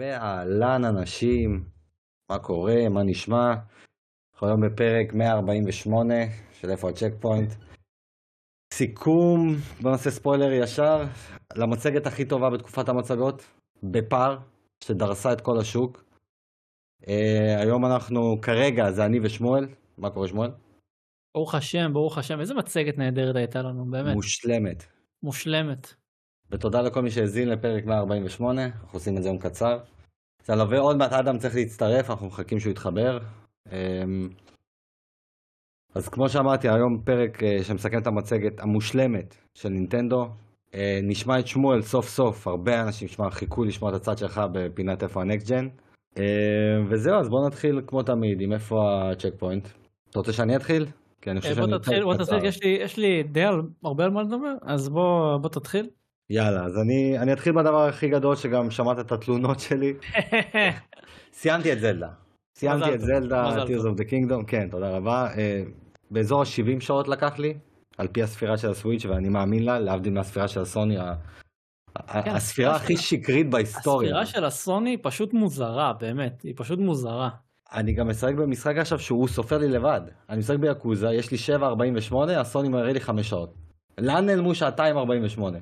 ואהלן אנשים, מה קורה, מה נשמע? אנחנו היום בפרק 148 של איפה הצ'ק פוינט. סיכום, בוא נעשה ספוילר ישר, למצגת הכי טובה בתקופת המצגות, בפאר, שדרסה את כל השוק. Uh, היום אנחנו, כרגע זה אני ושמואל, מה קורה שמואל? ברוך השם, ברוך השם, איזה מצגת נהדרת הייתה לנו, באמת. מושלמת. מושלמת. ותודה לכל מי שהאזין לפרק 148, אנחנו עושים את זה יום קצר. זה לווה עוד מעט אדם צריך להצטרף, אנחנו מחכים שהוא יתחבר. אמ, אז כמו שאמרתי, היום פרק אה, שמסכם את המצגת המושלמת של נינטנדו. אה, נשמע את שמואל סוף סוף, הרבה אנשים שמע, חיכו לשמוע את הצד שלך בפינת איפה הנקסט ג'ן. אה, וזהו, אז בוא נתחיל כמו תמיד עם איפה הצ'ק פוינט. אתה רוצה שאני אתחיל? כי אני חושב שאני... בוא תתחיל, בוא תתחיל, יש לי, די הרבה על מה לדבר, אז בוא תתחיל. יאללה, אז אני, אני אתחיל בדבר הכי גדול שגם שמעת את התלונות שלי. סיימתי את זלדה. סיימתי את זלדה, Tears of the Kingdom, כן, תודה רבה. Uh, באזור ה-70 שעות לקח לי, על פי הספירה של הסוויץ', ואני מאמין לה, להבדיל מהספירה של הסוני, כן, הספירה הכי שקרית בהיסטוריה. הספירה של הסוני פשוט מוזרה, באמת, היא פשוט מוזרה. אני גם משחק במשחק עכשיו שהוא סופר לי לבד. אני משחק ביאקוזה, יש לי 7.48, הסוני מראה לי 5 שעות. לאן נעלמו שעתיים 48?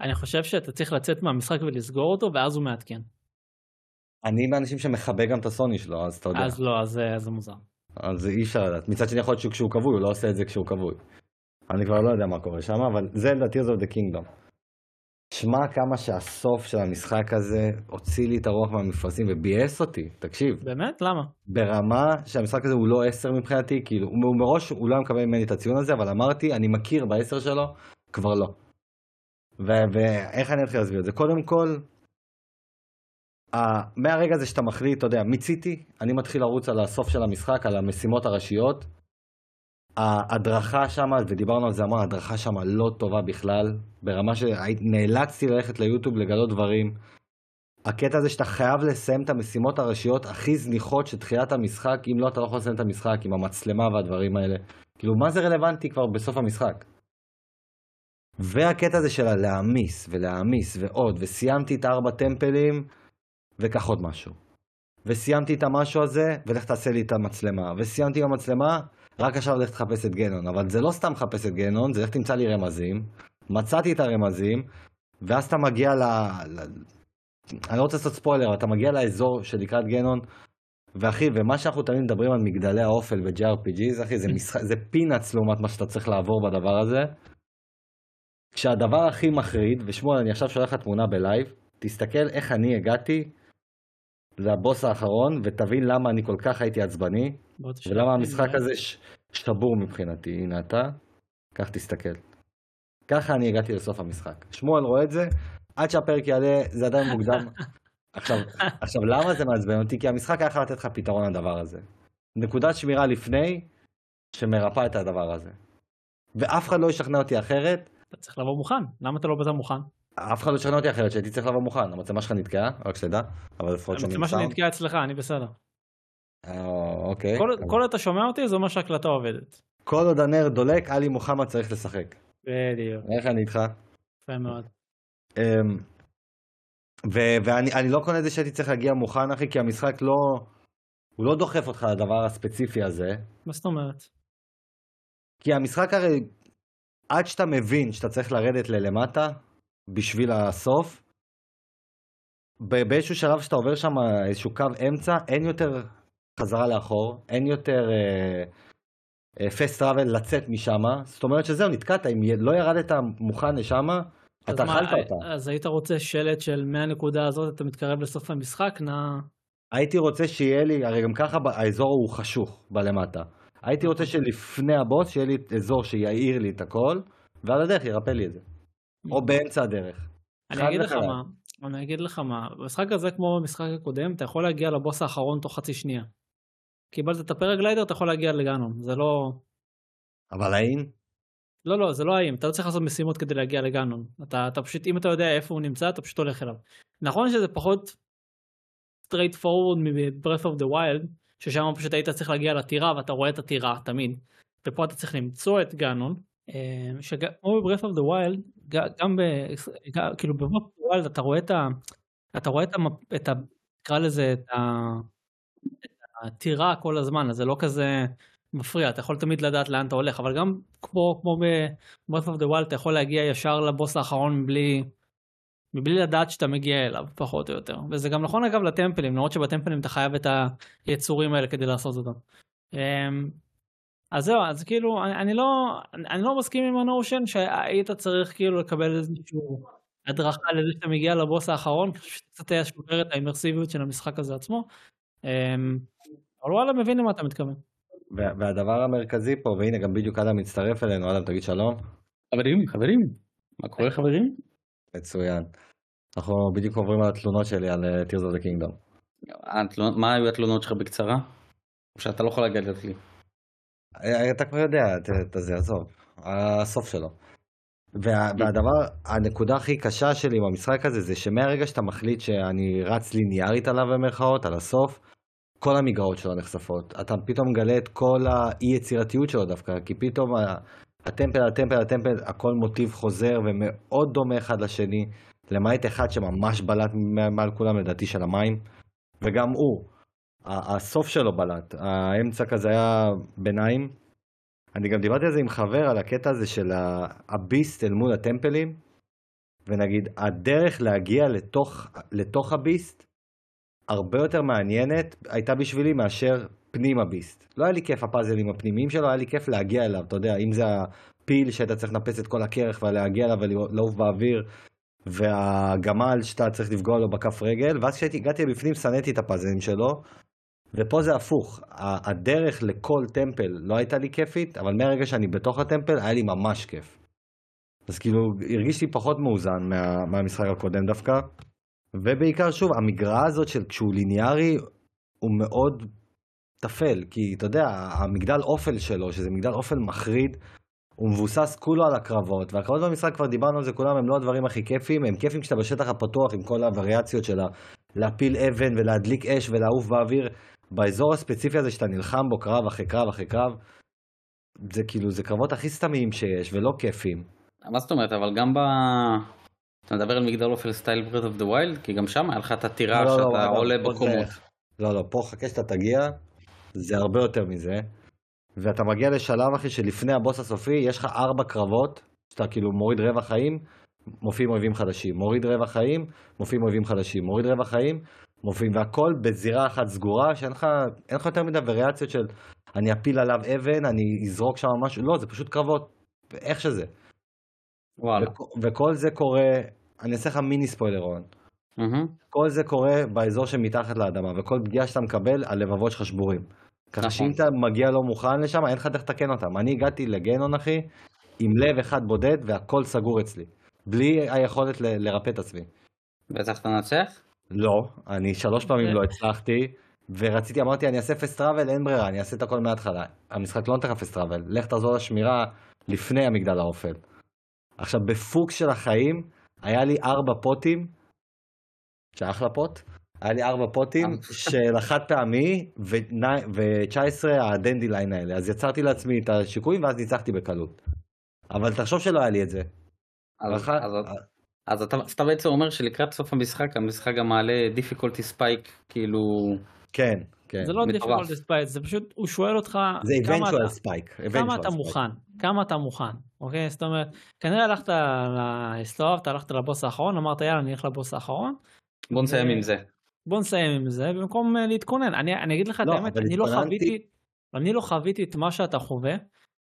אני חושב שאתה צריך לצאת מהמשחק ולסגור אותו, ואז הוא מעדכן. אני מהאנשים שמכבה גם את הסוני שלו, אז אתה יודע. אז לא, אז אה, זה מוזר. אז אי אפשר לדעת. מצד שני יכול להיות שכשהוא כבוי, הוא לא עושה את זה כשהוא כבוי. אני כבר לא יודע מה קורה שם, אבל זה לדעתי of the Kingdom. שמע כמה שהסוף של המשחק הזה הוציא לי את הרוח מהמפרשים וביאס אותי, תקשיב. באמת? למה? ברמה שהמשחק הזה הוא לא 10 מבחינתי, כאילו, הוא מראש הוא לא מקבל ממני את הציון הזה, אבל אמרתי, אני מכיר ב-10 שלו, כבר לא. ואיך אני אתחיל להסביר את זה? קודם כל, מהרגע הזה שאתה מחליט, אתה יודע, מיציתי, אני מתחיל לרוץ על הסוף של המשחק, על המשימות הראשיות. ההדרכה שם, ודיברנו על זה המון, ההדרכה שם לא טובה בכלל, ברמה שנאלצתי ללכת ליוטיוב לגלות דברים. הקטע הזה שאתה חייב לסיים את המשימות הראשיות הכי זניחות של תחילת המשחק, אם לא אתה לא יכול לסיים את המשחק עם המצלמה והדברים האלה. כאילו, מה זה רלוונטי כבר בסוף המשחק? והקטע הזה של הלהעמיס ולהעמיס ועוד, וסיימתי את ארבע טמפלים, וקח עוד משהו. וסיימתי את המשהו הזה, ולך תעשה לי את המצלמה. וסיימתי עם המצלמה, רק עכשיו לך תחפש את גנון. אבל זה לא סתם לחפש את גנון, זה לך תמצא לי רמזים. מצאתי את הרמזים, ואז אתה מגיע ל... ל... אני לא רוצה לעשות ספוילר, אתה מגיע לאזור שלקראת גנון, ואחי, ומה שאנחנו תמיד מדברים על מגדלי האופל ו-JRPGs, אחי, זה, משח... זה פינאץ לעומת מה שאתה צריך לעבור בדבר הזה. כשהדבר הכי מחריד, ושמואל אני עכשיו שולח לך תמונה ב-live, תסתכל איך אני הגעתי לבוס האחרון, ותבין למה אני כל כך הייתי עצבני, ולמה המשחק הזה ש... שבור מבחינתי. הנה אתה, כך תסתכל. ככה אני הגעתי לסוף המשחק. שמואל רואה את זה, עד שהפרק יעלה זה עדיין מוקדם. עכשיו, עכשיו למה זה מעצבן אותי? כי המשחק היה יכול לתת לך פתרון לדבר הזה. נקודת שמירה לפני, שמרפא את הדבר הזה. ואף אחד לא ישכנע אותי אחרת, אתה צריך לבוא מוכן, למה אתה לא בזה מוכן? אף אחד לא שכנע אותי אחרת שהייתי צריך לבוא מוכן, המצלמה שלך נתקעה, רק שתדע, אבל לפחות שאני... המצלמה שלי נתקעה אצלך, אני בסדר. אה, אוקיי. כל אתה שומע אותי זה אומר שהקלטה עובדת. כל עוד הנר דולק, עלי מוחמד צריך לשחק. בדיוק. איך אני איתך? יפה מאוד. אמ, ואני לא קונה את זה שהייתי צריך להגיע מוכן אחי, כי המשחק לא... הוא לא דוחף אותך לדבר הספציפי הזה. מה זאת אומרת? כי המשחק הרי עד שאתה מבין שאתה צריך לרדת ללמטה בשביל הסוף, באיזשהו שלב שאתה עובר שם איזשהו קו אמצע, אין יותר חזרה לאחור, אין יותר פסט uh, טראבל לצאת משם, זאת אומרת שזהו, נתקעת, אם לא ירדת מוכן לשם, אתה אכלת אותה. אז היית רוצה שלט של מהנקודה הזאת אתה מתקרב לסוף המשחק, נא... הייתי רוצה שיהיה לי, הרי גם ככה האזור הוא חשוך בלמטה. הייתי רוצה שלפני הבוס שיהיה לי אזור שיעיר לי את הכל, ועל הדרך ירפא לי את זה. או באמצע הדרך. אני אגיד לך מה, אני אגיד לך מה, במשחק הזה כמו במשחק הקודם, אתה יכול להגיע לבוס האחרון תוך חצי שנייה. קיבלת את הפרגליידר, אתה יכול להגיע לגאנון, זה לא... אבל האם? לא, לא, זה לא האם, אתה לא צריך לעשות משימות כדי להגיע לגאנון. אתה, אתה פשוט, אם אתה יודע איפה הוא נמצא, אתה פשוט הולך אליו. נכון שזה פחות straight forward מ-Breath of the Wild, ששם פשוט היית צריך להגיע לטירה ואתה רואה את הטירה תמיד. ופה אתה צריך למצוא את גאנון. שכמו ב-Breath of the Wild, גם ב... כאילו ב-Breath of the Wild אתה רואה את ה... אתה רואה את, המפ, את נקרא לזה, את הטירה כל הזמן, אז זה לא כזה מפריע, אתה יכול תמיד לדעת לאן אתה הולך, אבל גם כמו, כמו ב-Breath of the Wild, אתה יכול להגיע ישר לבוס האחרון מבלי, מבלי לדעת שאתה מגיע אליו, פחות או יותר. וזה גם נכון אגב לטמפלים, למרות שבטמפלים אתה חייב את היצורים האלה כדי לעשות אותם. אמ, אז זהו, אז כאילו, אני, אני, לא, אני לא מסכים עם הנושן שהיית צריך כאילו לקבל איזושהי הדרכה לזה שאתה מגיע לבוס האחרון, קצת היה שובר את האימרסיביות של המשחק הזה עצמו. אמ, אבל וואלה, מבין למה אתה מתכוון. והדבר המרכזי פה, והנה גם בדיוק אדם מצטרף אלינו, אדם תגיד שלום. חברים, חברים, מה קורה חברים? מצוין. אנחנו בדיוק עוברים על התלונות שלי על uh, Tears of the Kingdom. התלונות, מה היו התלונות שלך בקצרה? או שאתה לא יכול לגלות לי? אה, אתה כבר יודע, את זה, עזוב. הסוף שלו. וה, והדבר, הנקודה הכי קשה שלי עם המשחק הזה, זה שמהרגע שאתה מחליט שאני רץ ליניארית עליו במרכאות, על הסוף, כל המגרעות שלו נחשפות. אתה פתאום מגלה את כל האי יצירתיות שלו דווקא, כי פתאום הטמפל, הטמפל, הטמפל, הכל מוטיב חוזר ומאוד דומה אחד לשני, למעט אחד שממש בלט מעל כולם לדעתי של המים, וגם הוא, הסוף שלו בלט, האמצע כזה היה ביניים. אני גם דיברתי על זה עם חבר, על הקטע הזה של הביסט אל מול הטמפלים, ונגיד הדרך להגיע לתוך, לתוך הביסט הרבה יותר מעניינת הייתה בשבילי מאשר פנים הביסט. לא היה לי כיף הפאזלים הפנימיים שלו, היה לי כיף להגיע אליו, אתה יודע, אם זה הפיל שהיית צריך לנפץ את כל הכרך ולהגיע אליו ולעוף באוויר, והגמל שאתה צריך לפגוע לו בכף רגל, ואז כשהגעתי לבפנים שנאתי את הפאזלים שלו, ופה זה הפוך, הדרך לכל טמפל לא הייתה לי כיפית, אבל מהרגע שאני בתוך הטמפל היה לי ממש כיף. אז כאילו הרגיש לי פחות מאוזן מה, מהמשחק הקודם דווקא. ובעיקר שוב המגרעה הזאת של כשהוא ליניארי הוא מאוד טפל כי אתה יודע המגדל אופל שלו שזה מגדל אופל מחריד הוא מבוסס כולו על הקרבות והקרבות במשחק כבר דיברנו על זה כולם הם לא הדברים הכי כיפים הם כיפים כשאתה בשטח הפתוח עם כל הווריאציות של להפיל אבן ולהדליק אש ולעוף באוויר באזור הספציפי הזה שאתה נלחם בו קרב אחרי קרב אחרי קרב זה כאילו זה קרבות הכי סתמיים שיש ולא כיפים. מה זאת אומרת אבל גם ב... אתה מדבר על מגדל אופל style Breath of the Wild? כי גם שם היה לך את הטירה לא, לא שאתה לא, עולה בקומות. לא, לא, פה חכה שאתה תגיע, זה הרבה יותר מזה. ואתה מגיע לשלב אחי שלפני הבוס הסופי יש לך ארבע קרבות, שאתה כאילו מוריד רבע חיים, מופיעים אויבים חדשים. מוריד רבע חיים, מופיעים אויבים חדשים. מוריד רבע חיים, מופיעים, והכל בזירה אחת סגורה, שאין לך, לך יותר מדי וריאציות של אני אפיל עליו אבן, אני אזרוק שם משהו, לא, זה פשוט קרבות, איך שזה. וואלה. וכל זה קורה אני אעשה לך מיני ספוילר רון. Mm-hmm. כל זה קורה באזור שמתחת לאדמה, וכל פגיעה שאתה מקבל, הלבבות שלך שבורים. ככה נכון. שאם אתה מגיע לא מוכן לשם, אין לך דרך לתקן אותם. אני הגעתי לגנון אחי, עם לב אחד בודד, והכל סגור אצלי. בלי היכולת ל- לרפא את עצמי. בטח תנצח? לא, אני שלוש פעמים לא הצלחתי, ורציתי, אמרתי, אני אעשה fast travel, אין ברירה, אני אעשה את הכל מההתחלה. המשחק לא נותן לך fast travel, לך תחזור לשמירה לפני המגדל האופל. עכשיו, בפוקס של החיים, היה לי ארבע food-ים, שאחלה food, היה לי ארבע food-ים של החד פעמי ו-19 ה-dandelion האלה, אז יצרתי לעצמי את השיקויים ואז ניצחתי בקלות. אבל תחשוב שלא היה לי את זה. אז, אז, אז אתה, אתה בעצם אומר שלקראת סוף המשחק, המשחק גם מעלה difficulty spike, כאילו... כן, כן. זה לא דיפיקולטי ספייק, זה פשוט, הוא שואל אותך... זה eventual spike. כמה אתה מוכן, כמה אתה מוכן. אוקיי? זאת אומרת, כנראה הלכת להסתובבת, הלכת לבוס האחרון, אמרת יאללה אני אלך לבוס האחרון. בוא נסיים עם זה. בוא נסיים עם זה במקום אה, להתכונן. אני, אני אגיד לך את לא, האמת, אני לא חוויתי, אני לא חוויתי את מה שאתה חווה,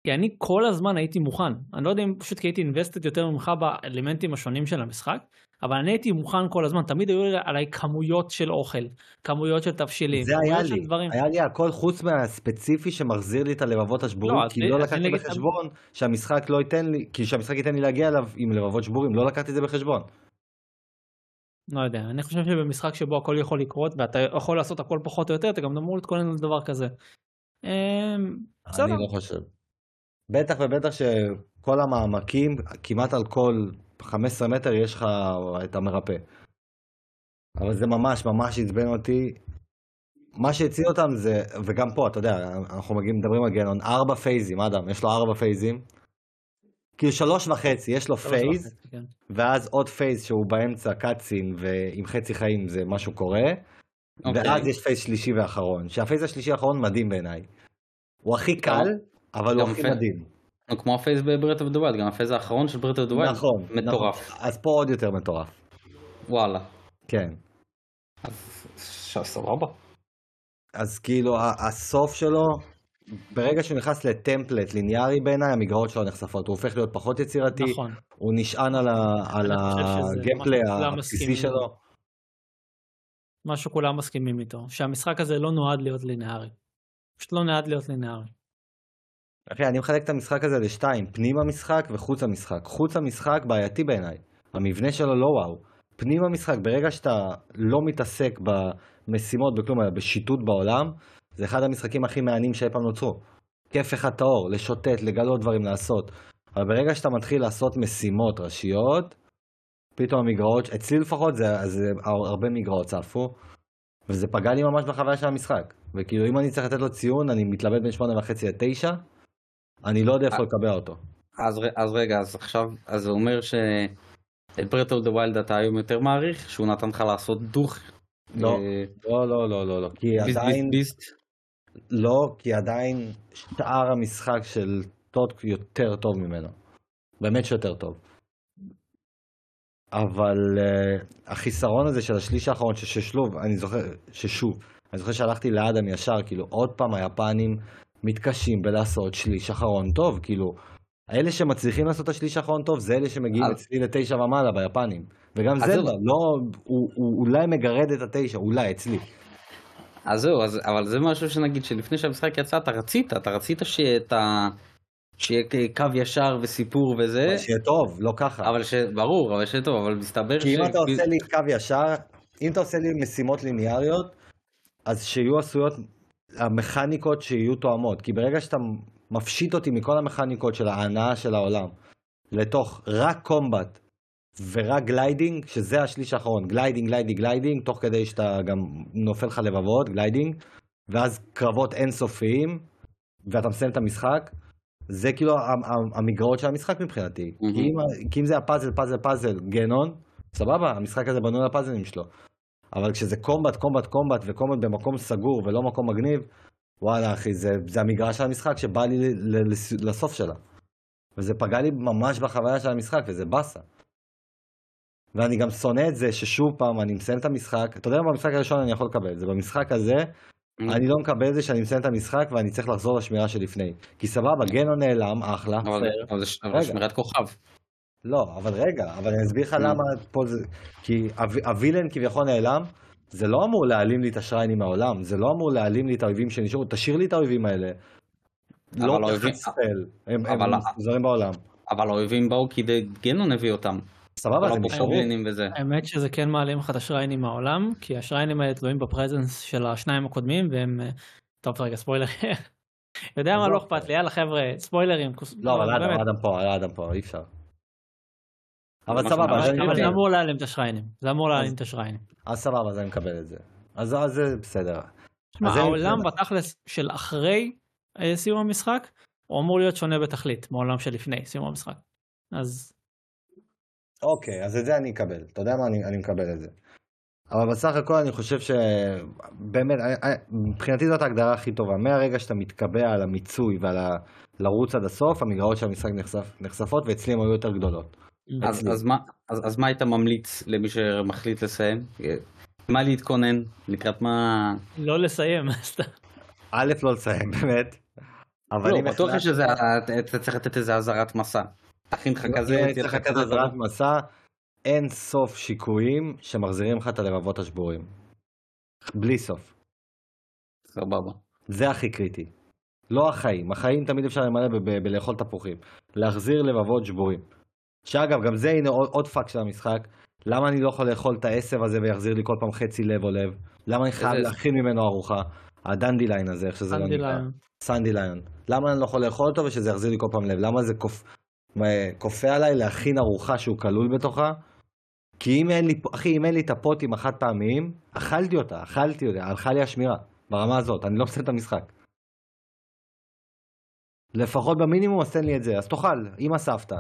כי אני כל הזמן הייתי מוכן. אני לא יודע אם פשוט כי הייתי אינבסטד יותר ממך באלמנטים השונים של המשחק, אבל אני הייתי מוכן כל הזמן, תמיד היו עליי כמויות של אוכל, כמויות של תבשילים. זה היה לי, דברים. היה לי הכל חוץ מהספציפי שמחזיר לי את הלבבות השבורים, לא, כי לא לקחתי בחשבון את... שהמשחק לא ייתן לי, כי שהמשחק ייתן לי להגיע אליו עם לבבות שבורים, לא לקחתי את זה בחשבון. לא יודע, אני חושב שבמשחק שבו הכל יכול לקרות ואתה יכול לעשות הכל פחות או יותר, אתה גם אמור להתכונן לדבר כזה. אמ, אני לא חושב. בטח ובטח שכל המעמקים, כמעט על כל 15 מטר יש לך את המרפא. אבל זה ממש ממש עצבן אותי. מה שהציל אותם זה, וגם פה, אתה יודע, אנחנו מדברים על גנון, ארבע phase-ים, אדם, יש לו ארבע phase-ים. כאילו שלוש וחצי, יש לו phase, וחצי, כן. ואז עוד phase שהוא באמצע cutscene ועם חצי חיים זה משהו קורה, אוקיי. ואז יש phase שלישי ואחרון, שה phase השלישי האחרון מדהים בעיניי. הוא הכי קל, אבל הוא הכי פייס- מדהים. כמו ה phase ב Breath of the Wild, גם ה phase האחרון של Breath of the Wild. נכון. מטורף. נכון. אז פה עוד יותר מטורף. וואלה. כן. ש- סבבה. אז כאילו הסוף שלו, ברגע שהוא נכנס ל template ליניארי בעיניי, המגרעות שלו נחשפות. הוא הופך להיות פחות יצירתי, נכון. הוא נשען על ה- על אני חושב שזה ה gameplay משהו שכולם הבסיסי שלו. מה שכולם מסכימים איתו, שהמשחק הזה לא נועד להיות לינארי. פשוט לא נועד להיות לינארי. אחי, אני מחלק את המשחק הזה לשתיים, פנים המשחק וחוץ המשחק. חוץ המשחק בעייתי בעיניי. המבנה שלו לא וואו. פנים המשחק, ברגע שאתה לא מתעסק במשימות, בכלום, אלא בשיטוט בעולם, זה אחד המשחקים הכי מהנים שאי פעם נוצרו. כיף אחד טהור, לשוטט, לגלות דברים, לעשות. אבל ברגע שאתה מתחיל לעשות משימות ראשיות, פתאום המגרעות, אצלי לפחות זה, זה הרבה מגרעות צפו, וזה פגע לי ממש בחוויה של המשחק. וכאילו אם אני צריך לתת לו ציון, אני מתלבט בין שמונה וחצי לתשע, אני לא יודע איפה לקבע אותו. אז, אז רגע, אז עכשיו, אז זה אומר שאת Breath of the Wild אתה היום יותר מעריך? שהוא נתן לך לעשות דוך? לא, אה, לא, לא, לא, לא, לא, כי עדיין, beast beast? לא, כי עדיין שאר המשחק של טוט יותר טוב ממנו. באמת שיותר טוב. אבל uh, החיסרון הזה של השליש האחרון, ששלוב, אני זוכר, ששוב, אני זוכר שהלכתי לאדם ישר, כאילו, עוד פעם היפנים מתקשים בלעשות שליש אחרון טוב, כאילו, האלה שמצליחים לעשות את השליש האחרון טוב, זה אלה שמגיעים אז- אצלי לתשע ומעלה ביפנים. וגם זלדה, זהו. לא, הוא, הוא אולי מגרד את התשע, אולי, אצלי. אז זהו, אז, אבל זה משהו שנגיד שלפני שהמשחק יצא אתה רצית, אתה רצית שאת ה... שיהיה קו ישר וסיפור וזה, אבל שיהיה טוב, לא ככה. אבל ש... ברור, אבל שיהיה טוב, אבל מסתבר כי אם אתה עושה לי קו ישר, אם אתה עושה לי משימות ליניאריות, אז שיהיו עשויות, המכניקות שיהיו תואמות. כי ברגע שאתה מפשיט אותי מכל המכניקות של ההנאה של העולם, לתוך רק combat ורק gliding, שזה השליש האחרון, gliding, gliding, gliding, תוך כדי שאתה גם נופל לך לבבות, gliding, ואז קרבות אינסופיים, ואתה מסיים את המשחק, זה כאילו המגרעות של המשחק מבחינתי. מהמם. כי, אם, כי אם זה הפאזל, פאזל, פאזל, גנון, סבבה, המשחק הזה בנוי על הפאזלים שלו. אבל כשזה קומבט, קומבט, קומבט, וקומבט במקום סגור ולא מקום מגניב, וואלה אחי, זה, זה המגרש של המשחק שבא לי ל- ל- לס- לסוף שלה. וזה פגע לי ממש בחוויה של המשחק, וזה באסה. ואני גם שונא את זה ששוב פעם אני מסיים את המשחק, אתה יודע מה במשחק הראשון אני יכול לקבל את זה, במשחק הזה אני לא מקבל את זה שאני מסיים את המשחק ואני צריך לחזור לשמירה שלפני. כי סבבה, גנו נעלם, אחלה, אבל, זה-. שמירת כוכב. לא, אבל רגע, אבל אני אסביר לך Mm. למה פה זה... כי הווי- הווילן כביכול נעלם, זה לא אמור להעלים לי את השריינים מהעולם, זה לא אמור להעלים לי את האויבים שנשארו, תשאיר לי את האויבים האלה. לא ספל, הם מפוזרים בעולם. אבל האויבים באו כי גנון הביא אותם. סבבה, זה נשארו. האמת שזה כן מעלים לך את השריינים מהעולם, כי השריינים האלה תלויים בפרזנס של השניים הקודמים, והם... אה, טוב, רגע, ספוילר. יודע מה. לא אכפת לי, יאללה חבר'ה, ספוילרים. לא, אבל. אדם, אדם פה, אדם פה, אי אפשר. אבל סבבה, אבל זה. אמור להעלים את השריינים. זה אמור להעלים את השריינים. אז סבבה, אז אני מקבל את זה. אז אז זה בסדר. העולם בתכלס של אחרי אה, סיום המשחק, הוא אמור להיות שונה בתכלית מהעולם שלפני סיום המשחק. אז אוקיי, אז את זה אני אקבל. אתה יודע מה? אני, אני מקבל את זה. אבל בסך הכל אני חושב שבאמת, אני- אני- מבחינתי זאת ההגדרה הכי טובה. מהרגע שאתה מתקבע על המיצוי ועל ה... לרוץ עד הסוף, המגרעות של המשחק נחשפ, נחשפות, ואצלי הן היו יותר גדולות. אז. אז, מה, אז, אז מה היית ממליץ למי שמחליט לסיים? מה להתכונן? לקראת מה... לא לסיים. סתם. א', לא לסיים, באמת. אבל לא, בטוח שזה, אתה צריך לתת איזה אזהרת מסע. תכין לך כזה, תהיה לך כזה עזרת מסע, אין סוף שיקויים שמחזירים לך את הלבבות השבורים. בלי סוף. סבבה. זה הכי קריטי. לא החיים, החיים תמיד אפשר למלא בלאכול תפוחים. להחזיר לבבות שבורים. שאגב, גם זה הנה עוד, עוד פאק של המשחק. למה אני לא יכול לאכול את העשב הזה ויחזיר לי כל פעם חצי לב או לב? למה אני חייב להכין ממנו ארוחה? ה dandelion הזה, איך שזה לא נקרא. lion. sundelion. למה אני לא יכול לאכול אותו ושזה יחזיר לי כל פעם לב? למה זה כופ... כופה עליי להכין ארוחה שהוא כלול בתוכה? כי אם אין לי, אחי, אם אין לי את הפוטים החד פעמיים, אכלתי אותה, אכלתי אותה, הלכה לי השמירה. ברמה הזאת, אני לא מסיים את המשחק. לפחות במינימום אז תן לי את זה, אז תאכל, עם הסבתא.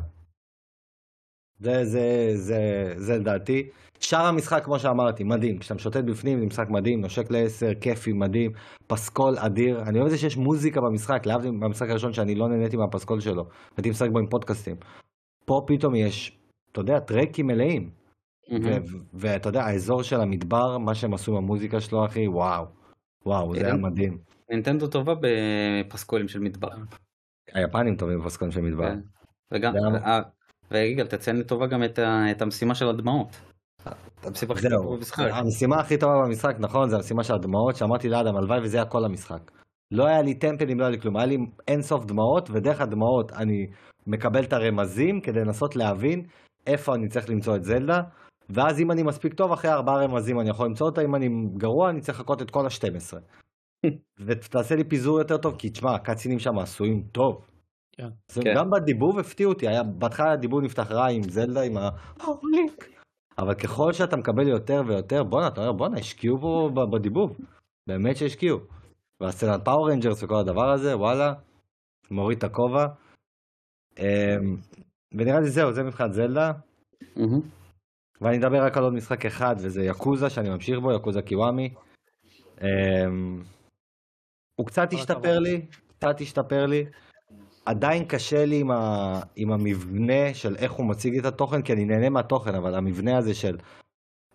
זה, זה, זה, זה לדעתי. שאר המשחק, כמו שאמרתי, מדהים. כשאתה משוטט בפנים, זה משחק מדהים, נושק לעשר, כיפי, מדהים, פסקול אדיר. אני אוהב את זה שיש מוזיקה במשחק, להבדיל במשחק הראשון שאני לא נהניתי מהפסקול שלו. הייתי משחק בו עם פודקאסטים. פה פתאום יש, אתה יודע, טרקים מלאים. ואתה יודע, האזור של המדבר, מה שהם עשו עם המוזיקה שלו, אחי, וואו. וואו, זה היה מדהים. נינטנדו טובה בפסקולים של מדבר. היפנים טובים בפסקול של מדבר. כן. וגם, אה, ויגאל, תציין לטובה גם את ה- את המשימה של הדמעות. המשימה הכי טובה במשחק. המשימה הכי טובה במשחק, נכון, זה המשימה של הדמעות, שאמרתי לאדם, הלוואי וזה היה כל המשחק. לא היה לי טמפלים, לא היה לי כלום, היה לי אינסוף דמעות, ודרך הדמעות אני מקבל את הרמזים כדי לנסות להבין איפה אני צריך למצוא את זלדה, ואז אם אני מספיק טוב, אחרי ארבעה רמזים אני יכול למצוא אותה, אם אני גרוע, אני צריך לחכות את כל ה-12. ותעשה לי פיזור יותר טוב, כי תשמע, הקאצינים שם עשויים טוב. כן. זה כן. גם בדיבוב הפתיעו אותי, היה, בהתחלה הדיבוב נפתח רע עם זלדה, עם ההולינק. אבל ככל שאתה מקבל יותר ויותר, בואנה, אתה אומר, בואנה, השקיעו פה בדיבוב. באמת שהשקיעו. והסצנת Power Rangers וכל הדבר הזה, וואלה, מוריד את הכובע. אמ, ונראה לי זהו, זה מבחינת זלדה. ואני אדבר רק על עוד משחק אחד, וזה Yakuza, שאני ממשיך בו, Yakuza Kiwami. אמ, הוא קצת השתפר. לי, קצת השתפר לי. עדיין קשה לי עם, ה... עם המבנה של איך הוא מציג את התוכן, כי אני נהנה מהתוכן, אבל המבנה הזה של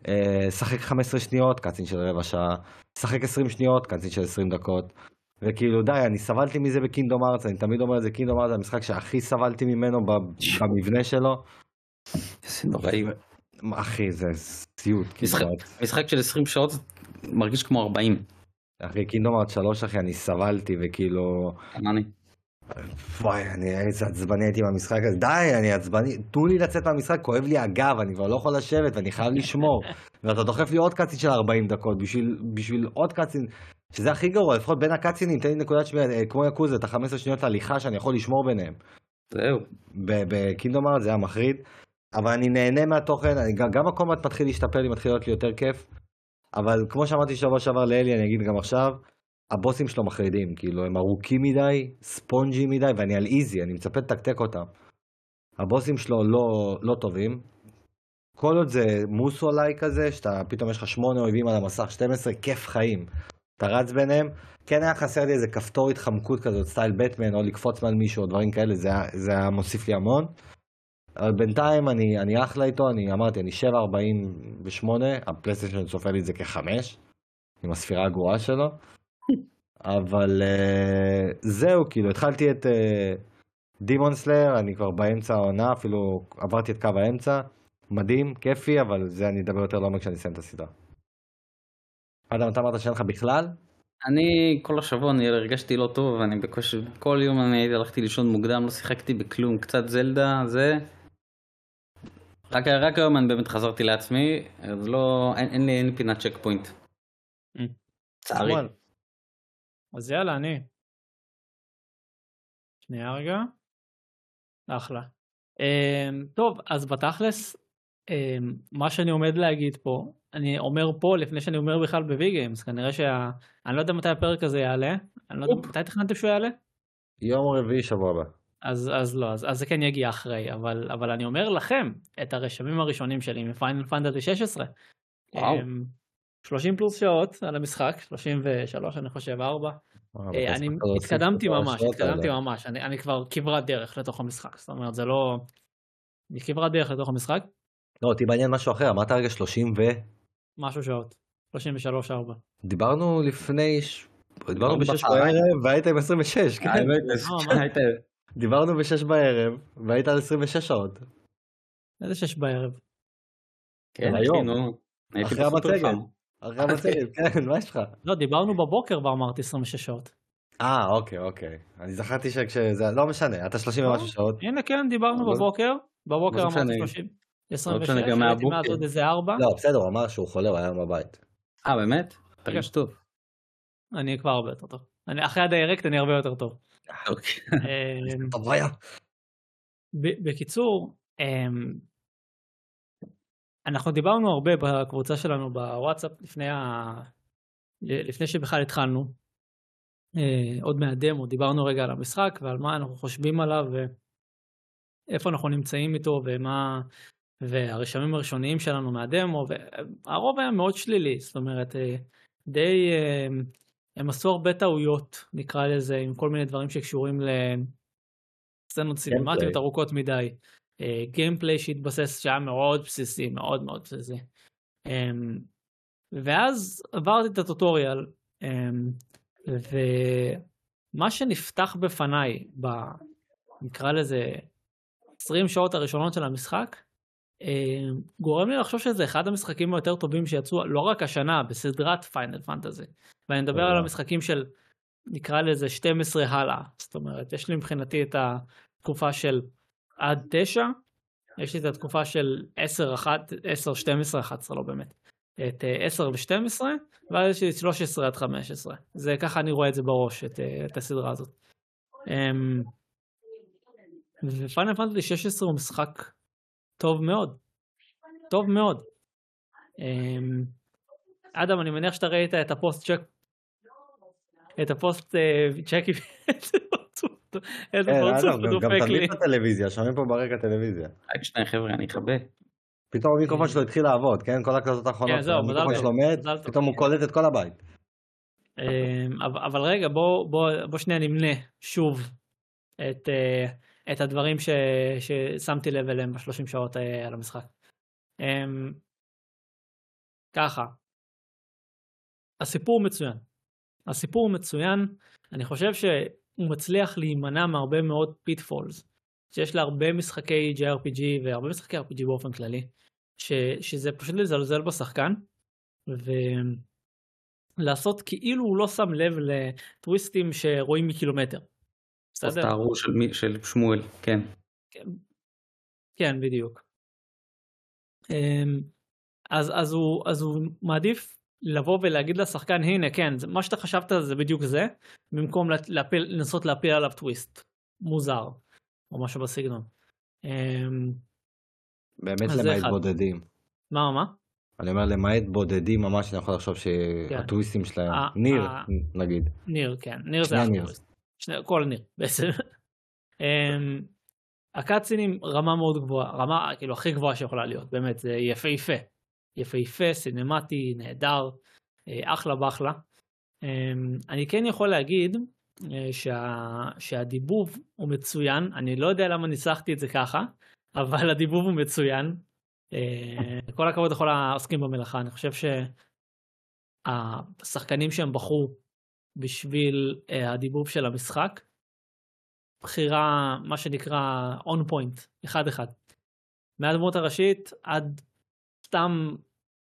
אה, שחק 15 שניות, קאצין של רבע שעה, שחק 20 שניות, קאצין של 20 דקות. וכאילו די, אני סבלתי מזה בקינדום ארץ, אני תמיד אומר את זה, קינדום ארץ זה המשחק שהכי סבלתי ממנו במבנה שלו. איזה נוראי. אחי, זה סיוט. משחק- קינדום ארץ. משחק של 20 שעות מרגיש כמו 40. אחי, קינדום ארץ 3, אחי, אני סבלתי, וכאילו... אני. וואי, אני איזה עצבני הייתי מהמשחק הזה. די, אני עצבני. תנו לי לצאת מהמשחק, כואב לי הגב, אני כבר לא יכול לשבת, ואני חייב לשמור. ואתה דוחף לי עוד קאצין של 40 דקות, בשביל, בשביל עוד קאצין, שזה הכי גרוע, לפחות בין הקאצינים, תן לי נקודת שמיעה, אה, כמו יקוזה, את ה-15 שניות הליכה שאני יכול לשמור ביניהם. זהו. בקינדום ארץ זה היה מחריד, אבל אני נהנה מהתוכן, אני, גם, גם הקומט מתחיל להשתפר לי, מתחיל להיות לי יותר כיף, אבל כמו שאמרתי שבוע שעבר לאלי, אני אגיד גם עכשיו, הבוסים שלו מחרידים, כאילו הם ארוכים מדי, ספונג'ים מדי, ואני על איזי, אני מצפה לתקתק אותם. הבוסים שלו לא, לא טובים. כל עוד זה מוסו-אולי כזה, שאתה פתאום יש לך שמונה אויבים על המסך, 12, כיף חיים. אתה רץ ביניהם, כן היה חסר לי איזה כפתור התחמקות כזאת, סטייל בטמן, או לקפוץ מעל מישהו, או דברים כאלה, זה, זה היה מוסיף לי המון. אבל בינתיים אני, אני אחלה איתו, אני אמרתי, אני 7.48, הפלייסטיישן סופר לי את זה כחמש, עם הספירה הגרועה שלו. אבל uh, זהו, כאילו, התחלתי את דימון סלאר, אני כבר באמצע העונה, אפילו עברתי את קו האמצע. מדהים, כיפי, אבל זה אני אדבר יותר לעומק כשאני אסיים את הסדרה. אדם, אתה אמרת שאין לך בכלל? אני כל השבוע אני הרגשתי לא טוב, אני בקושי, כל יום אני הלכתי לישון מוקדם, לא שיחקתי בכלום, קצת זלדה, זה. רק, רק היום אני באמת חזרתי לעצמי, אז לא, אין, אין לי, אין לי פינת צ'ק פוינט. Mm. אז יאללה, אני. שנייה רגע. אחלה. Um, טוב, אז בתכלס, um, מה שאני עומד להגיד פה, אני אומר פה לפני שאני אומר בכלל בווי גיימס, כנראה שה... אני לא יודע מתי הפרק הזה יעלה, אני לא יודע, מתי תכננתם שהוא יעלה? יום רביעי שבוע הבא. אז, אז לא, אז, אז זה כן יגיע אחרי, אבל, אבל אני אומר לכם את הרשמים הראשונים שלי מפיינל פנטזי 16. וואו. אמ, 30 פלוס שעות על המשחק, 33 אני חושב, 4. וואו, אה, אתה אני התקדמתי ממש, התקדמתי. ממש, אני, אני כבר כברת דרך לתוך המשחק, זאת אומרת זה לא... אני כברת דרך לתוך המשחק, לא, אותי מעניין משהו אחר, אמרת רגע 30 ו... משהו שעות, 33 4. דיברנו לפני... דיברנו בשש. בערב והיית עם 26, כן? אה? היית- דיברנו בשש בערב והיית על 26 שעות. איזה שש בערב. כן, היום. אחרי המצגת. המצגת, כן, מה יש לך? לא, דיברנו בבוקר ואמרתי 26 שעות. אה, אוקיי, אוקיי. אני זכרתי שכשזה... לא משנה, אתה 30 לא. ומשהו שעות. הנה כן, דיברנו בבוקר, בבוקר זה אמרתי משנה? 30. משנה 26, גם הייתי. מאז עוד איזה 4, לא, בסדר, הוא אמר שהוא חולה, הוא היה בבית. אה, באמת? תרגיש טוב. אני כבר הרבה יותר טוב. אני אחרי הדיירקט אני הרבה יותר טוב. אוקיי. ב- בקיצור, אמ, אנחנו דיברנו הרבה בקבוצה שלנו בוואטסאפ לפני, ה... לפני שבכלל התחלנו. אה, עוד מהדמו, דיברנו רגע על המשחק ועל מה אנחנו חושבים עליו ואיפה אנחנו נמצאים איתו ומה והרשמים הראשוניים שלנו מהדמו, והרוב היה מאוד שלילי, זאת אומרת, אה, די, אה, הם עשו הרבה טעויות, נקרא לזה, עם כל מיני דברים שקשורים לסצנות סינמטיות ארוכות מדי. גיימפליי שהתבסס שהיה מאוד בסיסי, מאוד מאוד בסיסי. אמ, ואז עברתי את הטוטוריאל, אמ, ומה שנפתח בפניי, ב, נקרא לזה 20 שעות הראשונות של המשחק, אמ, גורם לי לחשוב שזה אחד המשחקים היותר טובים שיצאו לא רק השנה בסדרת פיינל פנטזי. ואני מדבר על המשחקים של נקרא לזה 12 הלאה. זאת אומרת, יש לי מבחינתי את התקופה של עד 9, יש לי את התקופה של 10, 1, 10, 12, 11 לא באמת. את 10 ו-12, ואז יש לי 13 עד 15. זה ככה אני רואה את זה בראש, את, את הסדרה הזאת. ו Final Fantasy 16 הוא משחק טוב מאוד. טוב מאוד. אמ, אדם, אני מניח שאתה ראית את הפוסט צ'ק... את הפוסט אה, צ'קי... איזה אה, פרצוף הוא דופק לי. גם תמיד בטלוויזיה, שומעים פה ברקע טלוויזיה. רק שנייה חבר'ה, אני אכבה. פתאום המיקרופון שלו התחיל לעבוד, כן? כל ההקלטות האחרונות, כן, המיקרופון שלו מת, פתאום הוא קולט את כל הבית. אמ, אבל רגע, בוא שנייה נמנה שוב את את הדברים ש, ששמתי לב אליהם בשלושים שעות אה, על המשחק. Um, ככה, הסיפור מצוין. הסיפור מצוין, אני חושב שהוא מצליח להימנע מהרבה מאוד pitfalls, שיש להרבה משחקי JRPG והרבה משחקי RPG באופן כללי, ש, שזה פשוט לזלזל בשחקן, ולעשות כאילו הוא לא שם לב לטוויסטים שרואים מקילומטר. בסדר? הסתערו של, של שמואל, כן. כן. כן, בדיוק. אמ, אז, אז, הוא, אז הוא מעדיף לבוא ולהגיד לשחקן הנה כן מה שאתה חשבת זה בדיוק זה במקום להפיל, לנסות להפיל עליו טוויסט מוזר או משהו בסגנון. אמ, באמת למעט בודדים. מה מה? אני אומר למעט בודדים ממש אני יכול לחשוב כן. שהטוויסטים כן. שלהם 아, ניר 아, נגיד. ניר כן ניר זה הטוויסט. שני, כל ניר בעצם. um, הקאצינים רמה מאוד גבוהה, רמה כאילו הכי גבוהה שיכולה להיות, באמת זה יפהפה. יפהפה, סינמטי, נהדר, אה, אחלה באחלה. Um, אני כן יכול להגיד uh, שה, שהדיבוב הוא מצוין, אני לא יודע למה ניסחתי את זה ככה, אבל הדיבוב הוא מצוין. Uh, כל הכבוד לכל העוסקים במלאכה, אני חושב שהשחקנים שהם בחרו בשביל הדיבוב של המשחק. בחירה, מה שנקרא און פוינט, אחד אחד. מהדמות הראשית עד סתם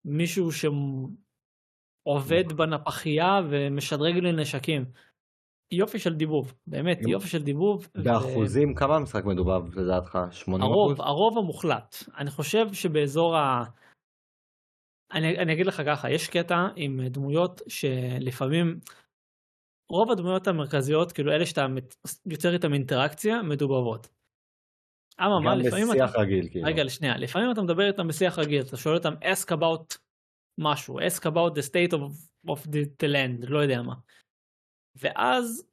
מישהו שעובד בנפחייה ומשדרג לנשקים. יופי של דיבוב, באמת יופי של דיבוב. באחוזים, ו... כמה המשחק מדובר לדעתך? 80 הרוב, אחוז? הרוב המוחלט. אני חושב שבאזור ה... אני, אני אגיד לך ככה, יש קטע עם דמויות שלפעמים רוב הדמויות המרכזיות, כאילו אלה שאתה יוצר איתן אינטראקציה, מדובבות. אממה, לפעמים אתה... גם בשיח רגיל, כאילו. רגע, שנייה, לפעמים אתה מדבר איתם בשיח רגיל, אתה שואל אותם ask about משהו, ask about the state of, of the, the land, לא יודע מה. ואז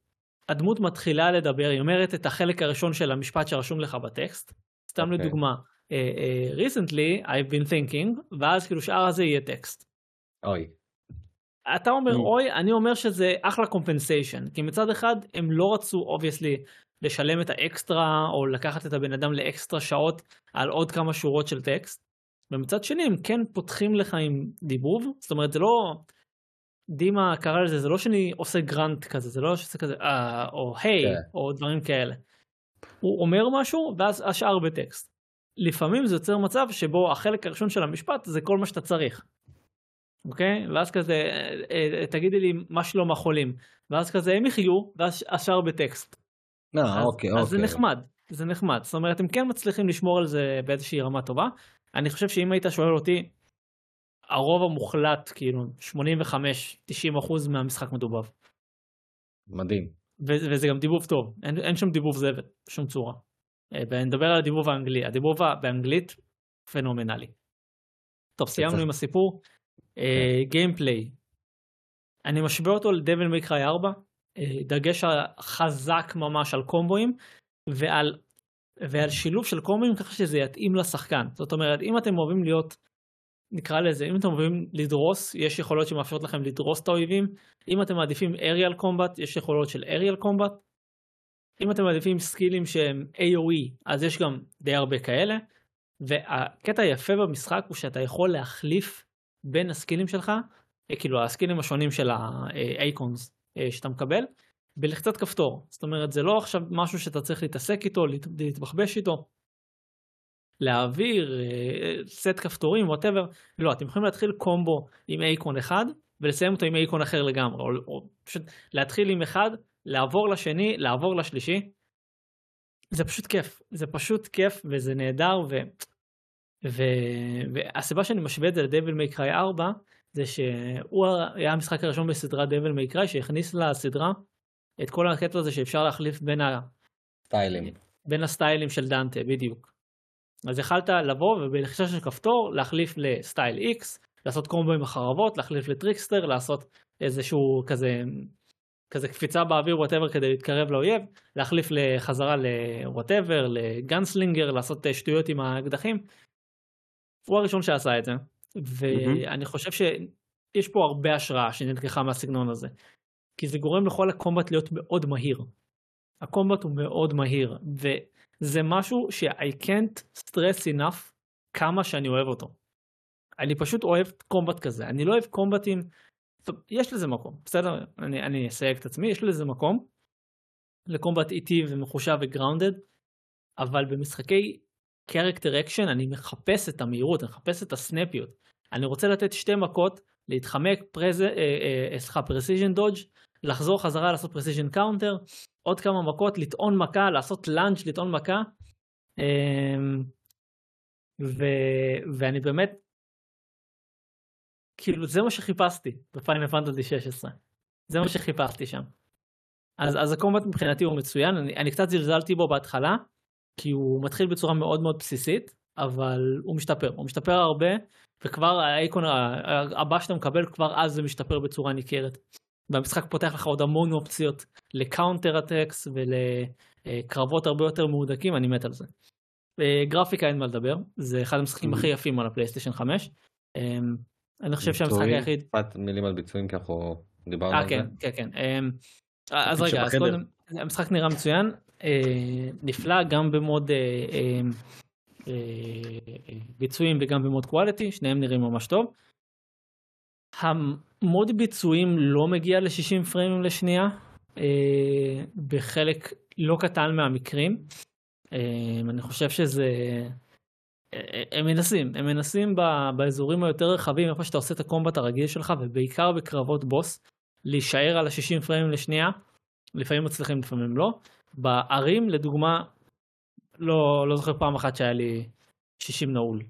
הדמות מתחילה לדבר, היא אומרת את החלק הראשון של המשפט שרשום לך בטקסט. סתם okay. אוקיי. לדוגמה, uh, uh, recently I've been thinking, ואז כאילו שאר הזה יהיה טקסט. אוי. אתה אומר mm. אוי, אני אומר שזה אחלה compensation, כי מצד אחד הם לא רצו obviously לשלם את האקסטרה או לקחת את הבן אדם לאקסטרה שעות על עוד כמה שורות של טקסט, ומצד שני הם כן פותחים לך עם דיבוב, זאת אומרת זה לא, דימה קרא לזה, זה לא שאני עושה גרנט כזה, זה לא שזה כזה, אה, או היי, hey, כן. yeah. או דברים כאלה. הוא אומר משהו ואז השאר בטקסט. לפעמים זה יוצר מצב שבו החלק הראשון של המשפט זה כל מה שאתה צריך. אוקיי? ואז כזה, אה, אה, תגידי לי מה שלום החולים. ואז כזה הם יחיו, ואז השאר בטקסט. לא, אז, אוקיי, אז אוקיי. זה נחמד, זה נחמד. זאת אומרת, הם כן מצליחים לשמור על זה באיזושהי רמה טובה. אני חושב שאם היית שואל אותי, הרוב המוחלט, כאילו, 85-90% מהמשחק מדובב. מדהים. ו- וזה גם דיבוב טוב, אין, אין שם דיבוב זבל, בשום צורה. אה, ונדבר על הדיבוב האנגלי, הדיבוב באנגלית פנומנלי. טוב, סיימנו עם הסיפור. גיימפליי. אה, אני משווה אותו לדבל מקראי 4, דגש חזק ממש על קומבואים ועל ועל שילוב של קומבים ככה שזה יתאים לשחקן. זאת אומרת, אם אתם אוהבים להיות, נקרא לזה, אם אתם אוהבים לדרוס, יש יכולות שמאפשרות לכם לדרוס את האויבים. אם אתם מעדיפים אריאל קומבט, יש יכולות של אריאל קומבט. אם אתם מעדיפים סקילים שהם AOE, אז יש גם די הרבה כאלה. והקטע היפה במשחק הוא שאתה יכול להחליף בין הסקילים שלך, אה, כאילו הסקילים השונים של ה Eikons אה, שאתה מקבל, בלחיצת כפתור. זאת אומרת, זה לא עכשיו משהו שאתה צריך להתעסק איתו, להתבחבש איתו, להעביר, אה, סט כפתורים, whatever. לא, אתם יכולים להתחיל קומבו עם Eikon אחד, ולסיים אותו עם Eikon אחר לגמרי, או, או פשוט להתחיל עם אחד, לעבור לשני, לעבור לשלישי. זה פשוט כיף, זה פשוט כיף וזה נהדר, ו... ו... והסיבה שאני משווה את זה ל Devil May Cry 4, זה שהוא היה המשחק הראשון בסדרת Devil May Cry שהכניס לסדרה את כל הקטע הזה שאפשר להחליף בין ה... סטיילים. בין הסטיילים של דנטה, בדיוק. אז יכלת לבוא ובלחיצה של כפתור להחליף ל style X, לעשות קומבו עם החרבות, להחליף ל Trickster, לעשות איזשהו כזה, כזה קפיצה באוויר whatever כדי להתקרב לאויב, להחליף לחזרה ל whatever, ל Gunslinger, לעשות שטויות עם האקדחים. הוא הראשון שעשה את זה, ואני חושב שיש פה הרבה השראה שנלקחה מהסגנון הזה. כי זה גורם לכל ה combat להיות מאוד מהיר. ה combat הוא מאוד מהיר, וזה משהו ש-I can't stress enough כמה שאני אוהב אותו. אני פשוט אוהב combat כזה, אני לא אוהב קומבטים, טוב, יש לזה מקום, בסדר? אני, אני אסייג את עצמי, יש לזה מקום ל combat איטי ומחושב ו grounded, אבל במשחקי character action אני מחפש את המהירות, אני מחפש את הסנפיות. אני רוצה לתת שתי מכות, להתחמק, אה, אה, סליחה, precision dodge, לחזור חזרה לעשות precision counter, עוד כמה מכות, לטעון מכה, לעשות lunge, לטעון מכה. אמ, ו... ואני באמת, כאילו זה מה שחיפשתי ב Final Fantasy 16. זה מה שחיפשתי שם. אז, אז ה combat מבחינתי הוא מצוין, אני, אני קצת זלזלתי בו בהתחלה, כי הוא מתחיל בצורה מאוד מאוד בסיסית, אבל הוא משתפר, הוא משתפר הרבה, וכבר ה Eikon הבא שאתה מקבל, כבר אז זה משתפר בצורה ניכרת. והמשחק פותח לך עוד המון אופציות ל counter attacks ולקרבות הרבה יותר מהודקים, אני מת על זה. אה, גרפיקה אין מה לדבר, זה אחד המשחקים הכי יפים על הפלייסטיישן 5. אמ, אני חושב שהמשחק היחיד... משפט מילים על ביצועים כי אנחנו דיברנו אה, על כן, זה. כן, כן. אמ, אז רגע, אז קודם, המשחק נראה מצוין, אה, נפלא גם במוד אה, ביצועים וגם במוד קואליטי, שניהם נראים ממש טוב. המוד ביצועים לא מגיע ל-60 פריימים לשנייה, אה, בחלק לא קטן מהמקרים. אה, אני חושב שזה... אה, הם מנסים, הם מנסים באזורים היותר רחבים, איפה שאתה עושה את הקומבט הרגיל שלך, ובעיקר בקרבות בוס, להישאר על ה-60 פריימים לשנייה, לפעמים מצליחים, לפעמים לא. בערים, לדוגמה, לא, לא זוכר פעם אחת שהיה לי 60 נעול.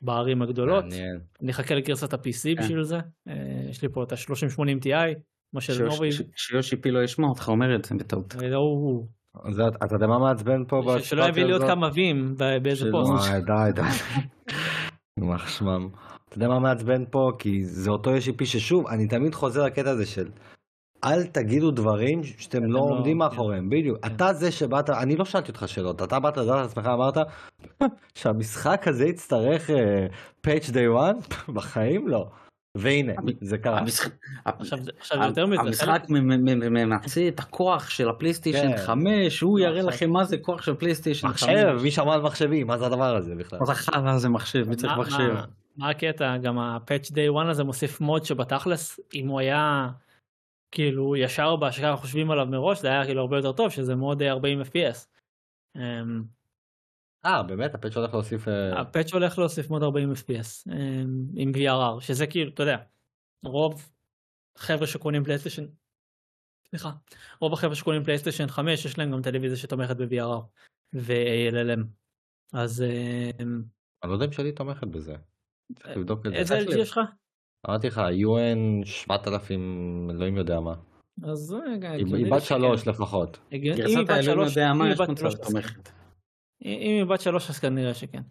בערים הגדולות. מעניין. אני אחכה לגרסת ה-PC כן. בשביל זה. אה, יש לי פה את ה-3080 Ti, מה של נובי. שיושי פי לא ישמע אותך אומר את זה בטעות. אה, אתה יודע מה מעצבן פה? שלא יביא לי עוד כמה וים באיזה פוסט. די די. יימח שמם. אתה יודע מה מעצבן פה? כי זה אותו יושי פי ששוב, אני תמיד חוזר לקטע הזה של אל תגידו דברים שאתם לא, לא עומדים מאחוריהם, בדיוק. כן. אתה זה שבאת, אני לא שאלתי אותך שאלות, אתה באת לדעת לעצמך, אמרת שהמשחק הזה יצטרך פייץ' דיי וואן? בחיים לא. והנה, זה קרה. עכשיו יותר מזה. המשחק ממצה את הכוח של הפלייסטיישן 5, כן. הוא יראה לכם מה זה כוח של פלייסטיישן 5. מחשב, מי שמע על מחשבים, מה זה הדבר הזה בכלל? מה זה מחשב, מי צריך מחשב? מה הקטע, גם ה patch day one הזה מוסיף mode שבתכלס, אם הוא היה... כאילו ישר בהשקעה חושבים עליו מראש זה היה כאילו הרבה יותר טוב שזה מאוד 40 fps. אמ, אה באמת הפאץ' הולך להוסיף אה, הפאץ' הולך להוסיף מאוד 40 fps עם VRR שזה כאילו אתה יודע רוב חבר'ה שקונים פלייסטיישן סליחה רוב החבר'ה שקונים פלייסטיישן 5 יש להם גם טלוויזיה שתומכת ב-VRR ו-ALLM אז אמ, אני לא יודע אם שלי תומכת בזה. איזה LG יש לך? אמרתי לך, UN 7000, אלוהים יודע מה. אז רגע, היא בת שלוש לפחות. גרסת האלוהים יודע מה, יש מוצר תומכת. אם היא בת שלוש אז כנראה שכן.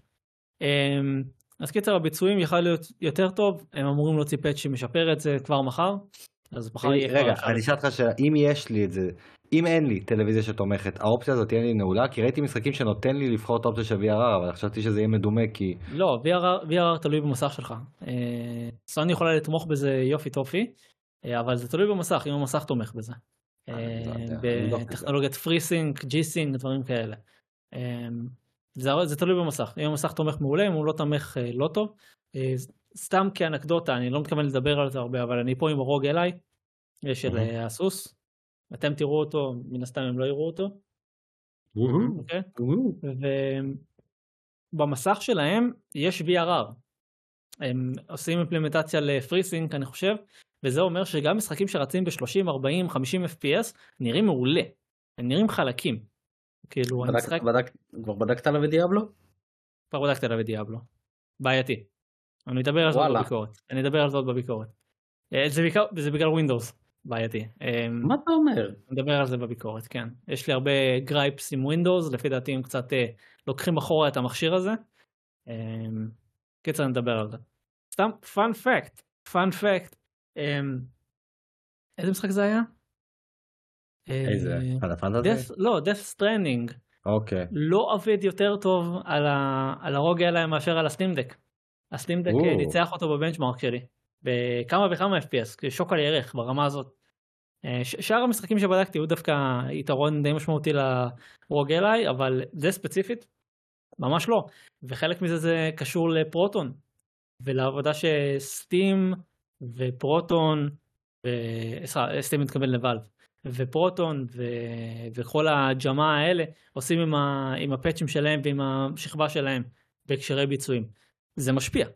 אמ, אז קיצר הביצועים יכל להיות יותר טוב, הם אמורים להוציא פאץ' שמשפר את זה כבר מחר. אז מחר יהיה רגע, אני אשאל אותך שאלה, אם יש לי את זה, אם אין לי טלוויזיה שתומכת, האופציה הזאת תהיה לי נעולה? כי ראיתי משחקים שנותן לי לבחור את האופציה של VRR, אבל חשבתי שזה יהיה מדומה כי... לא, VRR, VRR תלוי במסך שלך. אה, סוני יכולה לתמוך בזה יופי טופי, אה, אבל זה תלוי במסך, אם המסך תומך בזה. לא אה, לא יודע. בטכנולוגיית פריסינק, ג'י-סינק, דברים כאלה. זה, זה תלוי במסך, אם המסך תומך מעולה, אם הוא לא תומך לא טוב. אה, סתם כאנקדוטה, אני לא מתכוון לדבר על זה הרבה, אבל אני פה עם הרוג אליי, של מהמם. אה, הסוס. אתם תראו אותו, מן הסתם הם לא יראו אותו, אוקיי? ובמסך שלהם יש VRR. הם עושים אימפלמנטציה לפריסינק אני חושב, וזה אומר שגם משחקים שרצים ב-30, 40, 50 FPS נראים מעולה. הם נראים חלקים. כאילו בדק- משחק, בדק- כבר בדקת עליו את דיאבלו? כבר בדקתי עליו את דיאבלו. בעייתי. אני אדבר על זה עוד. בביקורת. אני אדבר על זה עוד בביקורת. אה, זה בעיקר, זה בגלל ווינדוס. בעייתי. אה, מה אתה אומר? נדבר על זה בביקורת, כן. יש לי הרבה gripes עם ווינדוס, לפי דעתי הם קצת אה, לוקחים אחורה את המכשיר הזה. אה, קיצר נדבר על זה. סתם פאנ פקט, פאנ פקט. אה, איזה משחק זה היה? אה, איזה? לא, death stranding אוקיי. לא עובד יותר טוב על, ה, על הרוג אליי מאשר על הסטימדק. הסטימדק או. אה, ניצח אותו בבנצ'מארק שלי. בכמה וכמה FPS, שוק על ירך ברמה הזאת. אה, שאר המשחקים שבדקתי הוא דווקא יתרון די משמעותי לרוג אליי, אבל זה ספציפית, ממש לא. וחלק מזה זה קשור לפרוטון, ולעבודה שסטים ופרוטון, ו- סטים מתכוון לוואלב, ופרוטון ו... וכל הג'מה האלה עושים עם, ה... עם הפאצ'ים שלהם ועם השכבה שלהם בהקשרי ביצועים. זה משפיע.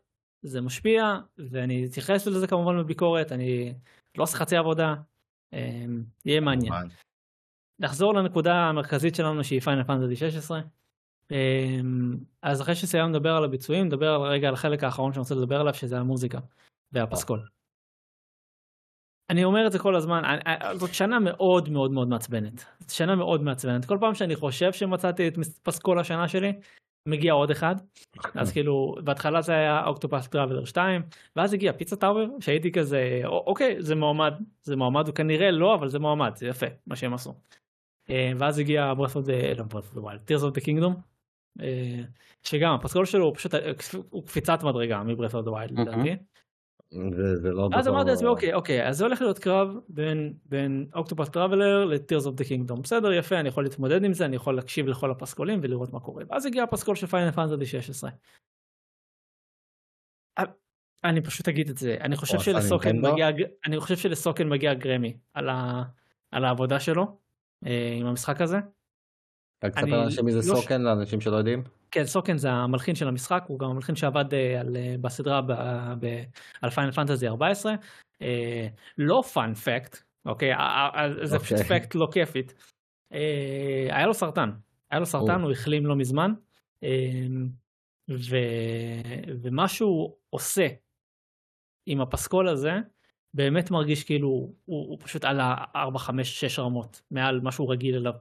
זה משפיע, ואני אתייחס לזה כמובן בביקורת, אני לא עושה חצי עבודה, אמ, יהיה מעניין. נחזור לנקודה המרכזית שלנו שהיא Final Fantasy 16. אמ, אז אחרי שסיימנו לדבר על הביצועים, נדבר רגע על החלק האחרון שאני רוצה לדבר עליו, שזה המוזיקה והפסקול. אני אומר את זה כל הזמן, זאת שנה מאוד מאוד מאוד מעצבנת. זאת שנה מאוד מעצבנת. כל פעם שאני חושב שמצאתי את פסקול השנה שלי, מגיע עוד אחד. אז כאילו, בהתחלה זה היה Octopath Traveler 2, ואז הגיע Pizza Tower, שהייתי כזה, "א- אוקיי, זה מועמד, זה מועמד, הוא כנראה לא, אבל זה מועמד, זה יפה, מה שהם עשו. אה, ואז הגיע Breath of the, לא Breath of the, Tears of the Kingdom, שגם הפסקול שלו הוא פשוט, אה, הוא קפיצת מדרגה מ Breath of the. לדעתי. זה- זה לא אז אמרתי לעצמי אוקיי אוקיי אז זה הולך להיות קרב בין בין Octopath Traveler ל Tears of the Kingdom בסדר יפה אני יכול להתמודד עם זה אני יכול להקשיב לכל הפסקולים ולראות מה קורה ואז הגיע הפסקול של Final Fantasy 16. אה, אני פשוט אגיד את זה אני חושב שלסוקן? מגיע אני חושב שלסוקן מגיע גרמי על ה- על העבודה שלו אה, עם המשחק הזה. רק תספר אני לאנשים מי זה לא סוקן לאנשים שלא יודעים. כן סוקן זה המלחין של המשחק הוא גם המלחין שעבד אה, על, אה, בסדרה ב, ב, על פיינל פנטזי 14 אה, לא פאנ פקט אוקיי אה, אה, זה פשוט אוקיי. פקט לא כיפית אה, היה לו סרטן היה לו סרטן או. הוא החלים לא מזמן אה, ו, ומה שהוא עושה עם הפסקול הזה באמת מרגיש כאילו הוא, הוא פשוט על ה-4, 5, 6 רמות מעל מה שהוא רגיל אליו.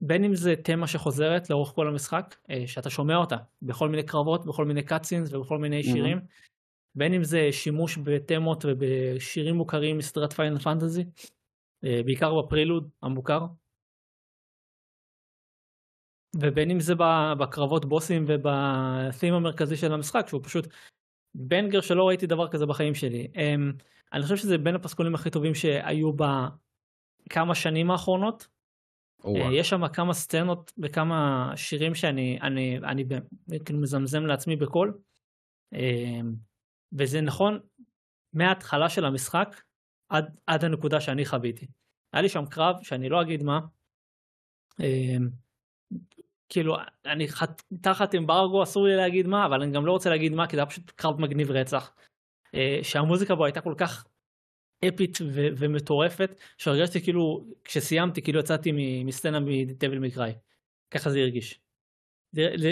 בין אם זה תמה שחוזרת לאורך כל המשחק, אה, שאתה שומע אותה בכל מיני קרבות, בכל מיני קאצינס ובכל מיני שירים, בין אם זה שימוש בתמות ובשירים מוכרים מסדרת פיינל פנטזי, אה, בעיקר בפרילוד המוכר, ובין אם זה בקרבות בוסים ובתים המרכזי של המשחק, שהוא פשוט בנגר שלא ראיתי דבר כזה בחיים שלי. אמ, אני חושב שזה בין הפסקולים הכי טובים שהיו בכמה שנים האחרונות. או-אה. אה, יש שם כמה סצנות וכמה שירים שאני אני, אני ב- כאילו מזמזם לעצמי בקול. אה, וזה נכון מההתחלה של המשחק עד, עד הנקודה שאני חוויתי. היה לי שם קרב שאני לא אגיד מה. אה, כאילו אני חת, תחת אמברגו אסור לי להגיד מה אבל אני גם לא רוצה להגיד מה כי זה היה פשוט קרב מגניב רצח. אה, שהמוזיקה בו הייתה כל כך אפית ו- ומטורפת שהרגשתי כאילו כשסיימתי כאילו יצאתי מסצנה מדבל מקראי ככה זה הרגיש. זה, זה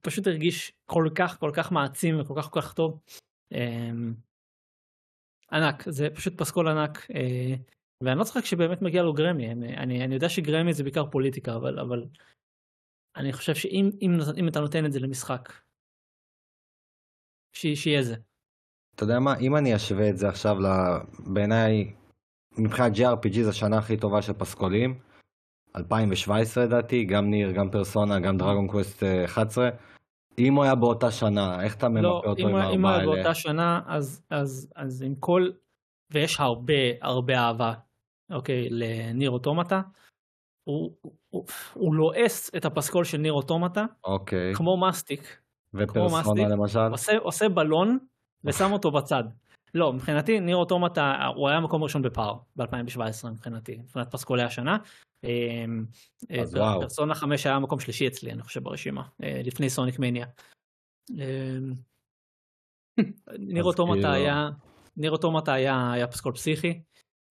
פשוט הרגיש כל כך כל כך מעצים וכל כך כל כך טוב. אמ, ענק. זה פשוט פסקול ענק. אה, ואני לא צוחק שבאמת מגיע לו גרמי. אני, אני, אני יודע שגרמי זה בעיקר פוליטיקה אבל אבל אני חושב שאם אם, אם אתה נותן את זה למשחק ש- שיהיה זה אתה יודע מה, אם אני אשווה את זה עכשיו, בעיניי, מבחינת JRPG זו השנה הכי טובה של פסקולים. 2017 לדעתי, גם Nier, גם פרסונה, גם Dragon Quest אה, 11. אם הוא היה באותה שנה, איך אתה ממפה לא, אותו עם הוא- אם הוא הארבעה היה האלה? באותה שנה, אז, אז, אז עם כל, ויש הרבה הרבה אהבה, אוקיי, ל Nier Automata, הוא, הוא, הוא לועס את הפסקול של Nier Automata, אוקיי. כמו מסטיק, ופרסונה מסטיק. למשל? עושה, עושה בלון ושם אותו בצד. לא, מבחינתי Nier Automata, הוא היה מקום ראשון בפער ב-2017 מבחינתי, מבחינת פסקולי השנה. אמ, אז אה, וואו. פרסונה 5 היה מקום שלישי אצלי, אני חושב, ברשימה, אה, לפני Sonic Mania. אמ, Nier אז Automata כאילו- היה, Nier Automata היה, היה פסקול פסיכי,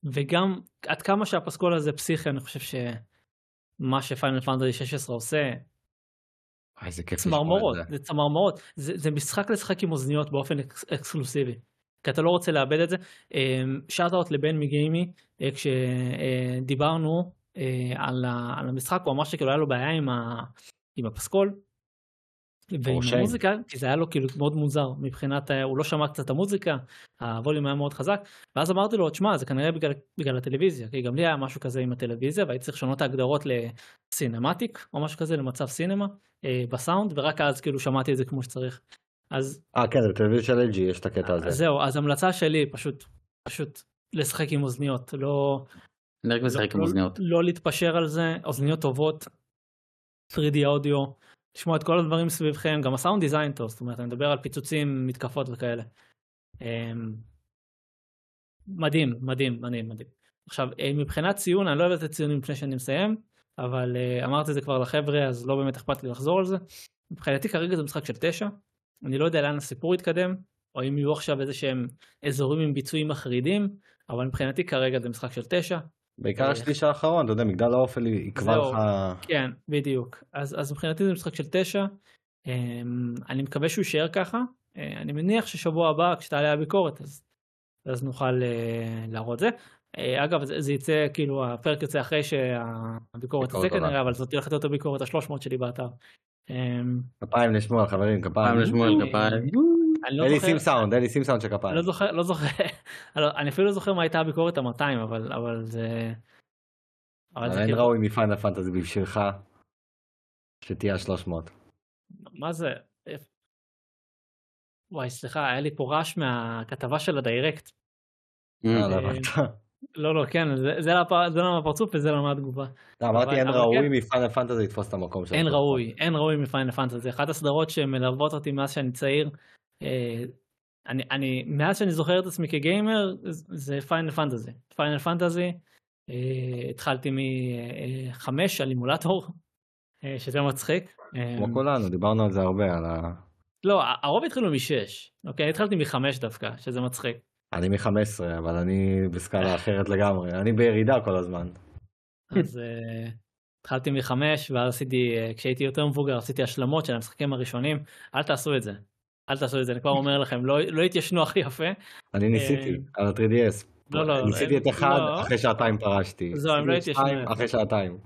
וגם עד כמה שהפסקול הזה פסיכי, אני חושב שמה ש Final Fantasy 16 עושה, איזה כיף צמרמורות, זה. צמרמורות, זה, זה משחק לשחק עם אוזניות באופן אקס, אקסקלוסיבי, כי אתה לא רוצה לאבד את זה. שאט אאוט לבן מגיימי, אה, כשדיברנו אה, על, ה, על המשחק, הוא אמר שכאילו היה לו בעיה עם, ה, עם הפסקול. ועם. המוזיקה, כי זה היה לו כאילו מאוד מוזר מבחינת, אה, הוא לא שמע קצת את המוזיקה, הווליום היה מאוד חזק, ואז אמרתי לו, תשמע, זה כנראה בגלל, בגלל הטלוויזיה, כי גם לי היה משהו כזה עם הטלוויזיה, והייתי צריך לשנות את ההגדרות לסינמטיק, או משהו כזה, למצב סינמה, אה, בסאונד, ורק אז כאילו שמעתי את זה כמו שצריך. אז אה, כן, זה בטלוויזיה של LG, יש את הקטע אז הזה. זהו, אז המלצה שלי פשוט, פשוט לשחק עם אוזניות, לא, אני רק משחק עם לא- אוזניות. לא להתפשר על זה, אוזניות טובות, 3D אודיו, לשמוע את כל הדברים סביבכם, גם הסאונד דיזיין טוב, זאת אומרת, אני מדבר על פיצוצים, מתקפות וכאלה. אמ, מדהים, מדהים, מדהים, מדהים. עכשיו, אה, מבחינת ציון, אני לא אוהב לתת ציונים לפני שאני מסיים, אבל אה, אמרתי את זה כבר לחבר'ה, אז לא באמת אכפת לי לחזור על זה. מבחינתי כרגע זה משחק של תשע, אני לא יודע לאן הסיפור יתקדם, או אם יהיו עכשיו איזה שהם אזורים עם ביצועים מחרידים, אבל מבחינתי כרגע זה משחק של תשע, בעיקר אה, השליש האחרון, אתה יודע, מגדל האופל יקבע. לך... כן, בדיוק. אז, אז מבחינתי זה משחק של תשע. אמ, אני מקווה שהוא יישאר ככה. אה, אני מניח ששבוע הבא כשתעלה הביקורת אז, אז נוכל אה, להראות זה. אגב זה, זה יצא כאילו הפרק יוצא אחרי שהביקורת תצא עולה. כנראה אבל זאת הולכת להיות הביקורת השלוש מאות שלי באתר. אמ, כפיים לשמואל, חברים, כפיים. לשמואל כפיים. לא אלי זוכר, שים סאונד, אלי שים סאונד של כפיים. לא זוכר, לא זוכר, אני לא- אני אפילו לא זוכר מה הייתה הביקורת ה-200 אבל אבל זה. אבל זה אין כאילו, ראוי מ Final Fantasy בשבילך, שתהיה ה-300. מה זה? וואי סליחה היה לי פה רעש מהכתבה של ה Direct. אה. לא אה. לא לא כן זה, זה, לא, זה לא מהפרצוף וזה לא מהתגובה. לא, אמרתי אין ראוי כן. מ Final Fantasy לתפוס את המקום שלך. אין ראוי אין ראוי מ Final Fantasy זה אחת הסדרות שמלוות אותי מאז שאני צעיר. אה, אני, אני מאז שאני זוכר את עצמי כ gamer זה- Final Fantasy Final Fantasy אה, התחלתי מחמש על אימולטור אה, שזה מצחיק. אה, כמו כולנו, דיברנו על זה הרבה, על ה... לא הרוב התחילו משש אוקיי אני התחלתי מחמש דווקא שזה מצחיק. אני מ-15, אבל אני בסקאלה אחרת לגמרי. אני בירידה כל הזמן. אז uh, התחלתי מחמש ואז עשיתי uh, כשהייתי יותר מבוגר עשיתי השלמות של המשחקים הראשונים אל תעשו את זה אל תעשו את זה אני כבר אומר לכם לא, לא התיישנו הכי יפה אני ניסיתי, על ה-3DS. לא, לא, ניסיתי את לא. אחד, אחרי שעתיים פרשתי. זהו, הם לא התיישנו. אחרי שעתיים.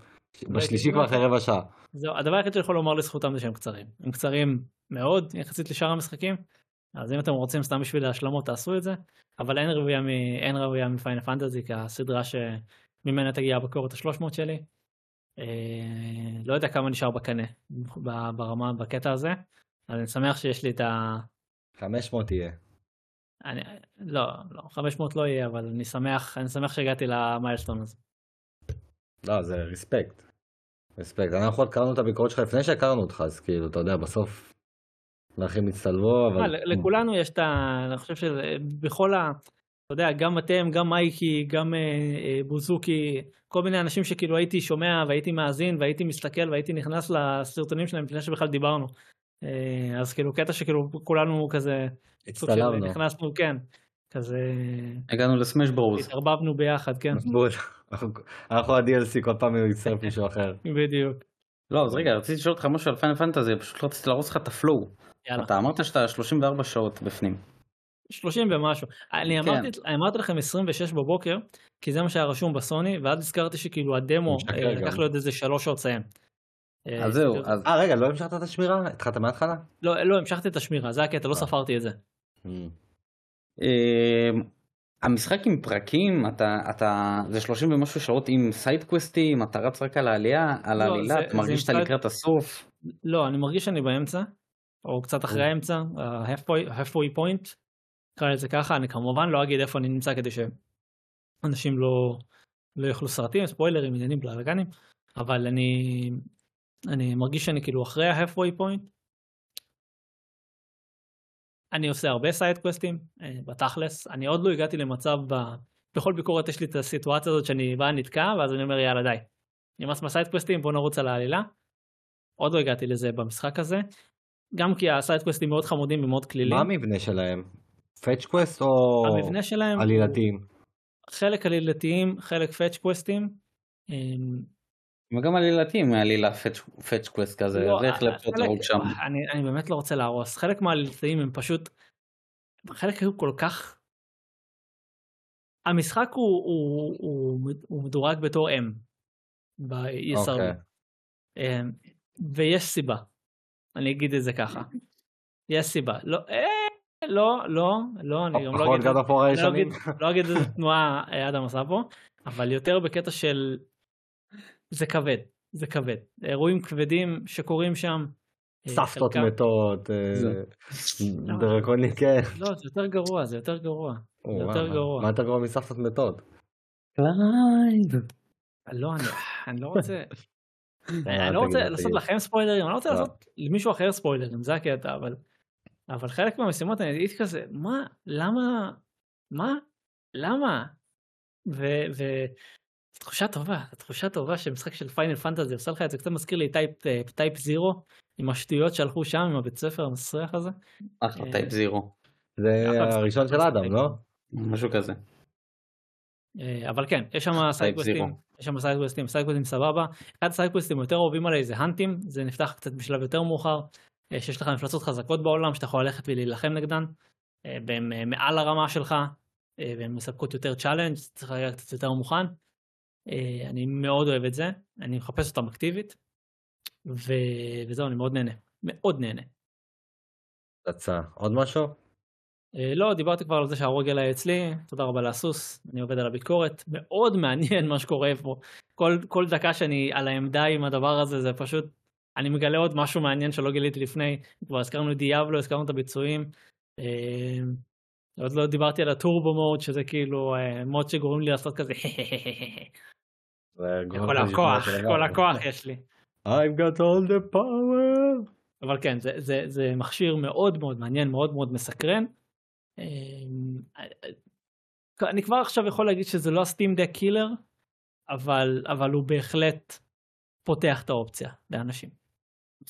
לא בשלישי כבר אחרי. רבע שעה. זהו הדבר היחיד שאני יכול לומר לזכותם זה שהם קצרים הם קצרים מאוד יחסית לשאר המשחקים אז אם אתם רוצים סתם בשביל ההשלמות תעשו את זה אבל אין ראויה מ... אין ראויה מפיינל פנטזי כסדרה שממנה תגיע הבקורת השלוש מאות שלי. אה, לא יודע כמה נשאר בקנה ברמה בקטע הזה אז אני שמח שיש לי את ה... 500 יהיה. אני, לא, לא, 500 לא יהיה, אבל אני שמח, אני שמח שהגעתי למיילסטון הזה. לא, זה רספקט. רספקט. אנחנו הכרנו את הביקורת שלך לפני שהכרנו אותך, אז כאילו, אתה יודע, בסוף... האחים הצטלבו, אבל... ל- לכולנו יש את ה... אני חושב שבכל ה... אתה יודע, גם אתם, גם מייקי, גם אה, אה, בוזוקי, כל מיני אנשים שכאילו הייתי שומע והייתי מאזין והייתי מסתכל והייתי נכנס לסרטונים שלהם לפני שבכלל דיברנו. אה, אז כאילו קטע שכאילו כולנו כזה, הצטלמנו. נכנסנו, כן, כזה הגענו לסמש ברוז. התערבבנו ביחד, כן. אנחנו- ה-DLC, כל פעם הוא יצטרף מישהו אחר. בדיוק. לא, אז רגע, רציתי לשאול אותך משהו על Final Fantasy, פשוט רציתי להרוס לך את ה flow. אתה אמרת שאתה 34 שעות בפנים. 30 ומשהו. אני כן. אמרתי, אמרתי לכם 26 בבוקר, כי זה מה שהיה רשום בסוני, ואז הזכרתי שכאילו הדמו אה. לקח לו עוד איזה שלוש שעות לסיים. אה, אז זהו, אז אה, רגע, לא המשכת את השמירה? התחלת מההתחלה? לא, לא, המשכתי את השמירה, זה הקטע, לא אה. ספרתי את זה. אה, המשחק עם פרקים, אתה, אתה, זה 30 ומשהו שעות עם side questים, אתה רץ רק על העלייה, על לא, העלילה, אתה מרגיש שאתה לקראת הסוף. לא, אני מרגיש שאני באמצע, או קצת אחרי האמצע, ה-halfway point, נקרא לזה ככה, אני כמובן לא אגיד איפה אני נמצא כדי שאנשים לא, לא יאכלו סרטים, ספוילרים, עניינים, בלאגנים, אבל אני, אני מרגיש שאני כאילו אחרי ה-halfway point. אני עושה הרבה סייד קווסטים, אה, בתכלס, אני עוד לא הגעתי למצב, ב... בכל ביקורת יש לי את הסיטואציה הזאת שאני בא נתקע, ואז אני אומר יאללה די. נמאס מה side questים, בוא נרוץ על העלילה. עוד לא הגעתי לזה במשחק הזה. גם כי ה side questים מאוד חמודים ומאוד כלילים. מה המבנה שלהם? fetch quest או המבנה שלהם הוא עלילתיים? חלק עלילתיים, חלק fetch questים. וגם עלילתיים, עלילה fetch quest כזה, לא, זה איך לפצות הרוג שם. אני, אני באמת לא רוצה להרוס. חלק מהעלילתיים הם פשוט... חלק היו כל כך... המשחק הוא, הוא, הוא, הוא מדורג בתור M. ב-ESRB. אוקיי. אמ, ויש סיבה. אני אגיד את זה ככה. יש סיבה. לא, אה, לא, לא, לא, אני גם לא אגיד... לא אגיד? לא אגיד איזה תנועה אדם עשה פה, אבל יותר בקטע של זה כבד, זה כבד. אירועים כבדים שקורים שם. אה, סבתות מתות, אה, זה- דרקוני, כן. לא, זה יותר גרוע, זה יותר גרוע. או, יותר מה- גרוע. מה יותר גרוע מסבתות מתות? לא, אני, לא רוצה, אה, אני לא רוצה לעשות. לכם ספוילרים, אני לא רוצה לא. לעשות למישהו אחר ספוילרים, זה הקטע, אבל, אבל חלק מהמשימות אני הייתי כזה, מה, למה, מה, למה? תחושה טובה, תחושה טובה שמשחק של Final Fantasy עושה לך את זה, קצת מזכיר לי Type, אה, Type-0, עם השטויות שהלכו שם, עם הבית ספר המסריח הזה. אחלה אה, Type-0, זה הראשון של. אדם, לא? משהו כזה. אה, אבל כן, יש שם סיידקווסטים, זירו. יש שם סיידקווסטים, סיידקווסטים סבבה. אחד ה side quest ים היותר אוהבים עליי זה hunt ים, זה נפתח קצת בשלב יותר מאוחר, אה, שיש לך מפלצות חזקות בעולם שאתה יכול ללכת ולהילחם נגדן, אה, והן אה, מעל הרמה שלך, אה, והן מספקות יותר challenge, צריך להגיע קצת יותר מוכן. אה, אני מאוד אוהב את זה, אני מחפש אותם אקטיבית, ו... וזהו, אני מאוד נהנה, מאוד נהנה. יצא. עוד משהו? אה, לא, דיברתי כבר על זה שהרוגל היה אצלי, תודה רבה לאסוס, אני עובד על הביקורת, מאוד מעניין מה שקורה פה. כל, כל דקה שאני על העמדה עם הדבר הזה, זה פשוט, אני מגלה עוד משהו מעניין שלא גיליתי לפני, כבר הזכרנו את דיאבלו, הזכרנו את הביצועים. אה, עוד לא דיברתי על הטורבו מוד, שזה כאילו אה, מוד שגורם לי לעשות כזה, כל הכוח, כל. הכוח יש לי. I've got all the power. אבל כן, זה, זה, זה מכשיר מאוד מאוד מעניין, מאוד מאוד מסקרן. אמ, אני כבר עכשיו יכול להגיד שזה לא הסטים דק קילר, אבל, אבל הוא בהחלט פותח את האופציה לאנשים.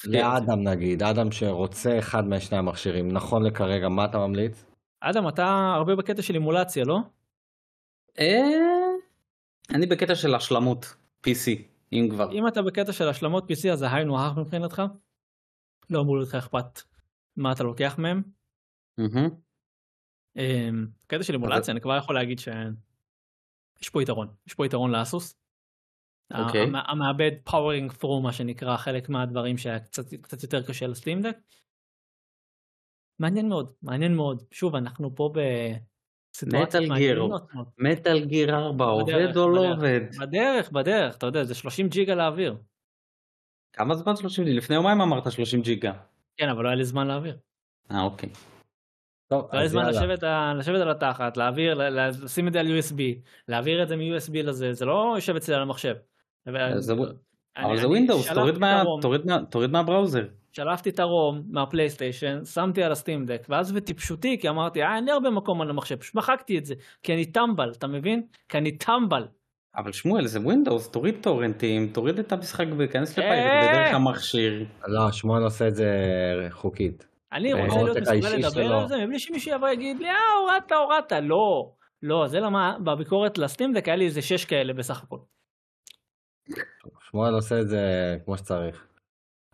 לאדם נגיד, אדם שרוצה אחד משני המכשירים, נכון לכרגע, מה אתה ממליץ? אדם, אתה הרבה בקטע של אימולציה, לא? אה, אני בקטע של השלמות, PC, אם כבר. אם אתה בקטע של השלמות PC, אז זה היינו הך מבחינתך. לא אמור להיות לך אכפת מה אתה לוקח מהם. אמ, בקטע של אימולציה, אני כבר יכול להגיד שיש פה יתרון, יש פה יתרון לאסוס. אוקיי. המ- המעבד powering through מה שנקרא חלק מהדברים שהיה קצת, קצת יותר קשה ל Steam Deck. מעניין מאוד, מעניין מאוד. שוב, אנחנו פה בסיטואציות Metal Gear. מעניינות מאוד. מטאל גיר 4 עובד או לא. עובד? בדרך, בדרך, אתה יודע, זה 30 ג'יגה לאוויר. כמה זמן 30 ג'יגה? לפני יומיים אמרת 30 ג'יגה. כן, אבל לא היה לי זמן להעביר. אה אוקיי. טוב, לא היה זמן יאללה. לשבת, על התחת, להעביר, לשים את זה על USB, להעביר את זה מ-USB לזה, זה לא יושב אצלי על המחשב. אבל זה ווינדוס, תוריד את מה- הרום. תוריד מה- תוריד מהבראוזר. שלפתי את הרום מהפלייסטיישן, שמתי על הסטים דק, ואז בטיפשותי, כי אמרתי, אה, אין לי הרבה מקום על המחשב, פשוט מחקתי את זה, כי אני טמבל, אתה מבין? כי אני טמבל. אבל שמואל זה ווינדוס, תוריד טורנטים, תוריד את המשחק וכנס אה! ל pirate בדרך המכשיר. לא, שמואל עושה את זה חוקית. אני אה, רוצה להיות מסוגל לדבר. על זה, מבלי שמישהו יבוא ויגיד לי, אה, הורדת, הורדת, לא. לא, זה למה בביקורת ל Steam Deck היה לי איזה שש כאלה בסך הכל. שמואל עושה את זה כמו שצריך.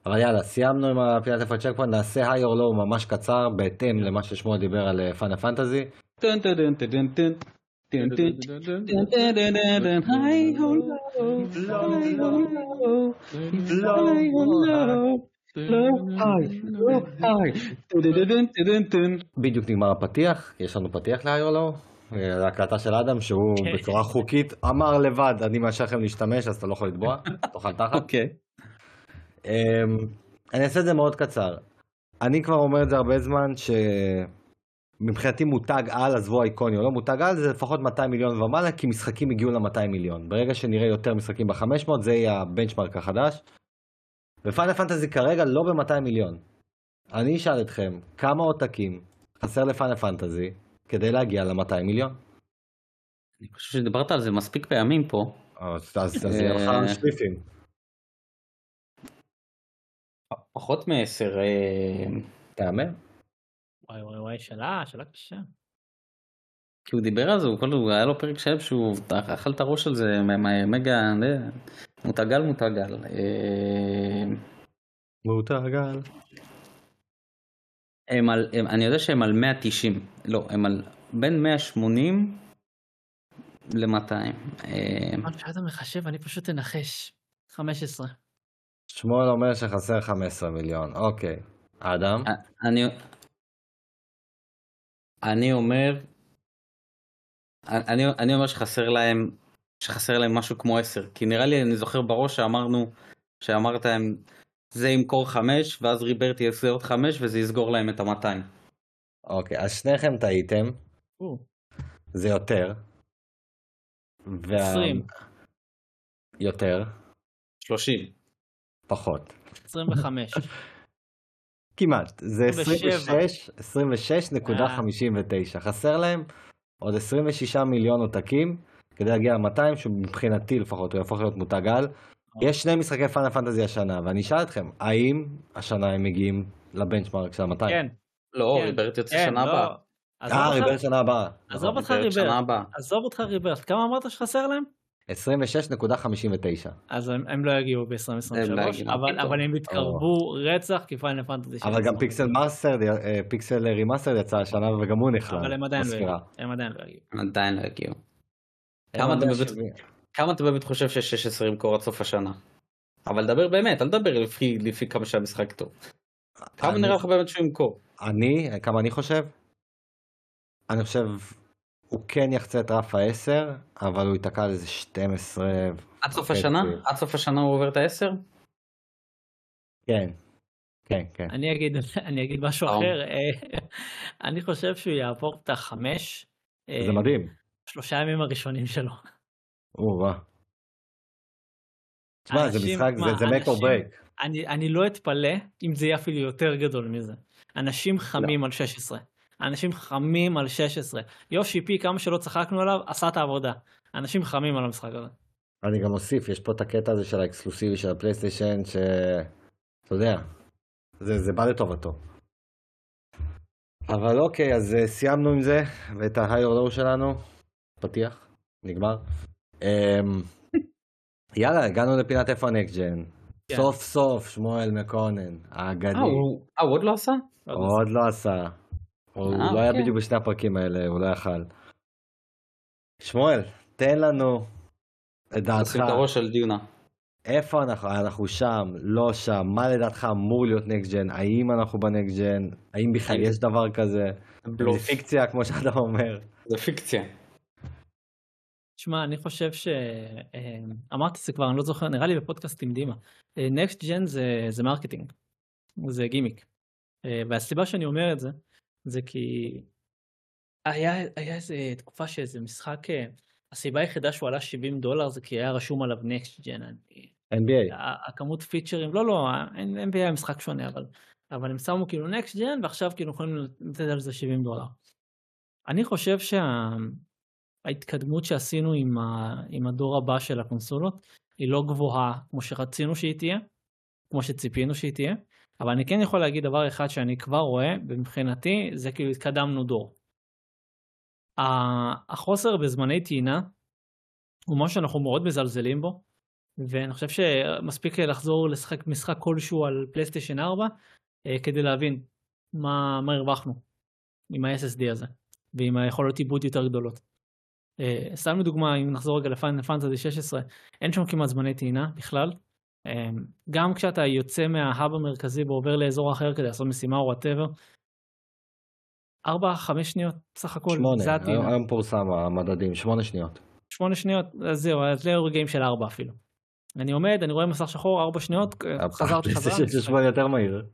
אבל יאללה, סיימנו עם הפינת איפה checkpoint, נעשה היי או לואו ממש קצר, בהתאם למה ששמואל דיבר על Final Fantasy. לואו, לואו, לואו. בדיוק נגמר הפתיח, יש לנו פתיח להיולו, להקלטה של אדם שהוא כן. בצורה חוקית אמר לבד, אני מאשר לכם להשתמש אז אתה לא יכול לתבוע, תאכל תחת. אוקיי. אמ, אני אעשה את זה מאוד קצר. אני כבר אומר את זה הרבה זמן, שמבחינתי מותג על, עזבו איקוני או לא מותג על, זה לפחות 200 מיליון ומעלה, כי משחקים הגיעו ל-200 מיליון. ברגע שנראה יותר משחקים ב-500, זה יהיה הבנצ'מרק החדש. ופיינל פנטזי כרגע לא ב-200 מיליון. אני אשאל אתכם, כמה עותקים חסר לפיינל פנטזי כדי להגיע ל-200 מיליון? אני חושב שדיברת על זה מספיק פעמים פה. אז אז- אז יהיה אה. לך שליפים. פחות מעשר. אה, תהמר? וואי וואי וואי, שאלה, שאלה קשה. כי הוא דיבר על זה, הוא כל- היה לו פרק שלם שהוא אכל את הראש על זה, מגה, אה, מותגל מותגל. אה. הם על, הם, אני יודע שהם על 190, לא, הם על בין 180 ל-200. מה שאתה מחשב, אני פשוט אנחש. 15. שמואל אומר שחסר 15 מיליון, אוקיי. אדם? אני, אני אומר, אני, אני אומר שחסר להם, שחסר להם משהו כמו 10, כי נראה לי, אני זוכר בראש שאמרנו, שאמרת להם, זה ימכור 5, ואז ריברטי יעשה עוד 5, וזה יסגור להם את ה-200. אוקיי, אז שניכם טעיתם, זה יותר. וה... 20. יותר, 30. פחות. 25. כמעט, זה 27. 26, 26.59. חסר להם עוד 26 מיליון עותקים כדי להגיע ל-200, שמבחינתי לפחות הוא יהפוך להיות מותג על. יש שני משחקי פאנל פנטזי השנה, ואני אשאל אתכם, האם השנה הם מגיעים לבנצ'מרק של ה-200? כן. לא, כן, ריברטי יוצא כן, שנה לא. הבאה. אה, אותך- ריבר שנה הבאה. עזוב נכון. אותך ריברט. עזוב אותך ריברט. כמה אמרת שחסר להם? 26.59. אז הם, הם לא יגיעו הם לא ב-2023, יגיעו, אבל. אבל הם יתקרבו רצח כי Final Fantasy. אבל גם Pixel Master, אה, Pixel Remaster יצא השנה וגם הוא נכלל. אבל הם עדיין לא. יגיעו. הם עדיין לא יגיעו. לא כמה שבעים. כמה אתה באמת חושב ש-16 ימכור עד סוף השנה? אבל דבר באמת, אל תדבר לפי, לפי כמה שהמשחק טוב. כמה אני- נראה לך באמת שהוא ימכור? אני, כמה אני חושב? אני חושב, הוא כן יחצה את רף ה-10, אבל הוא ייתקע על איזה 12. עד סוף וחצי. השנה? עד סוף השנה הוא עובר את ה-10? כן, כן, כן. אני אגיד, אני אגיד משהו אה. אחר. אה, אני חושב שהוא יעבור את החמש. אה, זה מדהים. שלושה ימים הראשונים שלו. או, וואו. תשמע, זה אנשים- משחק, זה- מה, זה make or אנשים- break. אני, אני לא אתפלא אם זה יהיה אפילו יותר גדול מזה. אנשים לא. חמים על 16. אנשים חמים על 16. Yoshi-P, כמה שלא צחקנו עליו, עשה את העבודה. אנשים חמים על המשחק הזה. אני גם אוסיף, יש פה את הקטע הזה של ה exclusive י של ה PlayStation, ש... אתה יודע, זה, זה בא לטובתו. אבל אוקיי, אז אה, סיימנו עם זה, ואת ה high or low שלנו, פתיח, נגמר. אמ, יאללה, הגענו לפינת איפה ה next gen. כן. סוף סוף, שמואל מקונן, האגדי, אה, הוא אה, הוא עוד לא עשה? עוד לא עשה. הוא אה, לא היה אוקיי. בדיוק בשני הפרקים האלה, הוא לא יכל. שמואל, תן לנו את דעתך. לשים את הראש על דיונה. איפה אנחנו? אנחנו שם, לא שם, מה לדעתך אמור להיות נקסט ג'ן? האם אנחנו בנקסט ג'ן? האם בכלל יש דבר כזה? זה פיקציה כמו שאתה אומר. זה פיקציה. שמע, אני חושב ש... אה, אמרתי את זה כבר, אני לא זוכר, נראה לי בפודקאסט עם דימה. next gen זה, זה marketing, זה גימיק. אה, והסיבה שאני אומר את זה, זה כי היה, היה איזה תקופה שאיזה משחק, אה, הסיבה היחידה שהוא עלה 70 דולר זה כי היה רשום עליו next gen. NBA. הכמות feature ים, לא, לא, NBA היה משחק שונה, אבל, אבל הם שמו כאילו next gen ועכשיו כאילו יכולים לתת על זה 70 דולר. אני חושב שההתקדמות שעשינו עם, ה, עם הדור הבא של הקונסולות היא לא גבוהה כמו שרצינו שהיא תהיה, כמו שציפינו שהיא תהיה, אבל אני כן יכול להגיד דבר אחד שאני כבר רואה, ומבחינתי זה כאילו התקדמנו דור. החוסר בזמני טעינה הוא משהו שאנחנו מאוד מזלזלים בו, ואני חושב שמספיק לחזור לשחק משחק כלשהו על פלייסטיישן 4 אה, כדי להבין מה, מה הרווחנו עם ה-SSD הזה ועם היכולות עיבוד יותר גדולות. אה, סתם לדוגמה אם נחזור רגע ל Final Fantasy 16 אין שם כמעט זמני טעינה בכלל אמ, גם כשאתה יוצא מה hub המרכזי ועובר לאזור אחר כדי לעשות משימה או whatever, 4-5 שניות סך הכל, שמונה, זה היום, הטעינה. היום פורסם המדדים, שמונה שניות. 8 שניות, אז זהו, אז זה רגעים של 4 אפילו. אני עומד, אני רואה מסך שחור, 4 שניות, חזרתי חזרה. של שמונה יותר מהיר.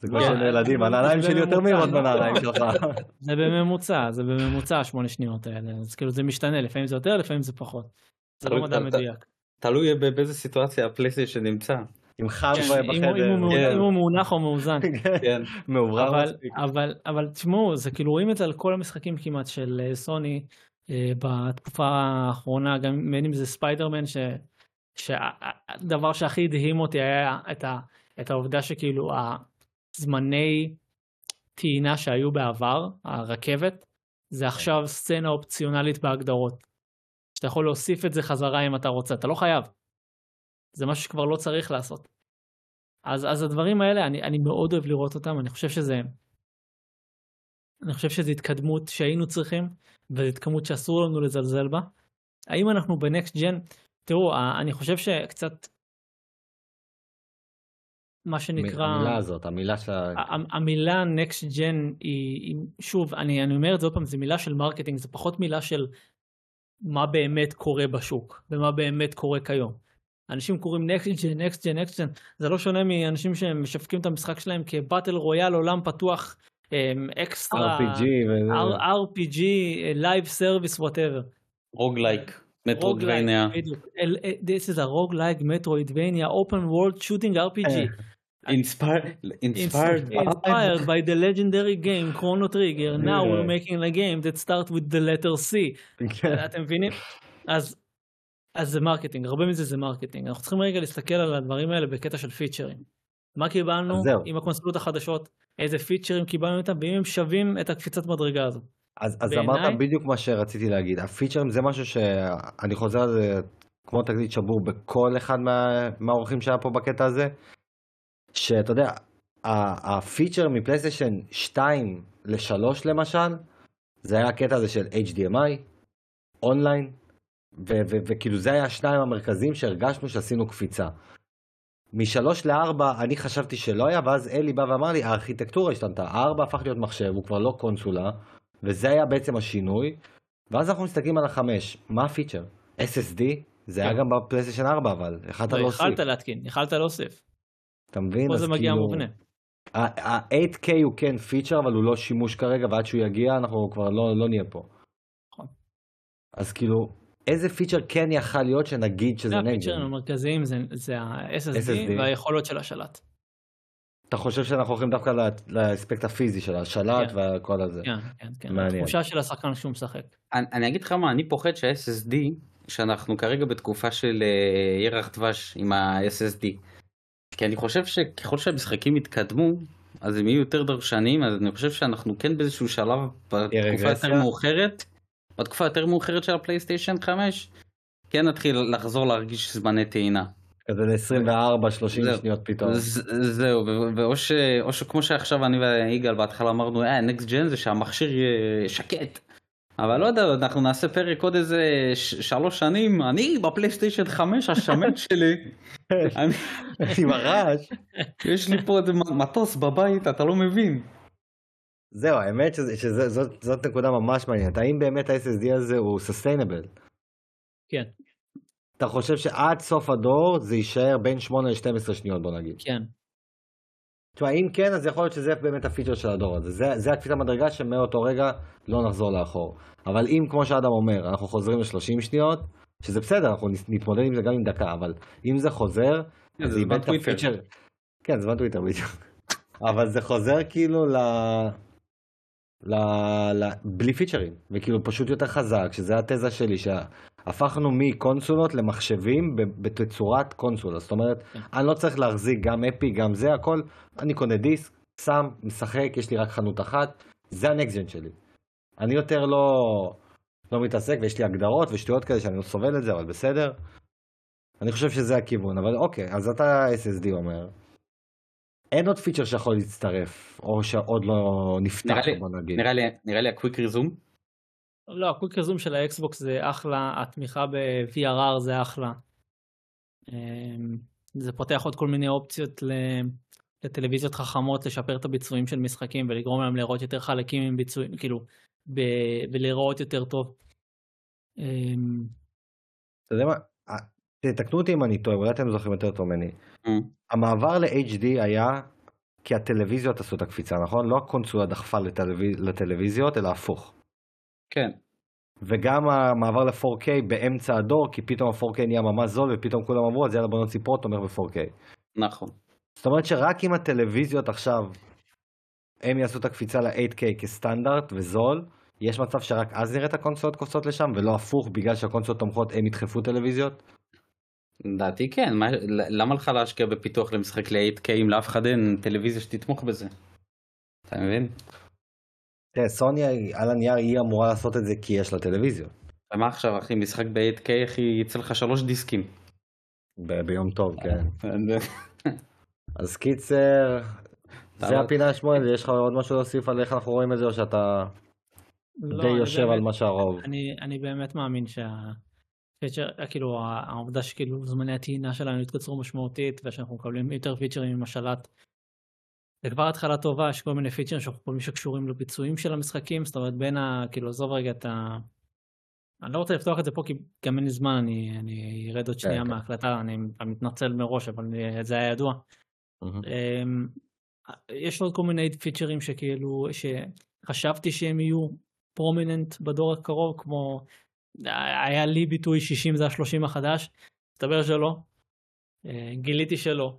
זה כמו לא, של ילדים, זה הנעליים שלי יותר מהירות? מהנעליים שלך. זה בממוצע, זה בממוצע השמונה שניות האלה, אז כאילו זה משתנה, לפעמים זה יותר, לפעמים זה פחות. זה לא מדע מדויק. תלוי ב- באיזה סיטואציה הפלייסטיישן נמצא. עם חם כן, אם הוא בחדר. כן. אם הוא מאונח או מאוזן. כן. אבל, מספיק. אבל, תשמעו, זה כאילו רואים את זה על כל המשחקים כמעט של אה, סוני אה, בתקופה האחרונה, גם בין אם זה ספיידרמן, שהדבר שהכי הדהים אותי היה את העובדה שכאילו הזמני טעינה שהיו בעבר, הרכבת, זה עכשיו סצנה אופציונלית בהגדרות. שאתה יכול להוסיף את זה חזרה אם אתה רוצה, אתה לא חייב. זה משהו שכבר לא צריך לעשות. אז, אז הדברים האלה, אני, אני מאוד אוהב לראות אותם, אני חושב שזה... אני חושב שזו התקדמות שהיינו צריכים, וזו התקדמות שאסור לנו לזלזל בה. האם אנחנו בנקסט ג'ן? תראו, אני חושב שקצת... מה שנקרא... המילה הזאת, המילה של... ה- המילה next gen היא, שוב, אני, אני אומר את זה עוד פעם, זו מילה של marketing, זה פחות מילה של מה באמת קורה בשוק, ומה באמת קורה כיום. אנשים קוראים next gen, next gen, next gen, זה לא שונה מאנשים שמשווקים את המשחק שלהם כ battle royale עולם פתוח, אמ, extra, RPG וזה. R- RPG, live service, whatever. Roguelike. אל- אה, This is a roguelike metroidvania open world shooting RPG. Inspired inspired by the legendary game Chrono Trigger. Now Yeah. we're making a game that start with the letter C. אתם מבינים? אז, אז זה marketing, הרבה מזה זה marketing. אנחנו צריכים רגע להסתכל על הדברים האלה בקטע של feature ים. מה קיבלנו. עם הקונסולות החדשות, איזה פיצ'רים קיבלנו איתם, ואם הם שווים את הקפיצת מדרגה הזו. אז, אז בעיניי- אמרת בדיוק מה שרציתי להגיד. הפיצ'רים זה משהו שאני חוזר על זה כמו תקליט שבור בכל אחד מה, מהאורחים שהיה פה בקטע הזה. שאתה יודע, הפיצ'ר מפלייסטיישן 2 ל-3 למשל, זה היה הקטע הזה של HDMI, אונליין, וכאילו זה היה השניים המרכזיים שהרגשנו שעשינו קפיצה. משלוש לארבע אני חשבתי שלא היה, ואז אלי בא ואמר לי, הארכיטקטורה השתנתה, הארבע הפך להיות מחשב, הוא כבר לא קונסולה, וזה היה בעצם השינוי, ואז אנחנו מסתכלים על החמש, מה הפיצ'ר? SSD? זה היה כן. גם בפלייסטיישן 4 אבל, יכלת לא, להוסיף, יכלת להתקין, יכלת להוסיף. אתה מבין? פה זה מגיע כאילו, מובנה. ה-8K הוא כן פיצ'ר, אבל הוא לא שימוש כרגע, ועד שהוא יגיע אנחנו כבר לא, לא נהיה פה. נכון. אז כאילו, איזה פיצ'ר כן יכל להיות שנגיד שזה נגד? הפיצ'רים המרכזיים זה- זה ה-SSD SSD. והיכולות של השלט. אתה חושב שאנחנו הולכים דווקא ל- לאספקט הפיזי של השלט כן. והכל הזה? כן, כן, כן. מעניין. התחושה של השחקן כשהוא משחק. אני, אני אגיד לך מה, אני פוחד שה-SSD, שאנחנו כרגע בתקופה של אה, ירח דבש עם ה-SSD. כי אני חושב שככל שהמשחקים יתקדמו, אז הם יהיו יותר דרשניים, אז אני חושב שאנחנו כן באיזשהו שלב, בתקופה? יותר מאוחרת, בתקופה יותר מאוחרת של הפלייסטיישן 5, כן נתחיל לחזור להרגיש זמני טעינה. כזה ל-24-30 זהו. שניות פתאום. ז- זהו, ואו ש... או שכמו שעכשיו אני ויגאל בהתחלה אמרנו, אה, נקסט ג'ן זה שהמכשיר יהיה שקט. אבל לא יודע, אנחנו נעשה פרק עוד איזה שלוש שנים, אני בפלייסטיישן 5 השמן שלי, אני, עם הרעש. יש לי פה איזה מטוס בבית, אתה לא מבין. זהו, האמת שזה- שזה- זאת- זאת נקודה ממש מעניינת. האם באמת ה-SSD הזה הוא סוסטיינבל? כן, אתה חושב שעד סוף הדור זה יישאר בין 8 ל-12 שניות בוא נגיד. כן. תשמע, אם כן, אז יכול להיות שזה באמת הפיצ'ר של הדור הזה. זה, זה הקפיצה מדרגה שמאותו רגע לא נחזור לאחור. אבל אם, כמו שאדם אומר, אנחנו חוזרים ל-30 שניות, שזה בסדר, אנחנו נתמודד עם זה גם עם דקה, אבל אם זה חוזר, זה אז זמן איבד את. הפיצ'ר. כן, זמן טוויטר בדיוק. אבל זה חוזר כאילו ל... ל... ל... בלי פיצ'רים, וכאילו פשוט יותר חזק, שזה התזה שלי, שהפכנו מקונסולות למחשבים בתצורת קונסולה. זאת אומרת, כן. אני לא צריך להחזיק גם אפי, גם זה, הכל, אני קונה דיסק, שם, משחק, יש לי רק חנות אחת, זה הנקסט שלי. אני יותר לא, לא מתעסק, ויש לי הגדרות ושטויות כאלה שאני לא סובל את זה, אבל בסדר. אני חושב שזה הכיוון, אבל אוקיי, אז אתה SSD אומר. אין עוד feature שיכול להצטרף, או שעוד לא נפתח, נראה לי- בוא נגיד. נראה לי, נראה לי ה quick resume, לא, ה quick resume של ה Xbox זה אחלה, התמיכה ב-VRR זה אחלה. אמ, זה פותח עוד כל מיני אופציות ל- לטלוויזיות חכמות לשפר את הביצועים של משחקים ולגרום להם לראות יותר חלקים עם ביצועים, כאילו, ב- ולהיראות יותר טוב. אמ, אתה יודע מה, אה, תתקנו אותי אם אני טועה, אולי אתם זוכרים יותר טוב ממני. Mm. המעבר ל-HD היה כי הטלוויזיות עשו את הקפיצה, נכון? לא הקונסולה דחפה לטלוויז... לטלוויזיות, אלא הפוך. כן. וגם המעבר ל-4K באמצע הדור, כי פתאום ה-4K נהיה ממש זול, ופתאום כולם אמרו, אז יאללה בוא נוציא פרו תומך ב-4K. נכון. זאת אומרת שרק אם הטלוויזיות עכשיו, הם יעשו את הקפיצה ל-8K כסטנדרט וזול, יש מצב שרק אז נראה את הקונסולות קופצות לשם, ולא הפוך, בגלל שהקונסולות תומכות הם ידחפו טלוויזיות? לדעתי כן, מה, למה לך להשקיע בפיתוח למשחק ל-8K אם לאף אחד אין טלוויזיה שתתמוך בזה? אתה מבין? תראה, סוני על הנייר היא אמורה לעשות את זה כי יש לה טלוויזיות. ומה עכשיו אחי, משחק ב-8K אחי יצא לך שלוש דיסקים. ב- ביום טוב, כן. אז קיצר, זה אבל- הפינה שמואל, יש לך עוד משהו להוסיף על איך אנחנו רואים את זה, או שאתה לא, די יושב באמת- על מה שהרוב? אני, אני באמת מאמין שה... פיצ'ר, כאילו העובדה שכאילו זמני הטעינה שלנו התקצרו משמעותית ושאנחנו מקבלים יותר פיצ'רים עם השלט. זה כבר התחלה טובה, יש כל מיני פיצ'רים שאנחנו חושבים שקשורים לביצועים של המשחקים, זאת אומרת בין ה... כאילו עזוב רגע את ה... אני לא רוצה לפתוח את זה פה כי גם אין לי זמן, אני, אני ארד עוד שנייה כן. מההקלטה, אני מתנצל מראש, אבל זה היה ידוע. אמ, יש עוד כל מיני feature ים שכאילו, שחשבתי שהם יהיו prominent בדור הקרוב, כמו היה לי ביטוי 60 זה ה-30 החדש, מסתבר שלא, אה, גיליתי שלא.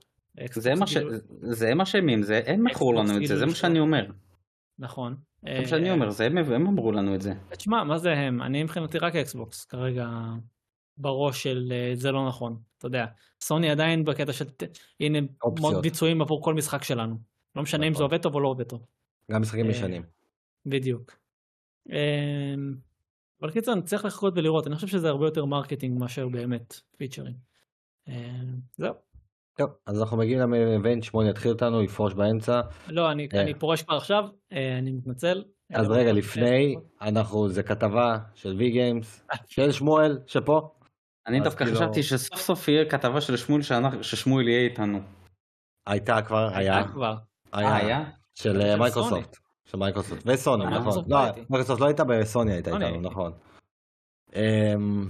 זה מה ש- זה מה שהם, אם זה, הם מכרו לנו את זה, זה מה שאני אומר. נכון. זה מה שאני אומר, זה הם הם אמרו לנו את זה. תשמע, מה זה הם? אני מבחינתי רק Xbox כרגע בראש של אה, זה לא נכון, אתה יודע. סוני עדיין בקטע של הנה ביצועים עבור כל משחק שלנו. לא משנה אם זה נכון. עובד טוב או לא עובד טוב. גם משחקים אה, ישנים. בדיוק. אמ, אבל קיצר, אני צריך לחכות ולראות, אני חושב שזה הרבה יותר marketing מאשר באמת feature ים. אמ, זהו. טוב, אז אנחנו מגיעים ל event, שמואל יתחיל אותנו, יפרוש באמצע. לא, אני אה. אני פורש כבר עכשיו, אה, אני מתנצל. אז אה, רגע, אה, לפני, אנחנו, זה כתבה של Vgames, של שמואל, שפה. אני דווקא כאילו- חשבתי שסוף סוף יהיה כתבה של שמואל שאנחנו- ששמואל יהיה איתנו. הייתה כבר, היה, היה כבר. אה, היה? של אה. מייקרוסופט. של מייקרוסופט. וסוני, אה, נכון. לא, לא. מייקרוסופט לא הייתה, בסוני הייתה איתנו. נכון. אמ,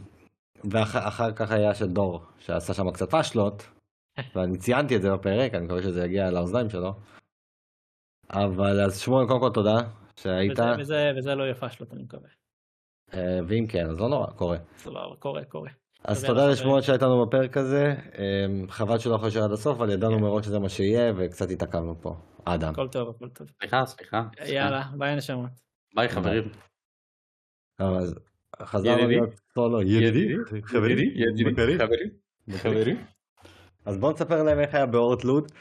ואחר כך היה של דור, שעשה שם קצת פאשלות, ואני ציינתי את זה בפרק, אני מקווה שזה יגיע לאוזניים שלו. אבל אז שמואל, קודם כל תודה שהיית, וזה- וזה- וזה לא יהיה פאשלות, אני מקווה. אה, ואם כן, אז לא נורא, קורה. סבבה, קורה, קורה. אז תודה לשמואל שהיית לנו בפרק הזה, אמ, חבל שלא יכול להישאר עד הסוף, אבל ידענו מראש שזה מה שיהיה, וקצת התעכבנו פה. אדם. הכל טוב, הכל טוב. סליחה, סליחה. יאללה, ביי נשמות. ביי חברים. אז חזרנו. להיות סולו. ידידי? חברי? ידידי, מכרי? חברים. אז בוא נספר להם איך היה באורט לוד.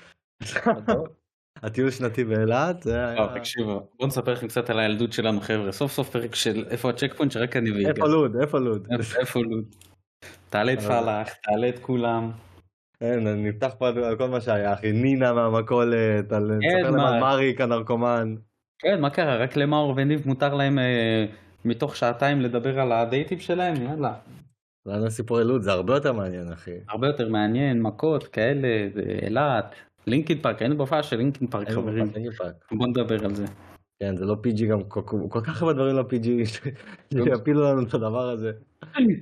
הטיול שנתי באילת, תקשיבו, בואו נספר לכם קצת על הילדות שלנו חבר'ה, סוף סוף פרק של איפה הצ'ק פוינט שרק אני ויגאל. איפה לוד? איפה לוד? איפה- לוד? תעלה את פלאח, תעלה את כולם. אין, אני נפתח פה על כל מה שהיה, אחי. נינה מהמכולת, על-? על מאריק הנרקומן. כן, מה קרה? רק למאור וניב מותר להם אה, מתוך שעתיים לדבר על הדייטים שלהם? יאללה. היה סיפורי לוד, זה הרבה יותר מעניין, אחי. הרבה יותר מעניין, מכות כאלה, אילת. לינקין פארק, היינו בהופעה של לינקין פארק חברים. בוא נדבר על זה. כן, זה לא PG גם, כל- כך הרבה דברים לא PG, שיפילו לנו את הדבר הזה.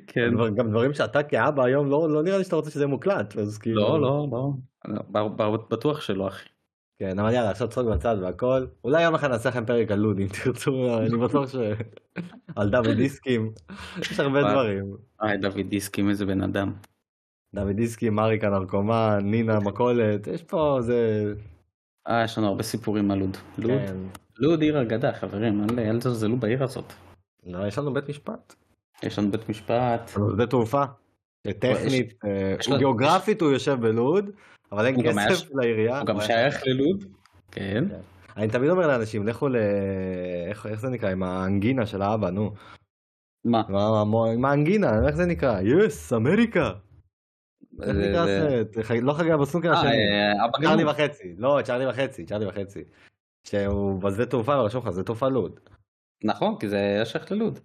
כן. גם דברים שאתה כאבא היום, לא לא נראה לי שאתה רוצה שזה מוקלט, אז כאילו... לא, לא, לא. בטוח שלא, אחי. כן, אבל יאללה, עכשיו צחוק בצד והכל. אולי יום אחד נעשה לכם פרק על לוד, אם תרצו, אני בטוח ש... על דוד דיסקים, יש הרבה. דברים. היי, דוד דיסקים, איזה בן אדם. דוד דיסקים, מאריק הנרקומן, נינה מכולת, יש פה, זה... אה, יש לנו הרבה סיפורים על לוד. לוד, כן. לוד עיר אגדה, חברים, אל תזלזלו בעיר הזאת. לא, יש לנו בית משפט. יש לנו בית משפט. שדה תעופה. טכנית, אה, גיאוגרפית הוא יושב בלוד, אבל אין כסף ש- לעירייה. הוא גם אבל- שייך ללוד. כן. אני תמיד אומר לאנשים, לכו ל... איך איך זה נקרא? עם האנגינה של האבא, נו. מה? עם האנגינה, איך זה נקרא? yes, אמריקה. איך זה- נקרא זה- הסרט? לא חגיגה בסנוקר אה, השני. אה, אבא צ'ארלי. וחצי. לא, צ'ארלי וחצי, צ'ארלי וחצי. שהוא בשדה תעופה ורשום לך, שדה תעופה לוד. נכון, כי זה היה שייך ללוד.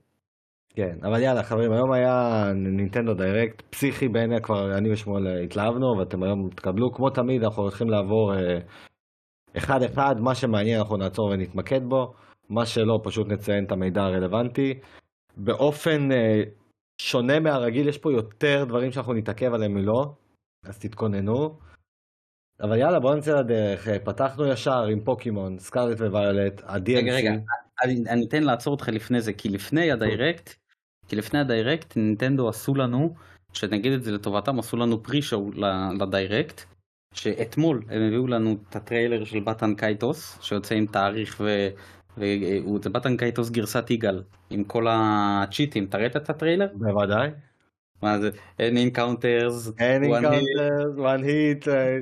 כן, אבל יאללה חברים, היום היה נינטנדו Direct, פסיכי בעיני, כבר אני ושמואל התלהבנו, ואתם היום תקבלו, כמו תמיד, אנחנו הולכים לעבור אה, אחד אחד, מה שמעניין אנחנו נעצור ונתמקד בו, מה שלא, פשוט נציין את המידע הרלוונטי. באופן אה, שונה מהרגיל, יש פה יותר דברים שאנחנו נתעכב עליהם מלא, אז תתכוננו. אבל יאללה, בואו נצא לדרך, אה, פתחנו ישר עם פוקימון, סקארלט וויולט, ה-DLC. רגע, רגע, אני, אני אתן לעצור אותך לפני זה, כי לפני הדיירקט, כי לפני הדיירקט, נינטנדו עשו לנו, שנגיד את זה לטובתם, עשו לנו pre-show לדיירקט, שאתמול הם הביאו לנו את הטריילר של Baten Kaitos, שיוצא עם תאריך ו... וזה Baten Kaitos גרסת יגאל, עם כל הצ'יטים, אתה ראית את הטריילר? בוודאי. מה זה, אין encounters, אין encounters, hit, אה,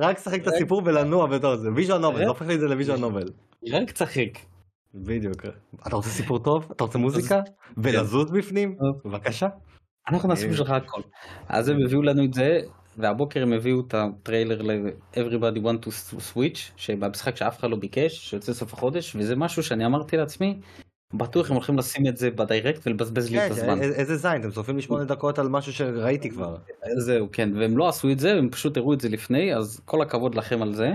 רק שחק את הסיפור ולנוע בתור זה, visual novel, זה הופך לי את זה ל visual novel. רק שחיק. בדיוק. אתה רוצה סיפור טוב? אתה רוצה מוזיקה? ולזוז בפנים? בבקשה. אנחנו נעשה בשבילך הכל. אז הם הביאו לנו את זה, והבוקר הם הביאו את הטריילר ל-Everybody Want to Switch, שבמשחק שאף אחד לא ביקש, שיוצא סוף החודש, וזה משהו שאני אמרתי לעצמי, בטוח הם הולכים לשים את זה בדיירקט ולבזבז לי את כן, הזמן. איזה זין, אתם צופים לי שמונה דקות על משהו שראיתי כבר. זהו, כן, והם לא עשו את זה, הם פשוט הראו את זה לפני, אז כל הכבוד לכם על זה.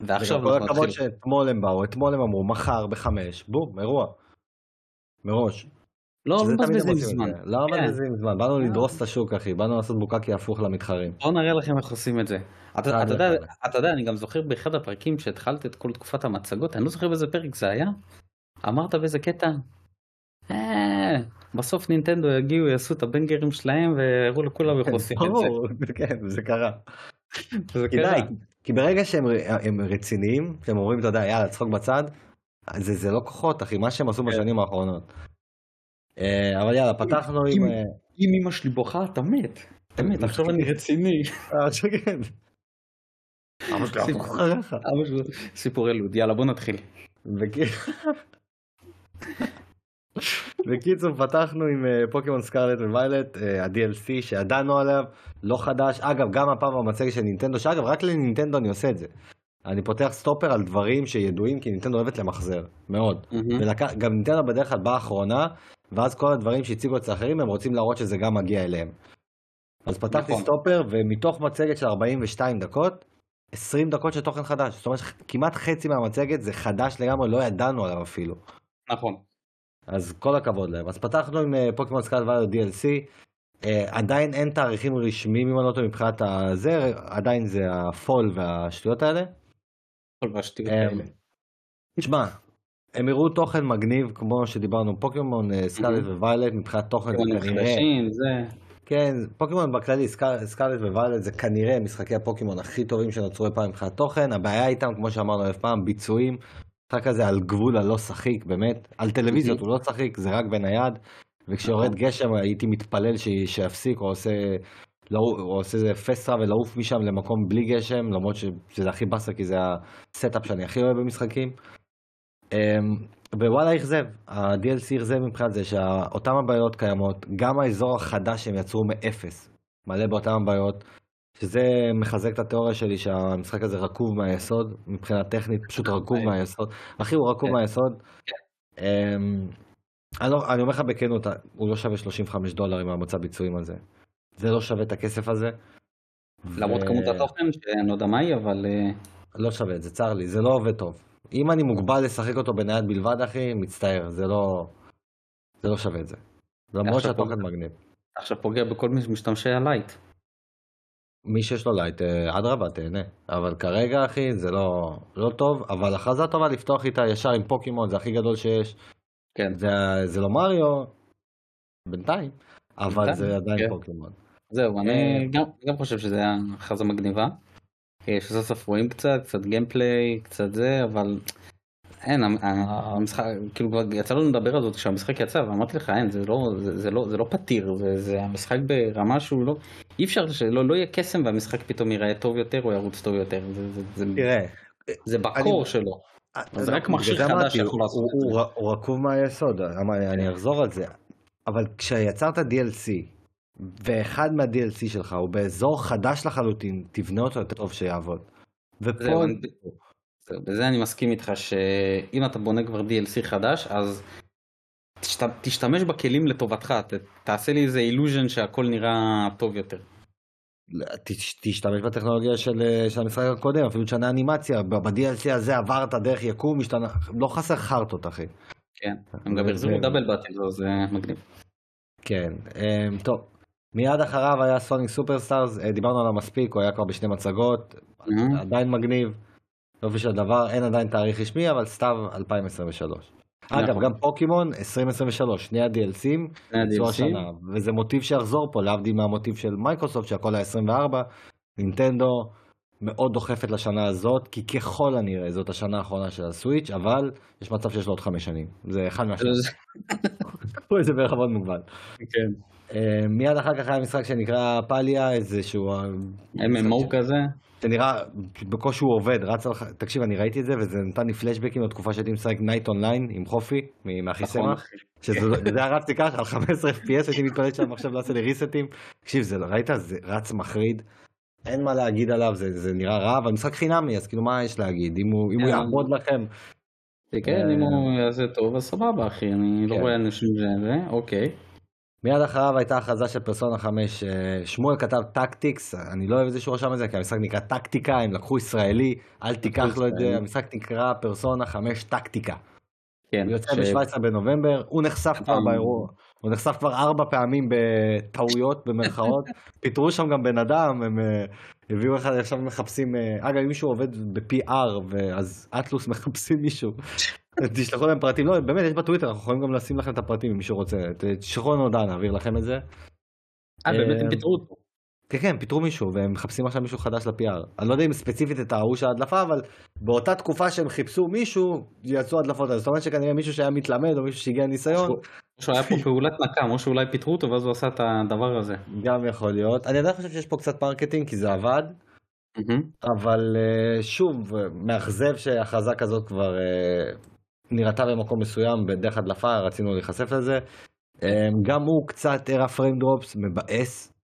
ועכשיו כל הכבוד שאתמול הם באו, אתמול הם אמרו, מחר בחמש, בום, אירוע. מראש. לא מבזבזים זמן. לא מבזבזים זמן, באנו לדרוס את השוק אחי, באנו לעשות בוקקי הפוך למתחרים. בוא נראה לכם איך עושים את זה. אתה יודע, אני גם זוכר באחד הפרקים שהתחלת את כל תקופת המצגות, אני לא זוכר באיזה פרק זה היה, אמרת באיזה קטע, אה, בסוף נינטנדו יגיעו, יעשו את הבנגרים שלהם ויראו לכולם איך עושים את זה. כן, זה קרה. כדאי, כי ברגע שהם רציניים, שהם אומרים, אתה יודע, יאללה, צחוק בצד, זה לא כוחות, אחי, מה שהם עשו כן. בשנים האחרונות. אה, אבל יאללה, פתחנו עם... אה, אם אמא שלי בוכה, אתה מת. אתה מת, עכשיו אני רציני. עכשיו כן. סיפור ילוד, יאללה בוא נתחיל. בקיצור פתחנו עם אה, פוקימון סקארלט וויילט, ה-DLC שידענו עליו, לא חדש, אגב גם הפעם במצגת של נינטנדו, שאגב רק לנינטנדו אני עושה את זה. אני פותח סטופר על דברים שידועים כי נינטנדו אוהבת למחזר, מאוד. גם נינטנדו בדרך כלל באה אחרונה, ואז כל הדברים שהציגו אצל אחרים הם רוצים להראות שזה גם מגיע אליהם. אז פתחתי נכון. סטופר ומתוך מצגת של 42 דקות, 20 דקות של תוכן חדש. זאת אומרת כמעט חצי מהמצגת זה חדש לגמרי, לא ידענו עליו אפילו. נכון. אז כל הכבוד להם. אז פתחנו עם אה, פוקימון סקארלט וויולט DLC. Uh, עדיין אין תאריכים רשמיים אם אני לא טועה מבחינת הזה, עדיין זה ה fall והשטויות האלה. fall והשטויות אה, האלה. תשמע, הם הראו תוכן מגניב כמו שדיברנו פוקימון סקארלט וויילט מבחינת תוכן זה כנראה. כן, פוקימון בכללי, סקארלט וויילט זה כנראה משחקי הפוקימון הכי טובים שנוצרו פעם מבחינת תוכן, הבעיה איתם, כמו שאמרנו אלף פעם, ביצועים, המשחק הזה על גבול הלא שחיק, באמת, על טלוויזיות הוא לא שחיק, זה רק בנייד, וכשיורד נכון. גשם הייתי מתפלל שיפסיק, או עושה, לא, או עושה איזה fast travel ולעוף משם למקום בלי גשם, למרות שזה הכי באסה כי זה ה setup שאני הכי אוהב במשחקים. אמ, ווואלה אכזב, ה-DLC אכזב מבחינת זה שאותם הבעיות קיימות, גם האזור החדש שהם יצרו מאפס, מלא באותם הבעיות, שזה מחזק את התיאוריה שלי שהמשחק הזה רקוב מהיסוד, מבחינה טכנית פשוט רקוב מהיסוד, אחי הוא רקוב כן. מהיסוד. אמ, לא, אני אומר לך בכנות, הוא לא שווה 35 דולר עם המצב ביצועים הזה, זה לא שווה את הכסף הזה. למרות כמות התוכן שאני לא יודע מה היא אבל... אה, לא שווה את זה, צר לי, זה לא עובד טוב. אם אני מוגבל לשחק אותו בנייד בלבד, אחי, מצטער, זה לא... זה לא שווה את זה. למרות שהתוכן מגניב. עכשיו פוגע בכל מי שמשתמשי הלייט. מי שיש לו לייט, אה, אדרבה, תהנה. אבל כרגע, אחי, זה לא, לא טוב, אבל הכרזה טובה לפתוח איתה ישר עם פוקימון, זה הכי גדול שיש. כן. זה, זה לא מריו, בינתיים, אבל בינתיים, זה עדיין כן. פוקימון. זהו, אני אה, גם, גם חושב שזה היה הכרזה מגניבה. שסוף סוף רואים קצת, קצת גיימפליי, קצת זה, אבל אין, המשחק, כאילו יצא לנו לדבר על זה כשהמשחק יצא, ואמרתי לך, אין, זה לא, זה, זה לא, זה לא פתיר, זה, זה המשחק ברמה שהוא לא, אי אפשר שלא לא יהיה קסם והמשחק פתאום ייראה טוב יותר או ירוץ טוב יותר, זה, זה, זה, תראה, זה בקור אני... שלו. זה רק מכשיר חדש שיכול לעשות את זה. הוא רקוב מהיסוד, אני אחזור על זה, אבל כשיצרת DLC, ואחד מה-DLC שלך הוא באזור חדש לחלוטין, תבנה אותו יותר טוב שיעבוד. ופה... בזה אני מסכים איתך שאם אתה בונה כבר DLC חדש, אז שת- תשתמש בכלים לטובתך, ת- תעשה לי איזה אילוז'ן שהכל נראה טוב יותר. ת- תשתמש בטכנולוגיה של, של המשחק הקודם, אפילו תשנה אנימציה, ב-DLC הזה עברת דרך יקום, השתנה, לא חסר חרטות אחי. כן, הם גם זה- double battle, זה מגניב. כן, אמ, טוב. מיד אחריו היה סוניק סופרסטארס, אה, דיברנו עליו מספיק, הוא היה כבר בשני מצגות, Mhm. עדיין מגניב, יופי של דבר, אין עדיין תאריך רשמי, אבל סתיו 2023. אגב, נכון. גם פוקימון 2023, שני ה-DLCים. השנה, וזה מוטיב שיחזור פה, להבדיל מהמוטיב של מייקרוסופט, שהכל היה 24, נינטנדו מאוד דוחפת לשנה הזאת, כי ככל הנראה זאת השנה האחרונה של הסוויץ', אבל יש מצב שיש לו עוד חמש שנים, זה אחד מהשניים, קחו את זה בערבון מוגבל. כן. אה, מיד אחר כך היה משחק שנקרא פליה, איזשהו... אה, MMO כזה. שנראה בקושי הוא עובד, רץ על... תקשיב, אני ראיתי את זה וזה נתן לי פלשבקים לתקופה שהייתי משחק Knight Online עם חופי, מאחי נכון, סמך. שזה זה לי ככה על 15 FPS, הייתי מתפלט שהמחשב לא עושה לי ריסטים. תקשיב, זה, ראית? זה רץ מחריד. אין מה להגיד עליו, זה, זה נראה רע, אבל משחק חינמי, אז כאילו מה יש להגיד? אם הוא, אם הוא כן. יעבוד לכם, כן, אם הוא יעשה טוב, אז סבבה אחי, אני לא כן. רואה אנשים שזה, אוקיי. מיד אחריו הייתה הכרזה של פרסונה 5, אה, שמואל כתב טקטיקס, אני לא אוהב את זה שהוא רשם את זה, כי המשחק נקרא טקטיקה, הם לקחו ישראלי, אל תיקח לו את זה. המשחק נקרא פרסונה 5 טקטיקה. כן. הוא יוצא ש- ב-17 בנובמבר, הוא נחשף כבר פעם- באירוע, הוא נחשף כבר ארבע פעמים בטעויות במרכאות, פיטרו שם גם בן אדם, הם אה, הביאו אחד, עכשיו מחפשים, אה, אגב אם מישהו עובד ב-PR, אז אטלוס מחפשים מישהו, תשלחו להם פרטים, לא באמת יש בטוויטר, אנחנו יכולים גם לשים לכם את הפרטים אם מישהו רוצה, תשלחו לנו הודעה, נעביר לכם את זה. אה, באמת הם אה, פיטרו אותו. כן כן, פיטרו מישהו והם מחפשים עכשיו מישהו חדש ל-PR. אני לא יודע אם ספציפית את ההוא של ההדלפה, אבל באותה תקופה שהם חיפשו מישהו, יצאו הדלפות האלה. זאת אומרת שכנראה מישהו שהיה מתלמד או מישהו שהגיע ניסיון, או שהוא היה פה פעולת נקם, או שאולי פיטרו אותו ואז הוא עשה את הדבר הזה. גם יכול להיות. אני עדיין חושב שיש פה קצת marketing כי זה עבד. אבל אה, שוב, אה, מאכזב שהכרזה כזאת כבר אה, נראתה במקום מסוים בדרך הדלפה, רצינו להיחשף לזה. אה, גם הוא קצת הראה frame drops, מבאס,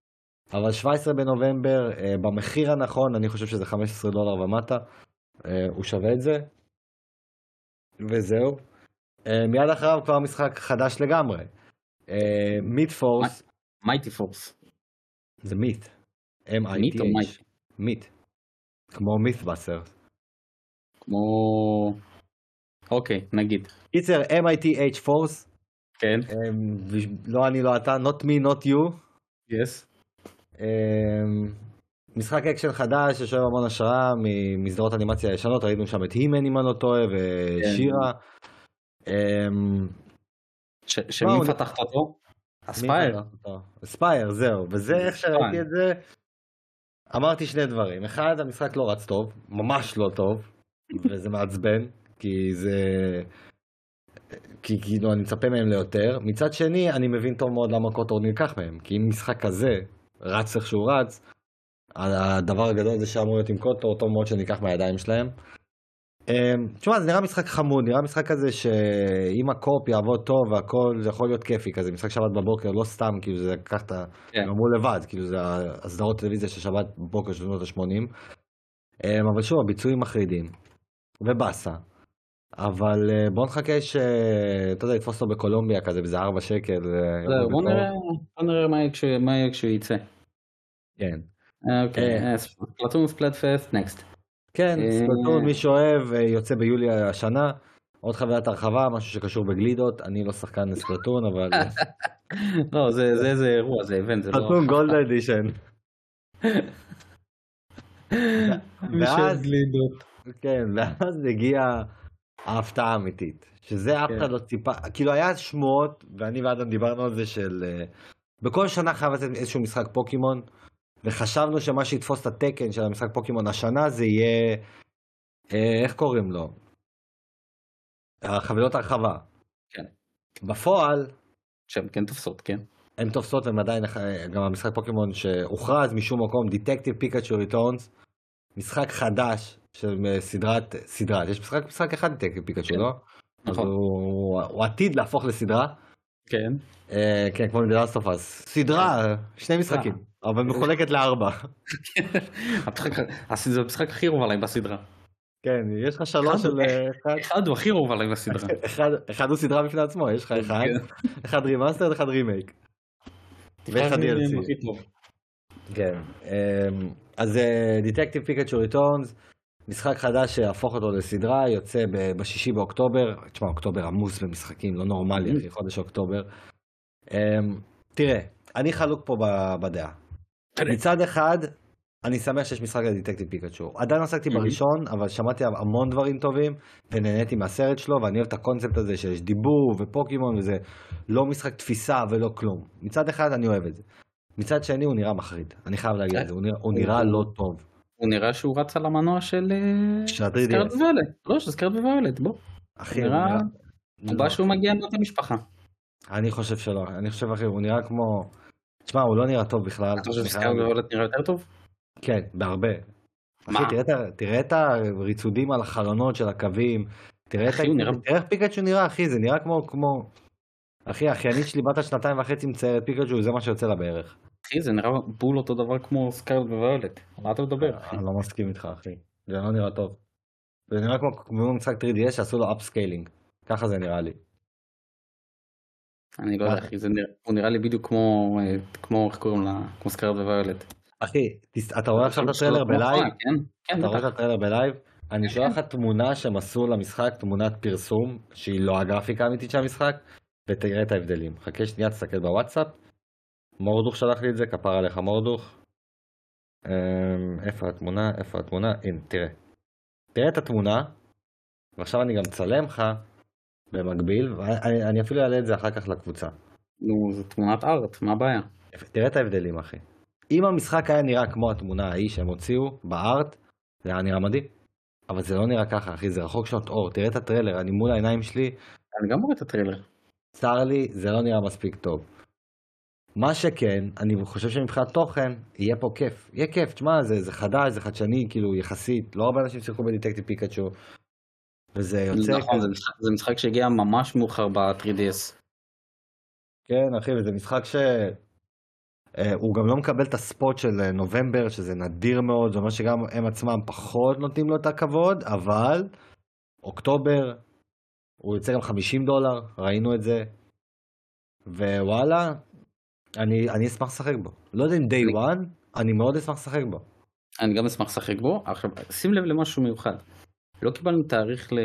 אבל 17 בנובמבר, אה, במחיר הנכון, אני חושב שזה 15 דולר ומטה, אה, הוא שווה את זה. וזהו. אה, מיד אחריו כבר משחק חדש לגמרי. Myth Force, Mighty Force. זה מיט. מיט או M-I-T-H. מייטי? מיט. כמו MythBuster. כמו... אוקיי, נגיד. קיצר, MITH Force, כן. לא אני לא אתה, not me not you. yes. אמ, משחק אקשן חדש ששואב המון השראה ממסדרות אנימציה ישנות, ראינו שם את He-Man אם אני לא טועה ו She-Ra. אמ, ש- שמי וואו, פתחת אותו? Aspyr. Aspyr, זהו. וזה איך שראיתי את זה, אמרתי שני דברים. אחד, המשחק לא רץ טוב, ממש לא טוב, וזה מעצבן, כי זה... כי כאילו אני מצפה מהם ליותר. מצד שני, אני מבין טוב מאוד למה KOTOR נלקח מהם. כי אם משחק כזה רץ איך שהוא רץ, הדבר הגדול זה שאמור להיות עם קוטור, טוב מאוד שניקח מהידיים שלהם. אמ, תשמע, זה נראה משחק חמוד, נראה משחק כזה שאם הקופ יעבוד טוב והכל, זה יכול להיות כיפי כזה, משחק שבת בבוקר, לא סתם, כאילו זה לקח את ה... כן. הם אמרו לבד, כאילו זה הסדרות טלוויזיה של שבת בבוקר של שנות ה-80. אבל שוב, הביצועים מחרידים. ובאסה. אבל אה, בוא נחכה ש... אתה יודע, לתפוס אותו בקולומביה כזה, באיזה 4 שקל. אה, זהו, בוא. נראה בוא נראה מה יהיה כשהוא יצא. כן. אוקיי, אה. פלטון ספלטפסט, נקסט. כן, ספלטון, מי שאוהב, יוצא ביולי השנה. עוד חוויית הרחבה, משהו שקשור בגלידות. אני לא שחקן ספלטון, אבל... לא, זה זה איזה אירוע, זה איבנט, זה לא... ספלטון גולד אדישן. ואז- גלידות. כן, ואז הגיעה ההפתעה האמיתית, שזה אף כן. אחד לא ציפה, כאילו היה שמועות, ואני ואדם דיברנו על זה של... אה, בכל שנה חייב לצאת איזשהו משחק פוקימון, וחשבנו שמה שיתפוס את התקן של המשחק פוקימון השנה זה יהיה... אה, איך קוראים לו? החבילות הרחבה. כן. בפועל, שהן כן תופסות, כן. הן תופסות והן עדיין, אה, גם המשחק פוקימון שהוכרז משום מקום, דטקטיב פיקאצ'ו ריטורנס, משחק חדש של אה, סדרת, סדרה, יש משחק, משחק אחד דטקטיב פיקאצ'ו, כן. לא? אז נכון. הוא, הוא עתיד להפוך לסדרה, כן. אה, כן, כמו אז, סדרה, שני משחקים, אבל מחולקת לארבע. זה המשחק הכי אהוב עליי בסדרה. כן, יש לך שלוש של אה, אחד, אחד הוא הכי אהוב עליי בסדרה. אחד, הוא סדרה בפני עצמו, יש לך אחד, כן. אחד remaster, אחד רימייק. ואחד DLC. כן, אמ, אז Detective Pikachu Returns, משחק חדש שהפוך אותו לסדרה, יוצא ב- בשישי באוקטובר, תשמע, אוקטובר עמוס במשחקים, לא נורמלי, אחי, חודש אוקטובר. אמ, תראה, אני חלוק פה בדעה. מצד אחד, אני שמח שיש משחק לדיטקטיב פיקצ'ו. עדיין עסקתי Mhm. בראשון, אבל שמעתי המון דברים טובים, ונהניתי מהסרט שלו, ואני אוהב את הקונספט הזה שיש דיבור ופוקימון, וזה לא משחק תפיסה ולא כלום. מצד אחד אני אוהב את זה. מצד שני הוא נראה מחריד, אני חייב להגיד את זה, הוא הוא נראה לא טוב. הוא נראה שהוא רץ על המנוע של אה, של ה-3DS. סקארט וויולט. לא, של סקארט וויולט, בוא. אחי, נראה- הוא. הוא בא שהוא מגיע מאותה משפחה. אני חושב שלא, אני חושב אחי, הוא נראה כמו... תשמע, הוא לא נראה טוב בכלל. אתה חושב שסקארט וויולט נראה יותר טוב? כן, בהרבה. מה? תראה את הריצודים על החלונות של הקווים, תראה איך פיקצ'ו נראה, אחי, זה נראה כמו... כמו... אחי, האחיינית שלי בת השנתיים וחצי מציירת פיקצ'ו, זה מה שיוצא לה בערך. אחי, זה נראה בול אותו דבר כמו Scarlet Violet. מה אתה מדבר? אחי? אני לא מסכים איתך, אחי. זה לא נראה טוב. זה נראה כמו כמו משחק 3DS שעשו לו upscaling. ככה זה נראה לי. אני לא? יודע, אחי, זה נראה- הוא נראה לי בדיוק כמו, אה, כמו, איך קוראים לה? כמו Scarlet Violet. אחי, אתה רואה עכשיו את הטריילר ב live? כן, כן, אתה רואה את. הטריילר ב live? אני כן, שולח לך תמונה שהם עשו למשחק, תמונת פרסום, שהיא לא הגרפיקה האמיתית של המשחק, ותראה את ההבדלים. חכה שנייה, תסתכל בוואטסאפ. מורדוך שלח לי את זה, כפר עליך מורדוך. אמ, איפה התמונה? איפה התמונה? הנה, תראה. תראה את התמונה, ועכשיו אני גם אצלם לך במקביל, ואני אני אפילו אעלה את זה אחר כך לקבוצה. נו, זה תמונת ארט, מה הבעיה? תראה את ההבדלים, אחי. אם המשחק היה נראה כמו התמונה ההיא שהם הוציאו בארט, זה היה נראה מדהים. אבל זה לא נראה ככה, אחי, זה רחוק שנות אור. תראה את הטריילר, אני מול העיניים שלי, אני גם רואה את הטריילר. צר לי, זה לא נראה מספיק טוב. מה שכן, אני חושב שמבחינת תוכן, יהיה פה כיף. יהיה כיף, תשמע, זה, זה חדש, זה חדשני, כאילו, יחסית. לא הרבה אנשים שיחקו בדיטקטיב פיקאצ'ו. וזה יוצא... נכון, כזה- זה משחק- זה משחק שהגיע ממש מאוחר ב-3DS. כן, אחי, וזה משחק ש... אה, הוא גם לא מקבל את הספוט של אה, נובמבר, שזה נדיר מאוד, זה אומר שגם הם עצמם פחות נותנים לו את הכבוד, אבל אוקטובר, הוא יוצא גם 50 דולר, ראינו את זה, ווואלה, אני, אני אשמח לשחק בו. לא יודע אם day one, אני מאוד אשמח לשחק בו. אני גם אשמח לשחק בו. עכשיו, שים לב למשהו מיוחד. לא קיבלנו תאריך ל...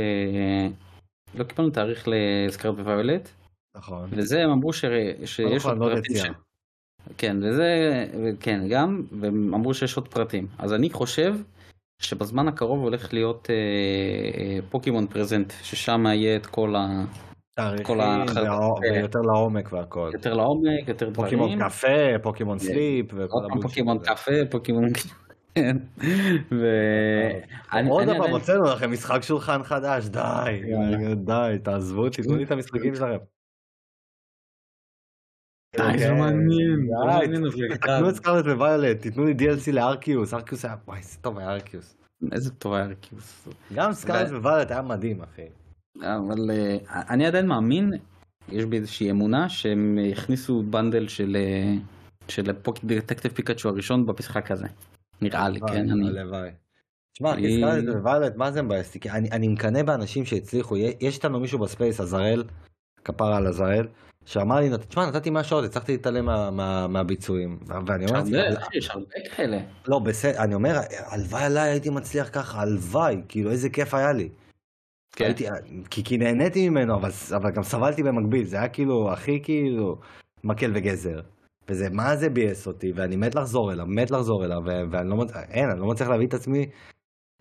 לא קיבלנו תאריך לסקארט וויולט, נכון. וזה הם אמרו ש... שיש עוד לא פרטים יציאה. כן, וזה, כן, גם, והם אמרו שיש עוד פרטים. אז אני חושב שבזמן הקרוב הולך להיות אה, אה, פוקימון פרזנט, ששם יהיה את כל ה... תאריכים, כן. ויותר לעומק והכל. יותר לעומק, יותר דברים. פוקימון קפה, פוקימון כן. סליפ, וכל הבולשיט פוקימון. קפה, פוקימון... כן. ו... אני- עוד אני פעם עדיין- הוצאנו לכם משחק שולחן חדש, די. די, תעזבו, תיתנו לי את המשחקים שלכם. די, זה לא כן, מעניין, לא די, אותי. תתנו את Scarlet Violet, תיתנו לי DLC ל Arceus, Arceus היה, וואי, איזה טוב היה Arceus. איזה טוב היה Arceus. גם Scarlet Violet היה מדהים, אחי. אבל אה, אני עדיין מאמין, יש בי איזושהי אמונה שהם יכניסו bundle של אה, של Detective Pikachu הראשון במשחק הזה. נראה לי, כן? אני... הלוואי. תשמע, Scarlet Violet, מה זה מבאס אני מקנא באנשים שהצליחו, יש איתנו מישהו ב space, עזראל, כפרה על עזראל, שאמר לי, תשמע, נתתי 100 שעות, הצלחתי להתעלם מה- מה- מהביצועים. ואני אומר יש הרבה כאלה. לא, בסדר, אני אומר, הלוואי עליי הייתי מצליח ככה, הלוואי, כאילו איזה כיף היה לי. כן. הייתי, כי, כי נהניתי ממנו, אבל, אבל גם סבלתי במקביל, זה היה כאילו הכי כאילו מקל וגזר. וזה, מה זה ביאס אותי, ואני מת לחזור אליו, מת לחזור אליו, ואני לא, מצ- אין, אני לא מצליח להביא את עצמי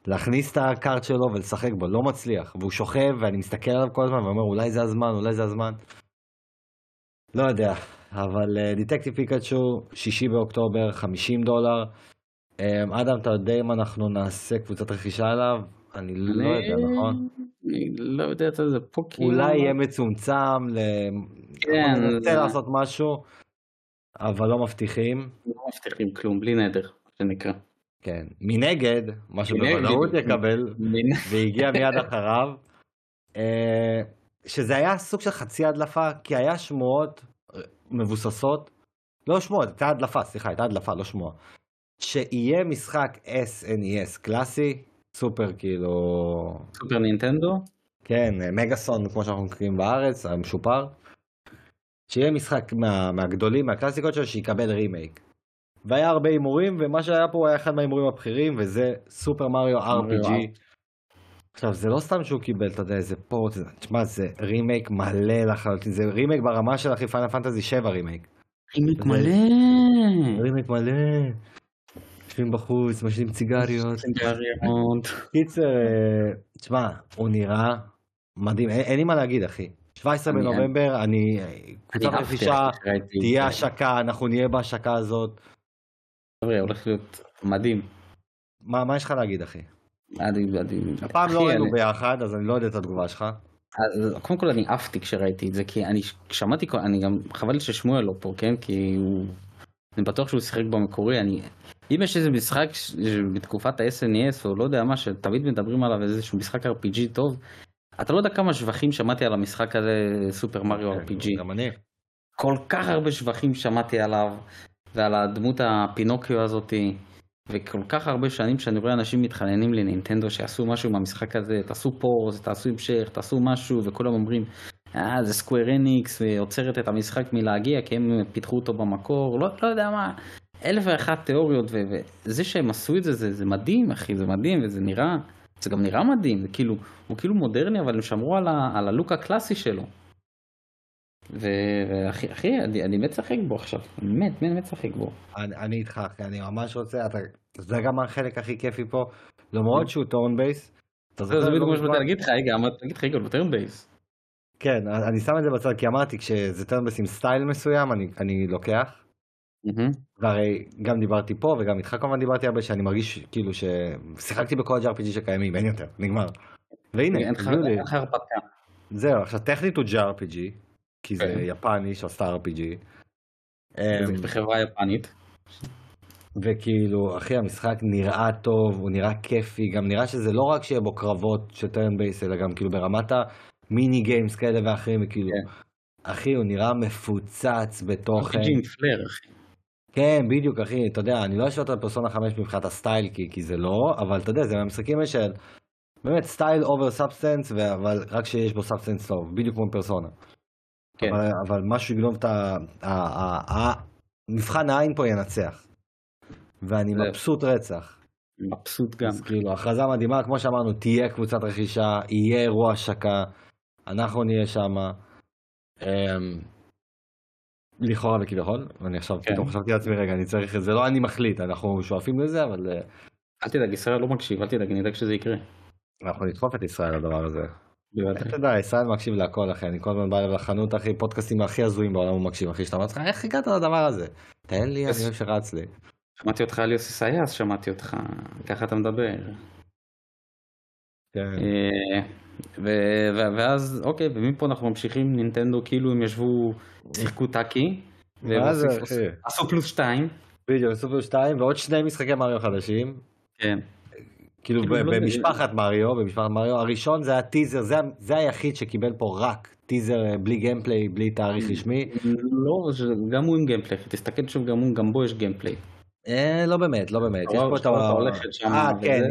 להכניס את הקארט שלו ולשחק בו, לא מצליח. והוא שוכב, ואני מסתכל עליו כל הזמן, ואומר, אולי זה הזמן, אולי זה הזמן. לא יודע, אבל דיטקטיב פיקאצ'ו, שישי באוקטובר, 50 דולר. אמ, אדם, אתה יודע אם אנחנו נעשה קבוצת רכישה עליו? אני לא יודע, נכון? אני לא יודע את זה פוקימון. אולי יהיה מצומצם. כן, ננסה זה- לעשות משהו, אבל לא מבטיחים. לא מבטיחים כלום, בלי נדר, מה שנקרא. כן. מנגד, מה שהוא מנגד. בוודאות יקבל, והגיע מיד אחריו, אה, שזה היה סוג של חצי הדלפה, כי היה שמועות אה, מבוססות, לא שמועות, הייתה הדלפה, סליחה, הייתה הדלפה, לא שמועה, שיהיה משחק SNES קלאסי, סופר כאילו, סופר נינטנדו? כן, מגאסון כמו שאנחנו מכירים בארץ, המשופר. שיהיה משחק מה, מהגדולים, מהקלאסיקות שלו, שיקבל רימייק. והיה הרבה הימורים, ומה שהיה פה היה אחד מההימורים הבכירים, וזה סופר מריו RPG. עכשיו, זה לא סתם שהוא קיבל, אתה יודע, איזה port, תשמע, זה רימייק מלא לחלוטין, זה רימייק ברמה של אחי Final Fantasy 7 Remake. remake מלא! רימייק מלא. יושבים בחוץ, מעשנים סיגריות. סיגריות. קיצר, אה, תשמע, הוא נראה מדהים, אין, לי מה להגיד, אחי. 17 אני- בנובמבר, אני... קבוצת רכישה, תהיה. השקה, אנחנו נהיה בהשקה הזאת. חבר'ה, הולך להיות מדהים. מה, יש לך להגיד, אחי? מדהים, מדהים. הפעם לא אני- ביחד, אז אני לא יודע את התגובה שלך. אז קודם כל אני עפתי כשראיתי את זה, כי אני שמעתי, אני גם, חבל ששמואל לא פה, כן? כי הוא, אני בטוח שהוא שיחק במקורי, אני, אם יש איזה משחק בתקופת ה-SNES או לא יודע מה, שתמיד מדברים עליו איזשהו משחק RPG טוב, אתה לא יודע כמה שבחים שמעתי על המשחק הזה, סופר מריו RPG. גם אני. כל כך הרבה שבחים שמעתי עליו, ועל הדמות הפינוקיו הזאתי, וכל כך הרבה שנים שאני רואה אנשים מתחננים לנינטנדו שיעשו משהו מהמשחק הזה, תעשו פורס, תעשו המשך, תעשו משהו, וכולם אומרים, אה, זה סקוויר אניקס, ועוצרת את המשחק מלהגיע, כי הם פיתחו אותו במקור, לא, לא יודע מה, אלף ואחת תיאוריות, ו- וזה שהם עשו את זה, זה, זה מדהים, אחי, זה מדהים, וזה נראה, זה גם נראה מדהים, זה כאילו, הוא כאילו מודרני, אבל הם שמרו על, ה, על הלוק הקלאסי שלו. ואחי, אחי, אני, אני מת לשחק בו עכשיו, אני מת, מת, מת לשחק בו. אני, אני איתך, אחי, אני ממש רוצה, אתה, זה גם החלק הכי כיפי פה, למרות שהוא turn based. זה בדיוק לא מה שבאתי מזמן- להגיד לך, רגע, אמרתי לך, רגע, ב turn based. כן, אני שם את זה בצד, כי אמרתי, כשזה turn based עם style מסוים, אני, אני לוקח. והרי גם דיברתי פה וגם איתך כמובן דיברתי הרבה שאני מרגיש כאילו ששיחקתי בכל ה-JRPG שקיימים אין יותר נגמר. והנה אין לך הרפתקה. זהו עכשיו טכנית הוא JRPG כי זה כן. יפני שעשתה RPG. זה אמ, בחברה יפנית. וכאילו אחי המשחק נראה טוב הוא נראה כיפי גם נראה שזה לא רק שיהיה בו קרבות של turn based אלא גם כאילו ברמת ה mini games כאלה ואחרים וכאילו כן. אחי הוא נראה מפוצץ בתוכן. RPG עם flair, אחי. כן, בדיוק, אחי, אתה יודע, אני לא אשווה אותו לפרסונה 5 מבחינת ה style, כי, כי זה לא, אבל אתה יודע, זה מהמשחקים של באמת style over substance, אבל רק שיש בו substance טוב, בדיוק כמו פרסונה. כן. אבל, אבל משהו יגנוב את ה... ה- ה- ה- מבחן העין פה ינצח. ואני מבסוט רצח. מבסוט גם. אז כאילו, הכרזה מדהימה, כמו שאמרנו, תהיה קבוצת רכישה, יהיה אירוע השקה, אנחנו נהיה שמה. אמ, לכאורה וכביכול, ואני עכשיו כן. פתאום חשבתי לעצמי, רגע, אני צריך, זה לא אני מחליט, אנחנו שואפים לזה, אבל אה, אל תדאג, ישראל לא מקשיב, אל תדאג, אני אדאג שזה יקרה. אנחנו נדחוף את ישראל לדבר הזה. אתה יודע, ישראל מקשיב להכל, אחי, אני כל הזמן בא לחנות, אחי, פודקאסטים הכי הזויים בעולם הוא מקשיב, אחי, שאתה אומר לעצמך, איך הגעת לדבר הזה? תן לי, אני אוהב שרץ לי. שמעתי אותך על יוסי סייס, שמעתי אותך, ככה אתה מדבר. ו- ו- ואז, אוקיי, ומפה אנחנו ממשיכים, נינטנדו כאילו הם ישבו, שיחקו טאקי, מה זה, הוסיפו- אחי? עשו פלוס שתיים. בדיוק, סופר 2 ועוד שני משחקי מריו חדשים. כן. כאילו כאילו, לא- במשפחת מריו, במשפחת מריו, הראשון זה היה טיזר, זה, היחיד שקיבל פה רק טיזר אה, בלי gameplay, בלי תאריך רשמי. לא, גם הוא עם gameplay, תסתכל שוב, גם בו יש gameplay. אה, לא באמת, לא באמת. יש פה את ה... אה. כן,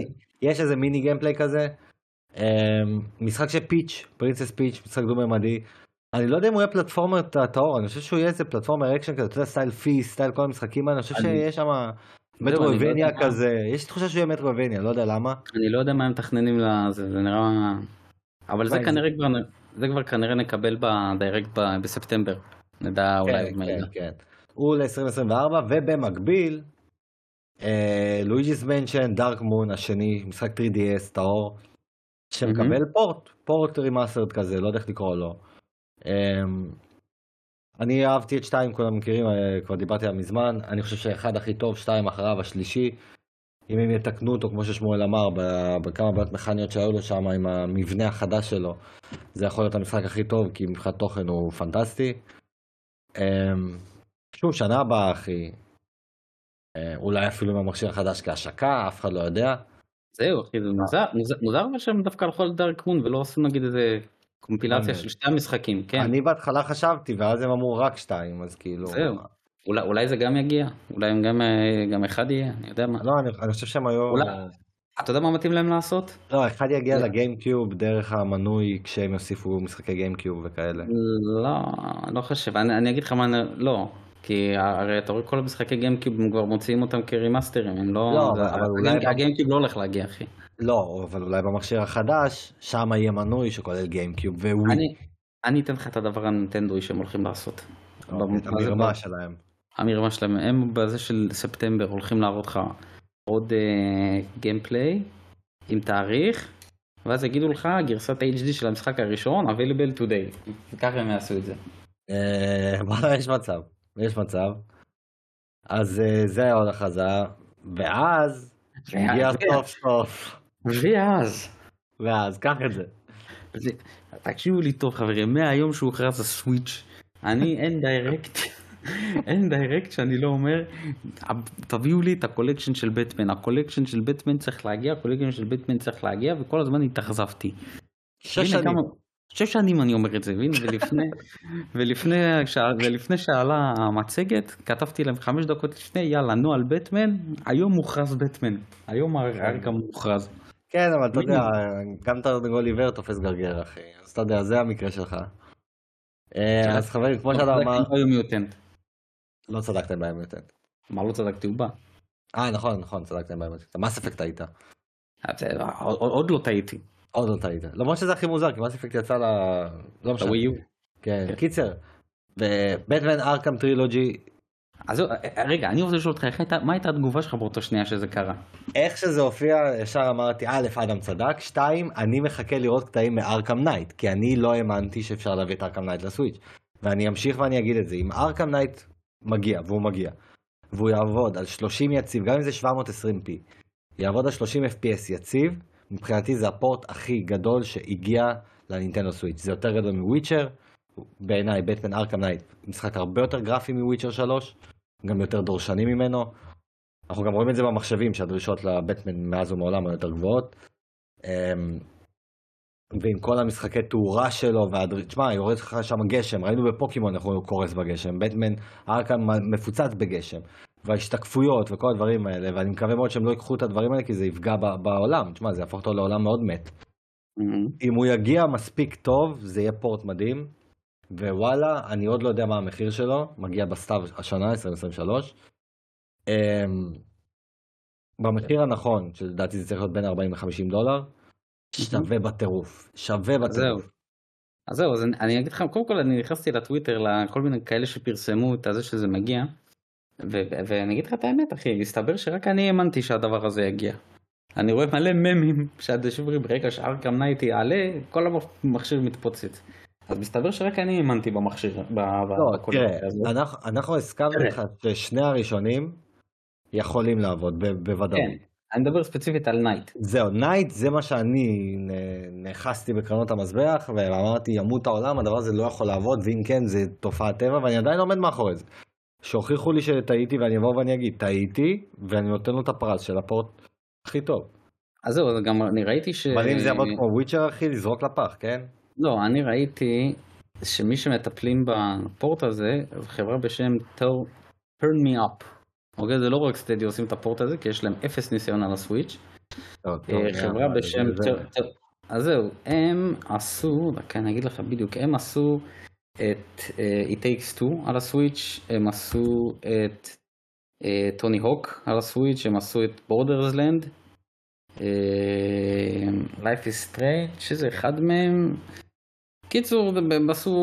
יש איזה mini gameplay כזה. אה, משחק של Peach, Princess Peach, משחק דו-ממדי. אני לא יודע אם הוא יהיה platformer טהור, אני חושב שהוא יהיה איזה platformer אקשן כזה, אתה יודע, style פי, style כל המשחקים האלה, אני חושב שיש שם לא מה. כזה, יש תחושה שהוא יהיה Metroidvania, לא יודע למה. אני לא יודע מה הם מתכננים לזה, זה נראה... אבל זה כנראה כבר, זה כבר כנראה נקבל ב Direct בספטמבר. נדע אולי עוד כן, מידע. כן, כן. הוא ל-2024, ובמקביל, אה, Luigi's Mansion, Dark Moon השני, משחק 3DS טהור, שמקבל port, port remastered כזה, לא יודע איך לקרוא לו. אה, אני אהבתי את שתיים, כולם מכירים, אה, כבר דיברתי עליו מזמן, אני חושב שאחד הכי טוב, שתיים אחריו, השלישי. אם הם יתקנו אותו, כמו ששמואל אמר, בכמה בעיות מכניות שהיו לו שם עם המבנה החדש שלו, זה יכול להיות המשחק הכי טוב, כי מבחינת תוכן הוא פנטסטי. אמ, שוב, שנה הבאה, אחי. אה, אולי אפילו עם המכשיר החדש כהשקה, אף אחד לא יודע. זהו, אחי, זה מוזר, מוזר- אבל שהם דווקא הלכו על דארק מון ולא עשו נגיד איזה קומפילציה מעניין. של שתי המשחקים, כן. אני בהתחלה חשבתי, ואז הם אמרו רק שתיים, אז כאילו... זהו. אולי, אולי זה גם יגיע, אולי הם גם, אה, גם אחד יהיה, אני יודע מה. לא, אני, אני חושב שהם היו... אולי- אתה יודע מה מתאים להם לעשות? לא, אחד יגיע לא. לגיימקיוב דרך המנוי כשהם יוסיפו משחקי גיימקיוב וכאלה. לא, לא חושב, אני, אני אגיד לך מה, לא, כי הרי אתה רואה כל המשחקי גיימקיוב הם כבר מוציאים אותם כרימאסטרים, הם לא, לא, אבל- אולי- הגיימ- הגיימקיוב לא הולך להגיע אחי. לא, אבל אולי במכשיר החדש, שם יהיה מנוי שכולל גיימקיוב וווי. אני, אני אתן לך את הדבר הנינטנדוי שהם הולכים לעשות. אוקיי, את המרמה שלהם. המרמה שלהם, הם בזה של ספטמבר הולכים להראות לך עוד גיימפליי עם תאריך, ואז יגידו לך גרסת HD של המשחק הראשון available today. ככה הם יעשו את זה. אה, וואלה, יש מצב, יש מצב. אז אה, זה עוד הכרזה, ואז הגיע סוף סוף, ואז, ואז קח את זה. תקשיבו לי טוב חברים, מהיום שהוכרז ה Switch, אני אין Direct, אין Direct שאני לא אומר, תביאו לי את ה collection של בטמן, ה collection של בטמן צריך להגיע, ה collection של בטמן צריך להגיע, וכל הזמן התאכזבתי. שש שנים. שש שנים אני אומר את זה, והנה, ולפני, ולפני, ולפני שעלה המצגת, כתבתי להם חמש דקות לפני, יאללה, נוהל בטמן, היום מוכרז בטמן, היום ארקם מוכרז. כן, אבל אתה. יודע, גם תרנגול עיוור תופס גרגר, אחי. אז אתה יודע, זה המקרה שלך. אה, אז חברים, כמו שאתה אמר, לא מיוטנט. לא צדקתם באמת. מה לא צדקתי, הוא בא. אה, נכון, נכון, צדקתם היית. אז, אה, עוד- עוד לא טעיתי. עוד לא טעית. למרות שזה הכי מוזר, כי מס אפקט יצא ל... לא משנה. הווי יו. כן, כן. קיצר. ובטמן ארכם trilogy, אז זהו, אה, רגע, אני רוצה לשאול אותך, מה הייתה התגובה שלך באותה שנייה שזה קרה? איך שזה הופיע, ישר אמרתי, א', אדם צדק, שתיים, אני מחכה לראות קטעים מ Arkham Knight, כי אני לא האמנתי שאפשר להביא את Arkham Knight לסוויץ'. ואני אמשיך ואני אגיד את זה, אם Arkham Knight מגיע, והוא מגיע, והוא יעבוד על 30 יציב, גם אם זה 720p, יעבוד על 30 FPS יציב, מבחינתי זה ה port הכי גדול שהגיע לנינטנדו סוויץ'. זה יותר גדול מ Witcher, בעיניי בטמן Arkham Knight משחק הרבה יותר גרפי מ Witcher 3, גם יותר דורשני ממנו. אנחנו גם רואים את זה במחשבים שהדרישות לבטמן מאז ומעולם היו יותר גבוהות. אמ, ועם כל המשחקי תאורה שלו, והדריש... תשמע, יורד לך שם גשם, ראינו בפוקימון איך הוא קורס בגשם, בטמן Arkham מפוצץ בגשם, וההשתקפויות וכל הדברים האלה, ואני מקווה מאוד שהם לא ייקחו את הדברים האלה כי זה יפגע בעולם, תשמע, זה יהפוך אותו לעולם מאוד מת. אם הוא יגיע מספיק טוב, זה יהיה פורט מדהים, ווואלה, אני עוד לא יודע מה המחיר שלו, מגיע בסתיו השנה, 2023. אמ, במחיר הנכון, שלדעתי זה צריך להיות בין 40 ל-50 דולר, שווה בטירוף, שווה. בטירוף. אז זהו, אז אני, אני אגיד לך, קודם כל אני נכנסתי לטוויטר לכל מיני כאלה שפרסמו את זה שזה מגיע, ואני אגיד לך את האמת אחי, מסתבר שרק אני האמנתי שהדבר הזה יגיע. אני רואה מלא ממים שאנשים אומרים ברגע ש Arkham Knight יעלה, כל המכשיר מתפוצץ. אז מסתבר שרק אני האמנתי במכשיר, ב- לא, תראה. אנחנו- אנחנו הסכמנו. לך ששני הראשונים יכולים לעבוד ב- בוודאות. כן, אני מדבר ספציפית על Knight. זהו, Knight זה מה שאני נאחזתי בקרנות המזבח ואמרתי ימות העולם הדבר הזה לא יכול לעבוד ואם כן זה תופעת טבע ואני עדיין עומד מאחורי זה. שהוכיחו לי שטעיתי ואני אבוא ואני אגיד טעיתי ואני נותן לו את הפרס של ה port הכי טוב. אז זהו, גם אני ראיתי ש... אם זה יעבוד כמו וויצ'ר אחי לזרוק לפח כן? לא, אני ראיתי שמי שמטפלים בפורט הזה, חברה בשם טור- Turn Me Up. אוקיי, זה לא רק סטדי עושים את הפורט הזה, כי יש להם אפס ניסיון על הסוויץ'. אה, חברה בשם... אז זהו, הם עשו, דקה אני אגיד לך בדיוק, הם עשו את אה, It Takes Two על הסוויץ', הם עשו את Tony Hawk על הסוויץ', הם עשו את Borderlands, Life is Strange, שזה אחד מהם. קיצור, הם עשו,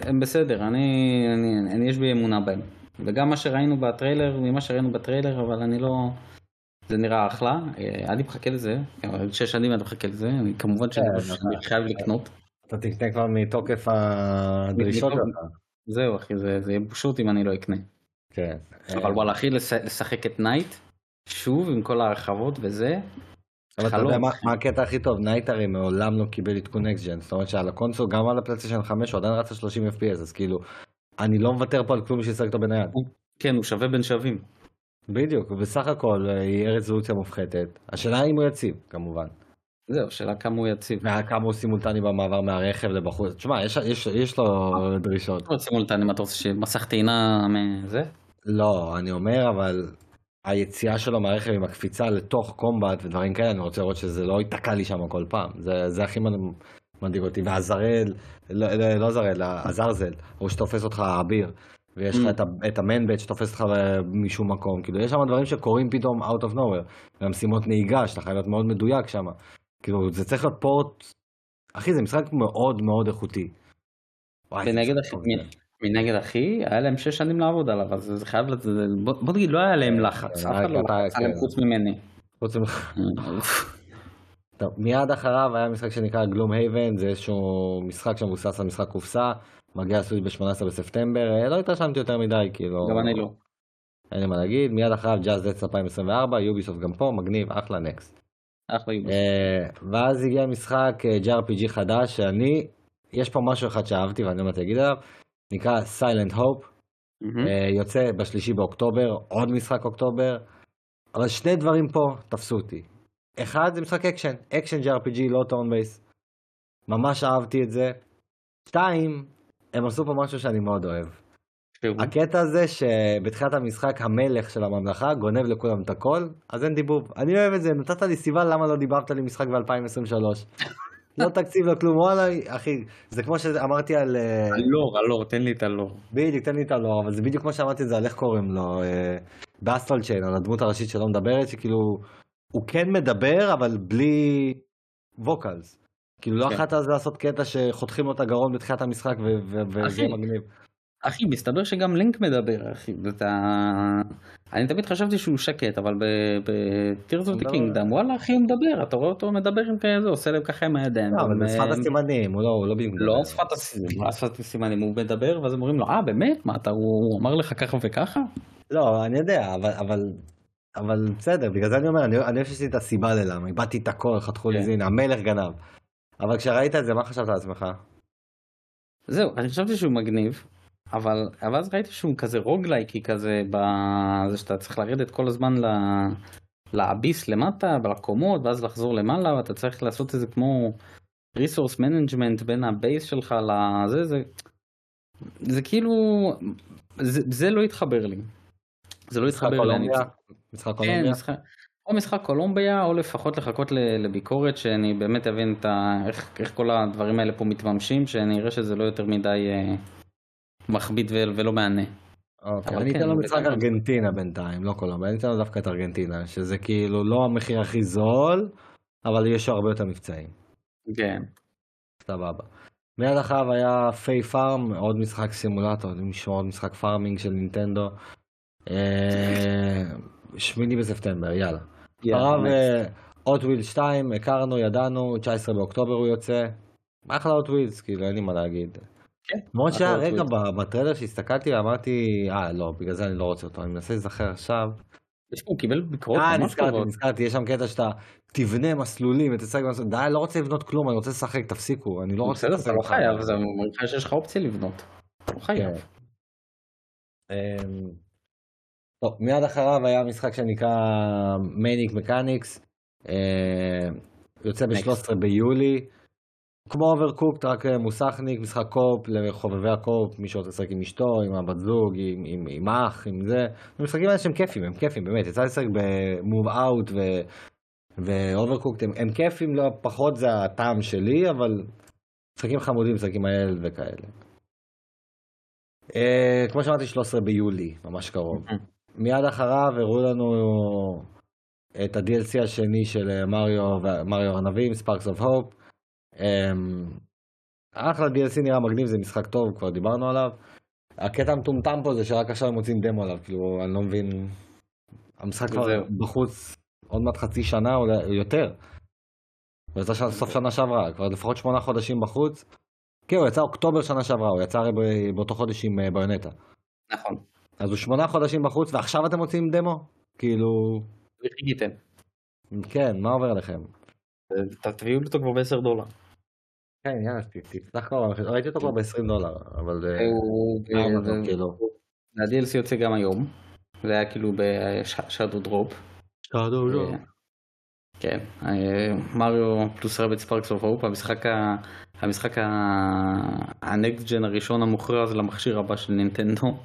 הם בסדר, אני, אני, אני יש בי אמונה בהם. וגם מה שראינו בטריילר, ממה שראינו בטריילר, אבל אני לא... זה נראה אחלה, אה, אני מחכה לזה, שש שנים אני מחכה לזה, אני כמובן שאני כן, שאני חייב לקנות. אתה תקנה כבר מתוקף הדרישות שלך. זהו אחי, זה זה יהיה בושות אם אני לא אקנה. כן. אבל וואלה אחי, לש- לשחק את Knight, שוב עם כל ההרחבות וזה, אבל אתה. יודע מה- מה הקטע הכי טוב? Knight הרי מעולם לא קיבל עדכון next gen, זאת אומרת שעל הקונסול, גם על הפלייסטיישן 5 הוא עדיין רץ על 30 FPS, אז כאילו, אני לא מוותר פה על כלום בשביל לשחק אותו בנייד. כן הוא שווה בין שווים. בדיוק, בסך הכל אה, יהיה רזולוציה מופחתת. השאלה אם הוא יציב, כמובן. זהו, שאלה כמה הוא יציב. וכמה הוא סימולטני במעבר מהרכב לבחוץ. תשמע, יש, יש, יש לו דרישות. לא סימולטני, מה אתה רוצה שמסך טעינה מזה? לא, אני אומר, אבל היציאה שלו מהרכב עם הקפיצה לתוך קומבט ודברים כאלה, אני רוצה לראות שזה לא ייתקע לי שם כל פעם. זה, זה הכי מדאיג אותי. והזרל, לא, לא, לא זרל, הזרזל, הוא שתופס אותך אביר. ויש לך mm. את, את המנבט שתופס אותך משום מקום, כאילו יש שם דברים שקורים פתאום out of nowhere, והמשימות נהיגה שאתה חייב להיות מאוד מדויק שם, כאילו זה צריך להיות פורט, אחי זה משחק מאוד מאוד איכותי. ונגד אחי, מנגד אחי, היה להם שש שנים לעבוד עליו, אז זה חייב, בוא נגיד לא היה להם לחץ, אף אחד לא לחץ עליהם כן. חוץ ממני. חוץ ממך. טוב, מיד אחריו היה משחק שנקרא גלום הייבן, זה איזשהו משחק שמבוסס על משחק קופסה, מגיע לסוויץ' ב-18 בספטמבר, אה, לא התרשמתי יותר מדי, כאילו... גם אני לא. אין לי מה להגיד, מיד אחריו ג'אז דץ 2024, יוביסופט גם פה, מגניב, אחלה נקסט. אחלה. אה, ואז הגיע משחק אה, JRPG חדש, שאני, יש פה משהו אחד שאהבתי ואני לא להגיד עליו, נקרא Silent Hope, יוצא בשלישי באוקטובר, עוד משחק אוקטובר, אבל שני דברים פה תפסו אותי. אחד זה משחק אקשן, אקשן JRPG, לא turn based. ממש אהבתי את זה. שתיים, הם עשו פה משהו שאני מאוד אוהב. הקטע הזה שבתחילת המשחק המלך של הממלכה גונב לכולם את הכל, אז אין דיבוב. אני אוהב את זה, נתת לי סיבה למה לא דיברת לי משחק ב-2023. לא תקציב, לא כלום, וואלה, אחי, זה כמו שאמרתי על... אה, הלור, הלור, תן לי את הלור. בדיוק, תן לי את הלור, אבל זה בדיוק כמו שאמרתי את זה על איך קוראים לו, אה, באסטרל צ'יין, על הדמות הראשית שלא מדברת, שכאילו, הוא כן מדבר, אבל בלי ווקלס. כאילו לא כן. אחת אז לעשות קטע שחותכים לו את הגרון בתחילת המשחק וזה מגניב. אחי, מסתבר שגם לינק מדבר, אחי. אתה... אני תמיד חשבתי שהוא שקט, אבל of the Kingdom, וואלה, אחי, הוא מדבר, אתה רואה אותו מדבר עם כזה, עושה להם ככה עם הידיים. לא, אבל בשפת הסימנים, הוא לא בדיוק לא שפת הסימנים, לא הוא מדבר, ואז אומרים לו, אה, באמת? מה, אתה, הוא אמר לך ככה וככה? לא, אני יודע, אבל... אבל בסדר, בגלל זה אני אומר, אני חושב שיש לי את הסיבה ללמה, איבדתי את הכל, חתכו לי כן. זין, המלך גנב. אבל כשראית את זה, מה חשבת על עצמך? זהו, אני חשבתי שהוא מגניב, אבל, אבל אז ראיתי שהוא כזה רוגלייקי כזה, בזה שאתה צריך לרדת כל הזמן ל... ל abyss למטה, ולקומות, ואז לחזור למעלה, ואתה צריך לעשות איזה כמו resource management בין ה base שלך לזה, זה, זה כאילו, זה, זה לא התחבר לי. זה לא התחבר לי. משחק כן, קולומביה? כן, משחק... או משחק קולומביה, או לפחות לחכות לביקורת, שאני באמת אבין את ה... איך, איך כל הדברים האלה פה מתממשים, שאני אראה שזה לא יותר מדי אה, מכביד ולא מהנה. אוקיי, אני כן, אתן לו משחק ארגנטינה בינתיים, לא קולומביה, אני אתן לו דווקא את ארגנטינה, שזה כאילו לא המחיר הכי זול, אבל יש הרבה יותר מבצעים. כן. סבבה. מיד אחריו היה Fae Farm, עוד משחק סימולטור, עוד משחק farming של נינטנדו. אה, שמיני בספטמבר, יאללה. אחריו Outer Wilds 2, הכרנו, ידענו, 19 באוקטובר הוא יוצא. אחלה Outer Wilds, כאילו אין לי מה להגיד. למרות כן, שהיה רגע בטריילר שהסתכלתי אמרתי, אה לא, בגלל זה אני לא רוצה אותו, אני מנסה להיזכר עכשיו. יש פה, הוא קיבל ביקורות אה, ממש טובות. נזכרתי, נזכרתי, יש שם קטע שאתה תבנה מסלולים ותשחק במסלולים, די, לא רוצה לבנות כלום, אני רוצה לשחק, תפסיקו, אני לא רוצה. בסדר, אתה לא חייב, זה אומר לך שיש לך אופציה לבנות. אתה לא חייב. כן. אמ, טוב, מיד אחריו היה משחק שנקרא מניק מקניקס, אה, יוצא ב-13 ביולי, כמו Overcooked, רק אה, מוסכניק, משחק co-op לחובבי ה co-op, מי שרוצה לשחק עם אשתו, עם הבת זוג, עם, עם, עם אח, עם זה, המשחקים האלה שהם כיפים, הם כיפים, באמת, יצא לשחק ב Moving Out ו Overcooked, הם, הם כיפים, לא פחות זה הטעם שלי, אבל משחקים חמודים, משחקים האלה וכאלה. אה, כמו שאמרתי, 13 ביולי, ממש קרוב. מיד אחריו הראו לנו את ה-DLC השני של מריו, מריו הנביא, ספארקס אוף הופ. אחלה DLC נראה מגניב, זה משחק טוב, כבר דיברנו עליו. הקטע המטומטם פה זה שרק עכשיו הם מוצאים דמו עליו, כאילו, אני לא מבין... המשחק כבר בחוץ עוד מעט חצי שנה או יותר. הוא יצא סוף שנה שעברה, כבר לפחות שמונה חודשים בחוץ. כן, הוא יצא אוקטובר שנה שעברה, הוא יצא הרי באותו חודש עם אה, ביונטה. נכון. אז הוא שמונה חודשים בחוץ ועכשיו אתם מוצאים דמו? כאילו... וחגגתם. כן, מה עובר עליכם? תביאו אותו כבר ב-10 דולר. כן, יאללה, תפתח כבר, ראיתי אותו כבר ב-20 דולר, אבל... ה-DLC כאילו- יוצא גם היום, זה היה כאילו ב shadow drop. shadow drop. כן, מריו פלוס Rabbids Sparks of Hope, המשחק הנקסט ג'ן הראשון המוכרז למכשיר הבא של נינטנדו.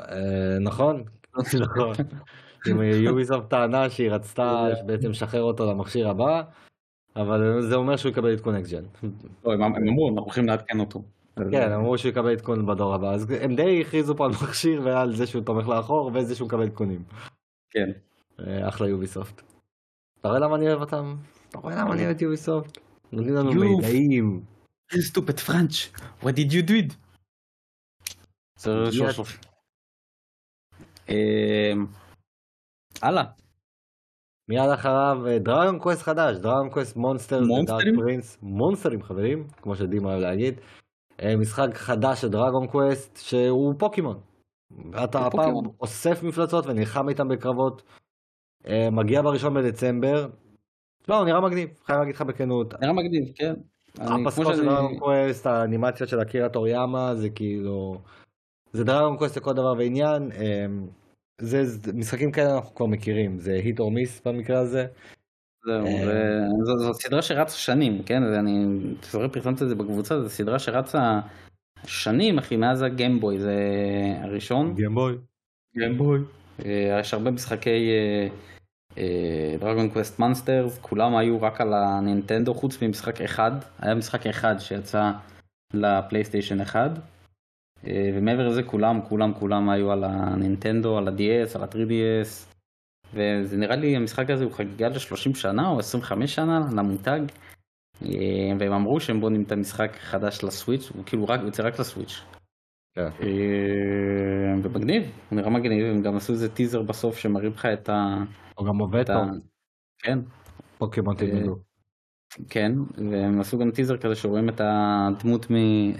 אה, נכון, נכון. אם יוביסופט טענה שהיא רצתה בעצם לשחרר אותו למכשיר הבא, אבל זה אומר שהוא יקבל עדכון אקס ג'ן. לא, הם אמרו, אנחנו הולכים לעדכן אותו. כן, הם אמרו שהוא יקבל עדכון בדור הבא, אז הם די הכריזו פה על מכשיר ועל זה שהוא תומך לאחור וזה שהוא מקבל עדכונים. כן. אה, אחלה יוביסופט. אתה רואה למה אני אוהב אותם? אתה רואה למה אני אוהב את יוביסופט? נותנים לנו. מידעים. stupid French, what did you do? זה שלוש. אמ, הלאה. מיד אחריו Dragon Quest חדש, Dragon Quest Monster, מונסטרים? Prince, מונסטרים חברים, כמו שדימה אוהב להגיד. אה, משחק חדש של Dragon Quest שהוא פוקימון. אתה הפעם. אוסף מפלצות ונלחם איתם בקרבות. אה, מגיע בראשון בדצמבר. לא, הוא נראה מגניב, חייב להגיד לך בכנות. נראה מגניב, כן. הפסקות של Dragon Quest, האנימציות של אקירה טוריאמה, זה כאילו... זה Dragon Quest לכל דבר ועניין. אה, זה, זה משחקים כאלה אנחנו כבר מכירים, זה hit or miss במקרה הזה. זהו, אה. זו- זו סדרה שרצה שנים, כן? ואני זוכר פרסמת את זה בקבוצה, זו סדרה שרצה שנים, אחי, מאז הגיימבוי, זה הראשון. גיימבוי. גיימבוי. יש הרבה משחקי Dragon Quest Monsters, כולם היו רק על הנינטנדו, חוץ ממשחק אחד, היה משחק אחד שיצא לפלייסטיישן 1. אה, ומעבר לזה כולם, כולם, כולם היו על הנינטנדו, על ה-DS, על ה-3DS. וזה נראה לי המשחק הזה הוא חגיגה ל-30 שנה או 25 שנה למותג. אה, והם אמרו שהם בונים את המשחק החדש לסוויץ', הוא כאילו רק, יוצא רק לסוויץ'. כן. אה, ומגניב, הוא נראה מגניב, הם גם עשו איזה טיזר בסוף שמראים לך את ה... הוא גם עובד את ה... טוב, כן, פוקימון תלמדו. כן, והם עשו גם טיזר כזה שרואים את הדמות מ-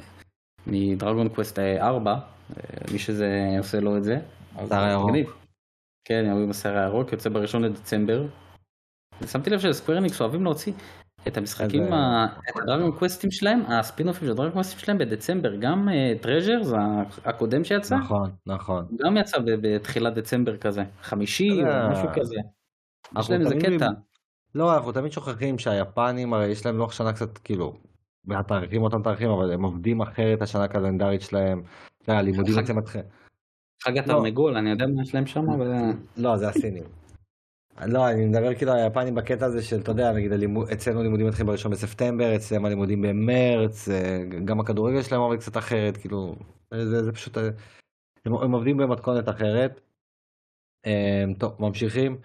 מ-Dragon Quest 4, אה, מי שזה עושה לו את זה. השיער הירוק. כן, הוא עם השיער הירוק, יוצא בראשון לדצמבר. ושמתי לב של-Square Enix אוהבים להוציא את המשחקים, ה- את ה-Dragon Quest ים שלהם, הספינופים של ה-Dragon Quest ים שלהם בדצמבר, גם Treasures הקודם שיצא, נכון, נכון. גם יצא בתחילת דצמבר כזה, חמישי או משהו כזה. יש להם איזה קטע. לא, אנחנו תמיד שוכחים שהיפנים, הרי יש להם לוח שנה קצת, כאילו, התאריכים אותם תאריכים, אבל הם עובדים אחרת השנה הקלנדרית שלהם. הלימודים אצלם מתחילים. חג לא. התרנגול, אני יודע מה יש להם שם, אבל... לא, זה הסינים. לא, אני מדבר כאילו על היפנים בקטע הזה של, אתה יודע, נגיד אצלנו לימודים מתחילים בראשון בספטמבר, אצלם הלימודים במרץ, אה, גם הכדורגל שלהם עובד קצת אחרת, כאילו, זה, זה פשוט, אה, הם, עובדים במתכונת אחרת. אה, טוב, ממשיכים.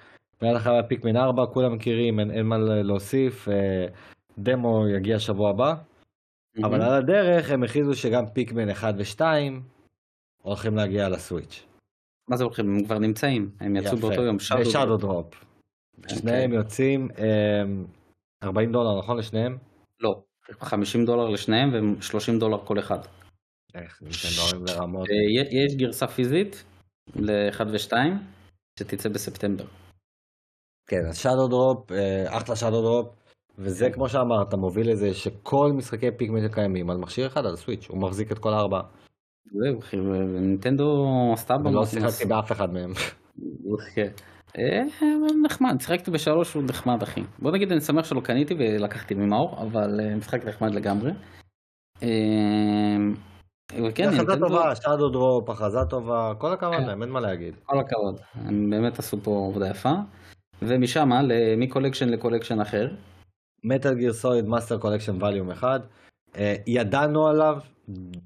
מיד אחרי פיקמן 4, כולם מכירים, אין, מה להוסיף, אה, דמו יגיע שבוע הבא, אבל על הדרך הם הכריזו שגם פיקמן 1 ו-2 הולכים להגיע לסוויץ'. מה זה הולכים? הם כבר נמצאים, הם יצאו יפה. באותו יום, shadow drop. שניהם יוצאים אמ, 40 דולר, נכון לשניהם? לא, 50 דולר לשניהם ו-30 דולר כל אחד. איך, לרמות. אה, יש גרסה פיזית ל-1 ו-2 שתצא בספטמבר. כן, אז shadow drop, אה, אחלה shadow drop, וזה כן. כמו שאמרת, מוביל לזה שכל משחקי Pikmin שקיימים על מכשיר אחד, על סוויץ', הוא מחזיק את כל הארבע. זהו, אחי, ונינטנדו עשתה ולא במ- שיחקתי באף אחד מהם. כן. אה, נחמד, שיחקתי בשלוש הוא נחמד אחי. בוא נגיד אני שמח שלא קניתי ולקחתי ממאור, אבל אה, משחק נחמד לגמרי. אה, וכן, הכרזה נינטנדו, טובה, shadow drop, הכרזה טובה, כל הכבוד כן. להם, אין מה להגיד. כל הכבוד, הם באמת עשו פה עבודה יפה. ומשם מ-collection ל-collection אחר. Metal Gear Solid Master Collection Volume 1. אה, ידענו עליו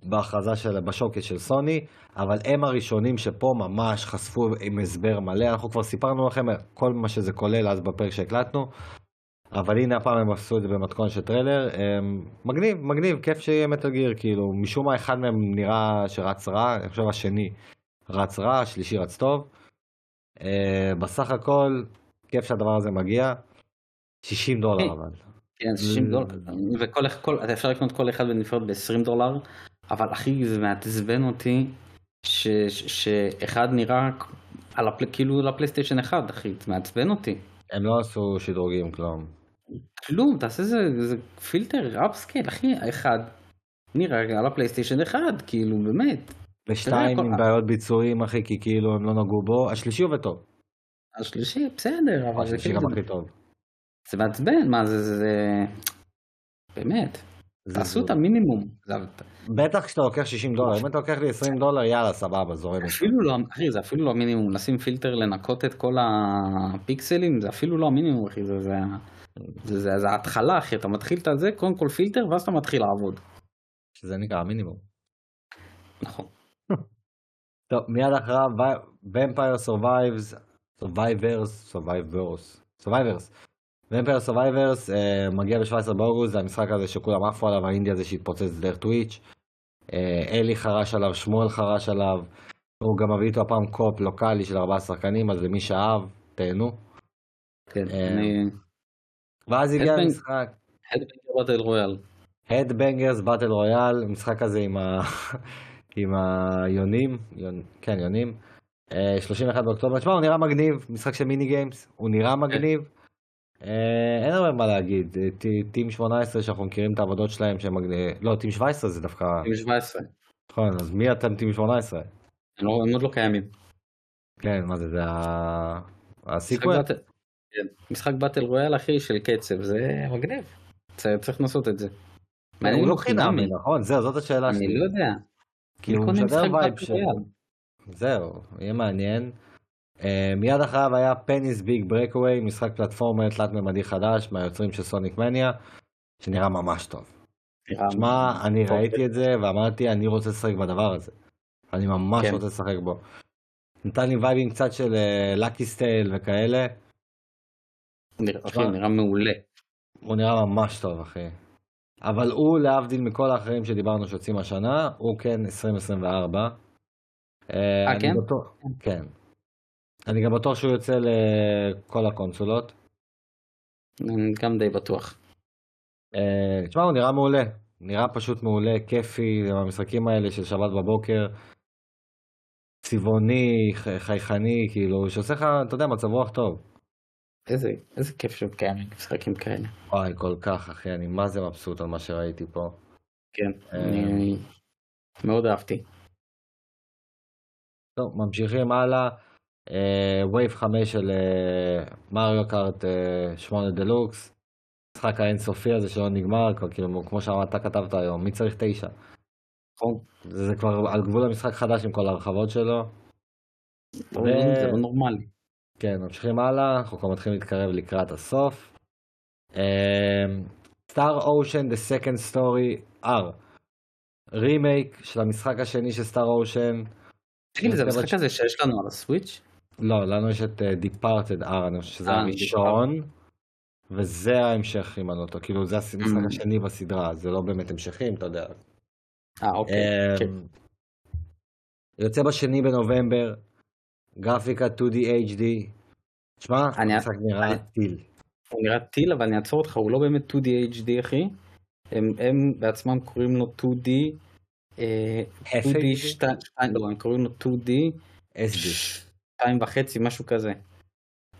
בהכרזה של, ב-showcase של סוני, אבל הם הראשונים שפה ממש חשפו עם הסבר מלא, אנחנו כבר סיפרנו לכם כל מה שזה כולל אז בפרק שהקלטנו, אבל הנה הפעם הם עשו את זה במתכונת של טריילר, אה, מגניב, מגניב, כיף שיהיה Metal Gear, כאילו, משום מה אחד מהם נראה שרץ רע, אני חושב השני רץ רע, השלישי רץ טוב. אה, בסך הכל, כיף שהדבר הזה מגיע. 60 דולר אבל. כן, 60 זה- דולר, וכל אחד, כל- אפשר לקנות כל אחד בנפרד ב-20 דולר, אבל אחי זה מעצבן אותי ש- ש- שאחד נראה על הפל... כאילו לפלייסטיישן 1 אחי, זה מעצבן אותי. הם לא עשו שדרוגים, כלום. כלום, תעשה איזה, איזה פילטר, upscale, אחי, האחד נראה על הפלייסטיישן 1, כאילו באמת. ושתיים עם בעיות ביצועים, אחי, כי כאילו הם לא נגעו בו. השלישי עובד טוב. השלישי בסדר, אבל השלישי כאילו, גם הכי טוב. זה מעצבן, מה זה, זה. באמת. תעשו את. המינימום. בטח כשאתה לוקח 60 דולר, אם אתה לוקח לי 20 דולר, יאללה, סבבה, זורם. אפילו לא, אחי, זה אפילו לא המינימום, לשים פילטר לנקות את כל הפיקסלים, זה אפילו לא המינימום, אחי, זה, זה, זה, זה, זה ההתחלה, אחי, אתה מתחיל את זה, קודם כל פילטר, ואז אתה מתחיל לעבוד. שזה נקרא המינימום. נכון. טוב, מיד אחריו, Vampire Survives, Survivors, Survivors, Survivors. Vampire Survivors uh, מגיע ב-17 באוגוסט, זה המשחק הזה שכולם עפו עליו, האינדי הזה שהתפוצץ דרך טוויץ'. Uh, אלי חרש עליו, שמואל חרש עליו. הוא גם מביא איתו הפעם קופ לוקאלי של ארבעה שחקנים, אז למי שאהב, תהנו. כן, אה, אני... ואז הגיע המשחק, Headbanger Battle Royale. Headbangers Battle Royale, משחק הזה עם, ה... עם היונים, יון... כן יונים, אה, 31 באוקטובר, תשמע הוא נראה מגניב, משחק של mini games, הוא נראה מגניב, אה, אין הרבה מה להגיד, אה, Team 18 שאנחנו מכירים את העבודות שלהם שהם לא Team 17 זה דווקא, Team 17. נכון, אז מי אתם Team 18? הם לא- הם עוד לא קיימים. כן, מה זה, זה ה-sequel? battle- כן, משחק battle royale אחי של קצב, זה מגניב. צריך לנסות את זה. הוא לא חינמי, נכון? זהו, זאת השאלה אני שלי. לא יודע. כאילו הוא אני משדר vibe של... זהו, יהיה מעניין. Uh, מיד אחריו היה Penny's Big Breakaway, משחק פלטפורמה תלת-ממדי חדש מהיוצרים של Sonic Mania, שנראה ממש טוב. שמע, אני טוב. ראיתי את זה ואמרתי, אני רוצה לשחק בדבר הזה. אני ממש כן. רוצה לשחק בו. נתן לי וייבים קצת של לקי סטייל וכאלה, נראה- אחי. נראה מעולה. הוא נראה ממש טוב, אחי. אבל הוא, להבדיל מכל האחרים שדיברנו שיוצאים השנה, הוא כן 2024. אה, אני כן? בטוח, כן. אני גם בטוח שהוא יוצא לכל הקונסולות. אני גם די בטוח. אה, תשמע, הוא נראה מעולה. נראה פשוט מעולה, כיפי, עם המשחקים האלה של שבת בבוקר. צבעוני, חייכני, כאילו, שעושה לך, אתה יודע, מצב רוח טוב. איזה איזה כיף שהם קיימים משחקים כאלה. וואי, כל כך, אחי, אני מה זה מבסוט על מה שראיתי פה. כן, אה. אני מאוד אהבתי. טוב, ממשיכים הלאה. wave 5 של אה, Mario Kart 8 דלוקס. משחק האינסופי הזה שלא נגמר, כבר כאילו, כמו שאתה כתבת היום, מי צריך 9? נכון. זה, זה כבר על גבול המשחק חדש עם כל ההרחבות שלו. לא- זה לא נורמלי. כן, ממשיכים הלאה, אנחנו כבר מתחילים להתקרב לקראת הסוף. סטאר אושן, The Second Story R. רימייק של המשחק השני של סטאר אושן. תגיד זה זה המשחק הזה שיש לנו על הסוויץ'? לא, לנו יש את uh, Departed R, אני חושב שזה אה, הראשון, וזה ההמשך אם אני לא טועה, כאילו זה המשחק Mm. השני בסדרה, זה לא באמת המשכים, אתה יודע. אה, אוקיי. אמ, כן. יוצא בשני בנובמבר, גרפיקה 2D HD. שמע, אני- המשחק נראה טיל. הוא נראה טיל, אבל אני אעצור אותך, הוא לא באמת 2D HD, אחי. הם הם בעצמם קוראים לו 2D. אה, 2D 2, לא, הם קוראים לו 2D SD. 2 וחצי, משהו כזה.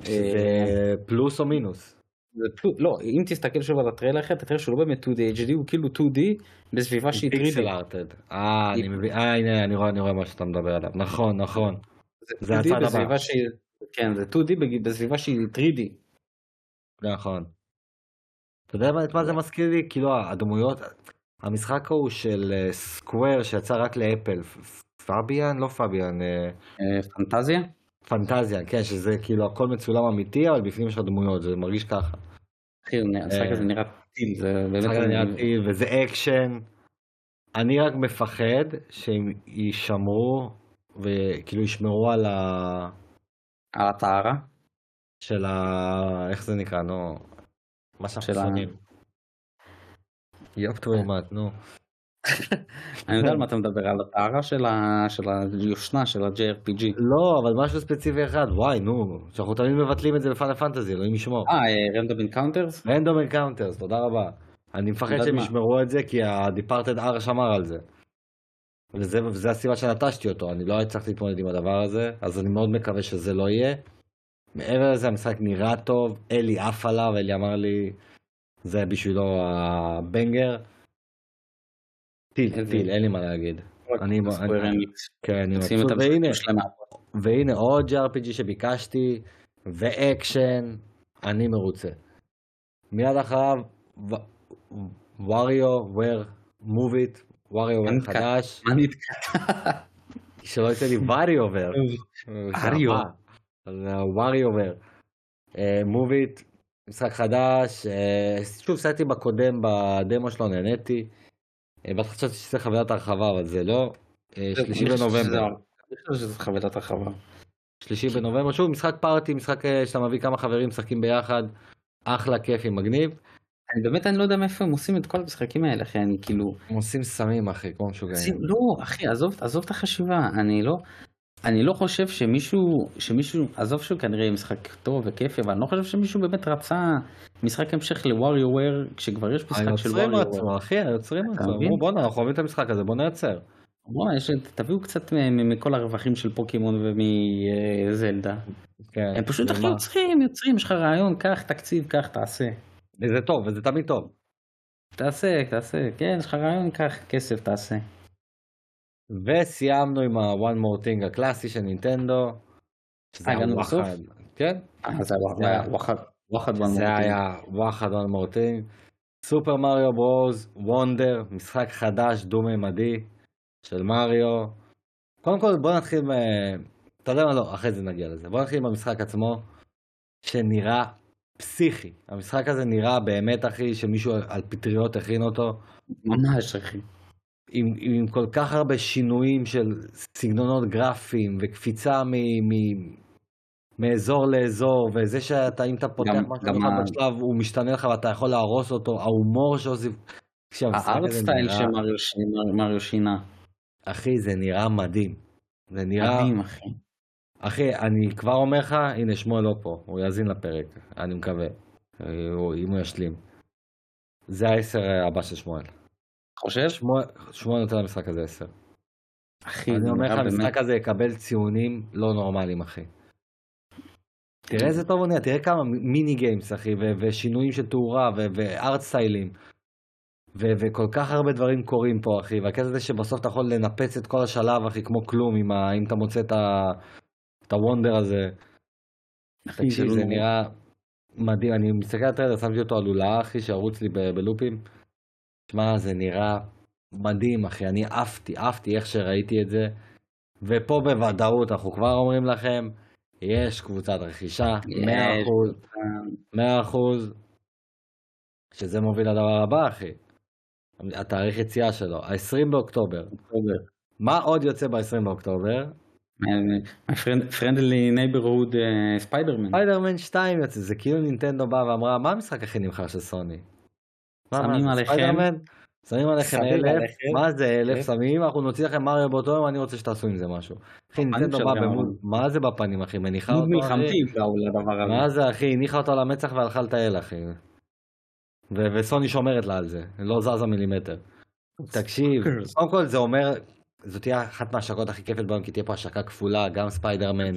אה, פלוס או מינוס? לא, אם תסתכל שוב על הטריילר אחר, אתה תראה שהוא לא באמת 2D HD, הוא כאילו 2D בסביבה שהיא 3D. פיקסל ארטד. אה, אני מבין, אה, הנה, אני רואה, אני רואה מה שאתה מדבר עליו. נכון, נכון. זה 2D הצד הבא. כן, זה 2D בג- בסביבה שהיא 3D. נכון. אתה יודע את מה זה מזכיר לי? כאילו הדמויות, המשחק ההוא של אה, סקוואר שיצא רק לאפל, פ- פביאן? לא פביאן, אה, אה, פנטזיה? פנטזיה, כן, שזה כאילו הכל מצולם אמיתי, אבל בפנים יש לך דמויות, זה מרגיש ככה. אחי, המשחק אה, הזה נראה טיל, זה המשחק הזה באמת... נראה טיל, וזה אקשן. אני רק מפחד שהם יישמרו, וכאילו ישמרו על ה... על הטהרה? של ה... איך זה נקרא, נו? מה שאנחנו שונאים. יופ תרומת, נו. אני יודע על מה אתה מדבר, על הטהרה של הישנה, של ה-JRPG. לא, אבל משהו ספציפי אחד, וואי, נו, שאנחנו תמיד מבטלים את זה ב-Final Fantasy, אלוהים ישמור. אה, random encounters? random encounters, תודה רבה. אני מפחד שהם? ישמרו את זה, כי ה-Departed R שמר על זה. וזה, וזה הסיבה שנטשתי אותו, אני לא הצלחתי להתמודד עם הדבר הזה, אז אני מאוד מקווה שזה לא יהיה. מעבר לזה, המשחק נראה טוב, אלי עף עליו, אלי אמר לי, זה בשבילו הבנגר. טיל, טיל, אין לי מה להגיד. אני-. כן, אני מבסוט, והנה, עוד JRPG שביקשתי, ואקשן, אני מרוצה. מיד אחריו, ווריו וויר מוביט, ווריו וויר? חדש, מה נתקע? שלא יצא לי וריו וויר. וריו. וריו וויר. מוביט, משחק חדש, אה, שוב סייתי בקודם בדמו שלו נהניתי. אה, בהתחלה חשבתי שזה חבילת הרחבה אבל זה לא. אה, שלישי בנובמבר. אני חושב שזה חבילת הרחבה. שלישי בנובמבר, שוב משחק פארטי, משחק אה, שאתה מביא כמה חברים משחקים ביחד, אחלה כיפי מגניב. אני באמת אני לא יודע מאיפה הם עושים את כל המשחקים האלה אחי אני כאילו הם עושים סמים אחי, כמו משוגעים. לא אחי עזוב עזוב את החשיבה אני לא אני לא חושב שמישהו שמישהו עזוב שהוא כנראה משחק טוב וכיפי אבל אני לא חושב שמישהו באמת רצה משחק המשך לווריו וויר כשכבר יש משחק של היוצרים ווריו רצו, אחי, היוצרים רצו? אמרו בואנה אנחנו אוהבים את המשחק הזה, בוא נייצר. בוא, יש, תביאו קצת מכל הרווחים של פוקימון ומזלדה. כן, הם פשוט? אחי יוצרים, יוצרים, יש לך רעיון, קח תקציב, קח, תעשה. וזה טוב, וזה תמיד טוב. תעשה, תעשה, כן, יש לך רעיון, קח כסף, תעשה. וסיימנו עם ה-one more thing הקלאסי של נינטנדו. שזה הוואחד. בסוף? כן, אה, זה זה היה היה- וואחד, וואחד בן זה מורטין. היה וואחד one more thing. סופר מריו ברוז, וונדר, משחק חדש דו-ממדי של מריו. קודם כל בוא נתחיל. אתה יודע מה לא, אחרי זה נגיע לזה. בוא נתחיל עם המשחק עצמו, שנראה פסיכי. המשחק הזה נראה באמת אחי, שמישהו על פטריות הכין אותו. ממש אחי. עם, עם כל כך הרבה שינויים של סגנונות גרפיים וקפיצה מ, מ, מאזור לאזור וזה שאתה אם אתה פותח גם- משהו ה- בשלב הוא משתנה לך ואתה יכול להרוס אותו ההומור. כשהמשחק הארט סטייל נראה- שמריו שינה. אחי זה נראה מדהים. זה נראה מדהים אחי. אחי אני כבר אומר לך הנה שמואל לא פה הוא יאזין לפרק אני מקווה הוא- אם הוא ישלים. זה העשר הבא של שמואל. חושב? שמואל נותן למשחק הזה עשר. אחי, אני אומר לך. המשחק הזה יקבל ציונים לא נורמליים, אחי. תראה איזה טוב הוא נהיה, תראה כמה מיני גיימס, אחי, ושינויים של תאורה, וארט סטיילים. ו- וכל כך הרבה דברים קורים פה, אחי, והקטע הזה שבסוף אתה יכול לנפץ את כל השלב, אחי, כמו כלום, עם ה- אם אתה מוצא את ה- את הוונדר הזה. תקשיב, זה לא- נראה מדהים, אני מסתכל על הטריידר, שמתי אותו על לולאה, אחי, שערוץ לי ב- בלופים. שמע, זה נראה מדהים, אחי, אני עפתי, עפתי איך שראיתי את זה. ופה בוודאות, אנחנו כבר אומרים לכם, יש קבוצת רכישה, 100%, 100%, שזה מוביל לדבר הבא, אחי. התאריך יציאה שלו, ה-20 באוקטובר. אוקטובר. מה עוד יוצא ב-20 באוקטובר? My friend- friendly neighborhood אה, ספיידרמן. ספיידרמן 2 יוצא, זה כאילו נינטנדו באה ואמרה, מה המשחק הכי נמכר של סוני? שמים עליכם? שמים עליכם אלף. מה זה אלף? אלף. שמים, אנחנו נוציא לכם מריו באותו יום, אני רוצה שתעשו עם זה משהו. אחי, באה גאון. במוד, מה זה בפנים אחי? מניחה אותו? מלחמתי לדבר הזה. מה זה אחי? הניחה אותו על המצח והלכה לטייל אחי. וסוני שומרת לה על זה, לא זזה מילימטר. תקשיב, קודם כל זה אומר, זו תהיה אחת מההשקות הכי כיפת בעולם, כי תהיה פה השקה כפולה, גם ספיידרמן,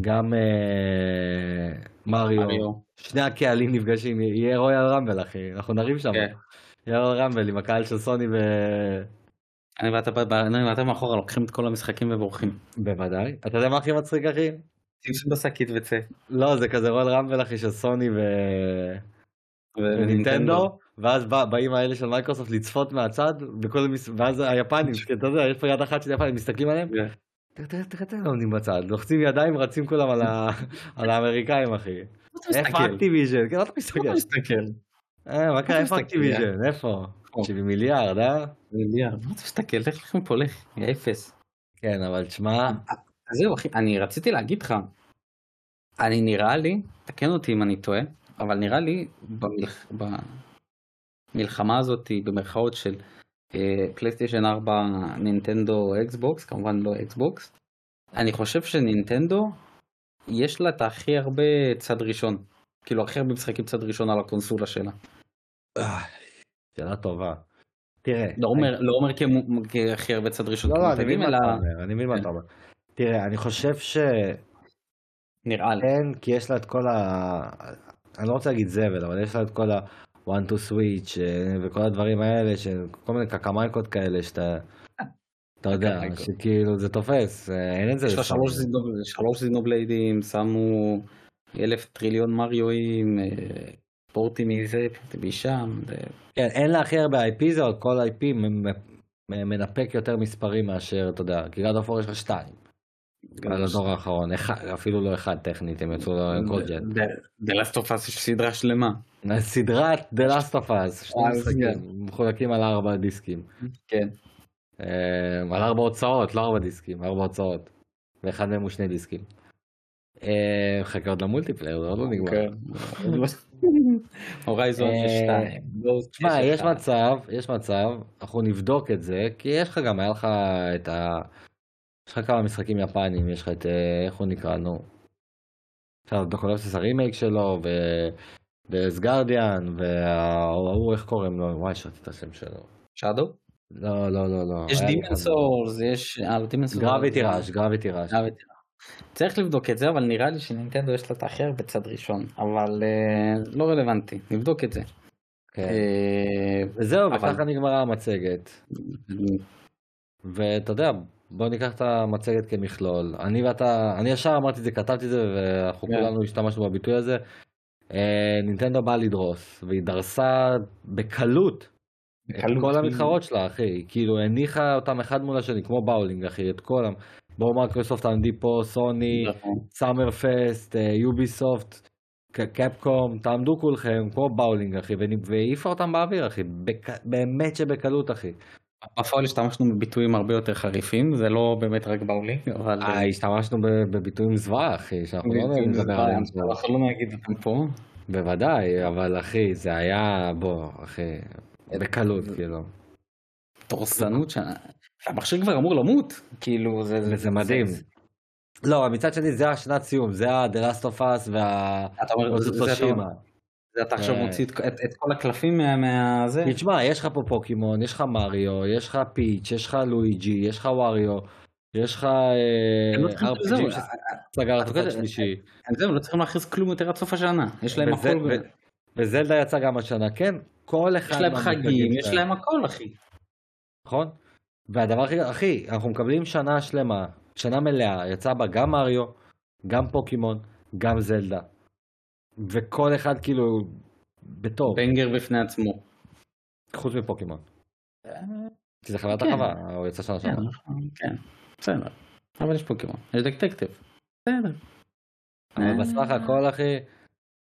גם אה, מריו. שני הקהלים נפגשים, יהיה רויאל רמבל אחי, אנחנו נרים שם, כן. יהיה רויאל רמבל עם הקהל של סוני ו... אני ואתה מאחורה לוקחים את כל המשחקים ובורחים. בוודאי. אתה יודע מה הכי מצחיק אחי? שים בשקית וצא. לא, זה כזה royal rumble אחי של סוני ו... ונינטנדו, ואז בא, באים האלה של מייקרוסופט לצפות מהצד, וכל המס... ואז היפנים, אתה יודע, יש פה יד אחת של יפנים, מסתכלים עליהם, כן. תראה, תראה, תראה, תראה, עומדים בצד, לוחצים ידיים, רצים כולם על, האמריקאים, אחי. איפה Activision? כן, מה אתה מסתכל? מסתכל? אה, מה קרה, איפה? Activision? איפה? 70 מיליארד, אה? מיליארד. מה אתה מסתכל? לך לכם פה, לך. אפס. כן, אבל תשמע, אז זהו אחי, אני רציתי להגיד לך, אני נראה לי, תקן אותי אם אני טועה, אבל נראה לי במלח... במלחמה הזאת במרכאות של אה, פלייסטיישן 4, נינטנדו, אקסבוקס, כמובן לא אקסבוקס, אני חושב שנינטנדו יש לה את הכי הרבה צד ראשון, כאילו הכי הרבה משחקים צד ראשון על הקונסולה שלה. אה, שאלה טובה. תראה, לא אומר, לא אומר כהכי הרבה צד ראשון, לא, לא, אני מבין מה אתה אומר, אני מבין מה. אתה אומר. תראה, אני חושב ש... נראה לי. כן, כי יש לה את כל ה... אני לא רוצה להגיד זבל, אבל יש לה את כל ה-one to switch אה, וכל הדברים האלה, שכל מיני קקמייקות כאלה שאתה... אתה יודע. שכאילו זה תופס, אה, אין את זה. יש לה. שלוש זינו- שלוש זינובליידים, שמו אלף טריליון מריואים, אה, פורטי מזה, פורטי משם. כן, אין לה הכי הרבה IP, זה כל IP מנפק יותר מספרים מאשר, אתה יודע, כי גד אופור יש לך שתיים. על הדור האחרון, אפילו לא אחד טכנית, הם יצאו לו ג'ט. The Last of Us יש סדרה שלמה. סדרת The Last of Us, שני אה, משחקים, מחולקים על ארבע דיסקים. כן. אה, על ארבע הוצאות, לא ארבע דיסקים, ארבע הוצאות. ואחד מהם הוא שני דיסקים. אה, חכה עוד למולטיפלייר, זה עוד לא נגמר. כן. הורייזון אה, שתיים. תשמע, יש מצב, יש מצב, אנחנו נבדוק את זה, כי יש לך גם, היה לך את ה... יש לך כמה משחקים יפניים, יש לך את, אה, איך הוא נקרא, נו. עכשיו, דוקולפסיס הרימייק שלו, ו... וסגרדיאן, וההוא, איך קוראים לו? וואי, שרתי את השם שלו. שדו? לא, לא, לא, לא. יש דימן. סולס, יש... גרביטי ראש, גרביטי ראש. צריך לבדוק את זה, אבל נראה לי שנינטנדו יש לה את האחר בצד ראשון. אבל אה, לא רלוונטי, נבדוק את זה. כן. אה, אבל- וככה נגמרה המצגת. ואתה יודע, בוא ניקח את המצגת כמכלול. אני ואתה, אני ישר אמרתי את זה, כתבתי את זה, ואנחנו כן. כולנו השתמשנו בביטוי הזה. אה, נינטנדו באה לדרוס, והיא דרסה בקלות את בקלות, כל כאילו. המתחרות שלה, אחי. כאילו, הניחה אותם אחד מול השני, כמו באולינג, אחי, את כל ה... בואו מייקרוסופט תעמדי פה, סוני, נכון. Summer Fest, יוביסופט, קפקום, תעמדו כולכם, כמו באולינג, אחי, והעיפה אותם באוויר, אחי. בק- באמת שבקלות, אחי. בפועל השתמשנו בביטויים הרבה יותר חריפים, זה לא באמת רק באולינג, אבל... אה, השתמשנו ב- בביטויים זוועה, אחי, שאנחנו לא נדבר עליהם אנחנו לא נגיד אותם פה. בוודאי, אבל אחי, זה היה, בוא, אחי, בקלות, כאילו. דורסנות ש... שהמכשיר כבר אמור למות, כאילו זה... וזה מדהים. לא, מצד שני זה השנת סיום, זה ה-The Last of Us וה... אתה אומר, זה- זה אתה- עכשיו אה. מוציא את- את את כל הקלפים מה- מהזה? תשמע, יש לך פה פוקימון, יש לך מריו, יש לך פיץ', יש לך לואיג'י, יש לך וואריו, יש לך הם לא צריכים- זהו, RPG שסגר את אתה הצד יודע, שלישי. זהו, לא צריכים להכריז כלום יותר עד סוף השנה. יש להם הכל, וזלדה יצא גם השנה, כן, כל אחד יש להם חגים, יש. להם הכל, אחי. נכון? והדבר הכי, אחי, אנחנו מקבלים שנה שלמה, שנה מלאה, יצא בה גם מריו, גם פוקימון, גם זלדה. וכל אחד כאילו בטוב, בנגר בפני עצמו. חוץ מפוקימון. כי זה חברת כן. החווה, הוא יצא שנה כן, שעברה. נכון, כן, בסדר. אבל יש פוקימון, יש דקטקטיב. בסדר. אבל אה. בסך הכל אחי,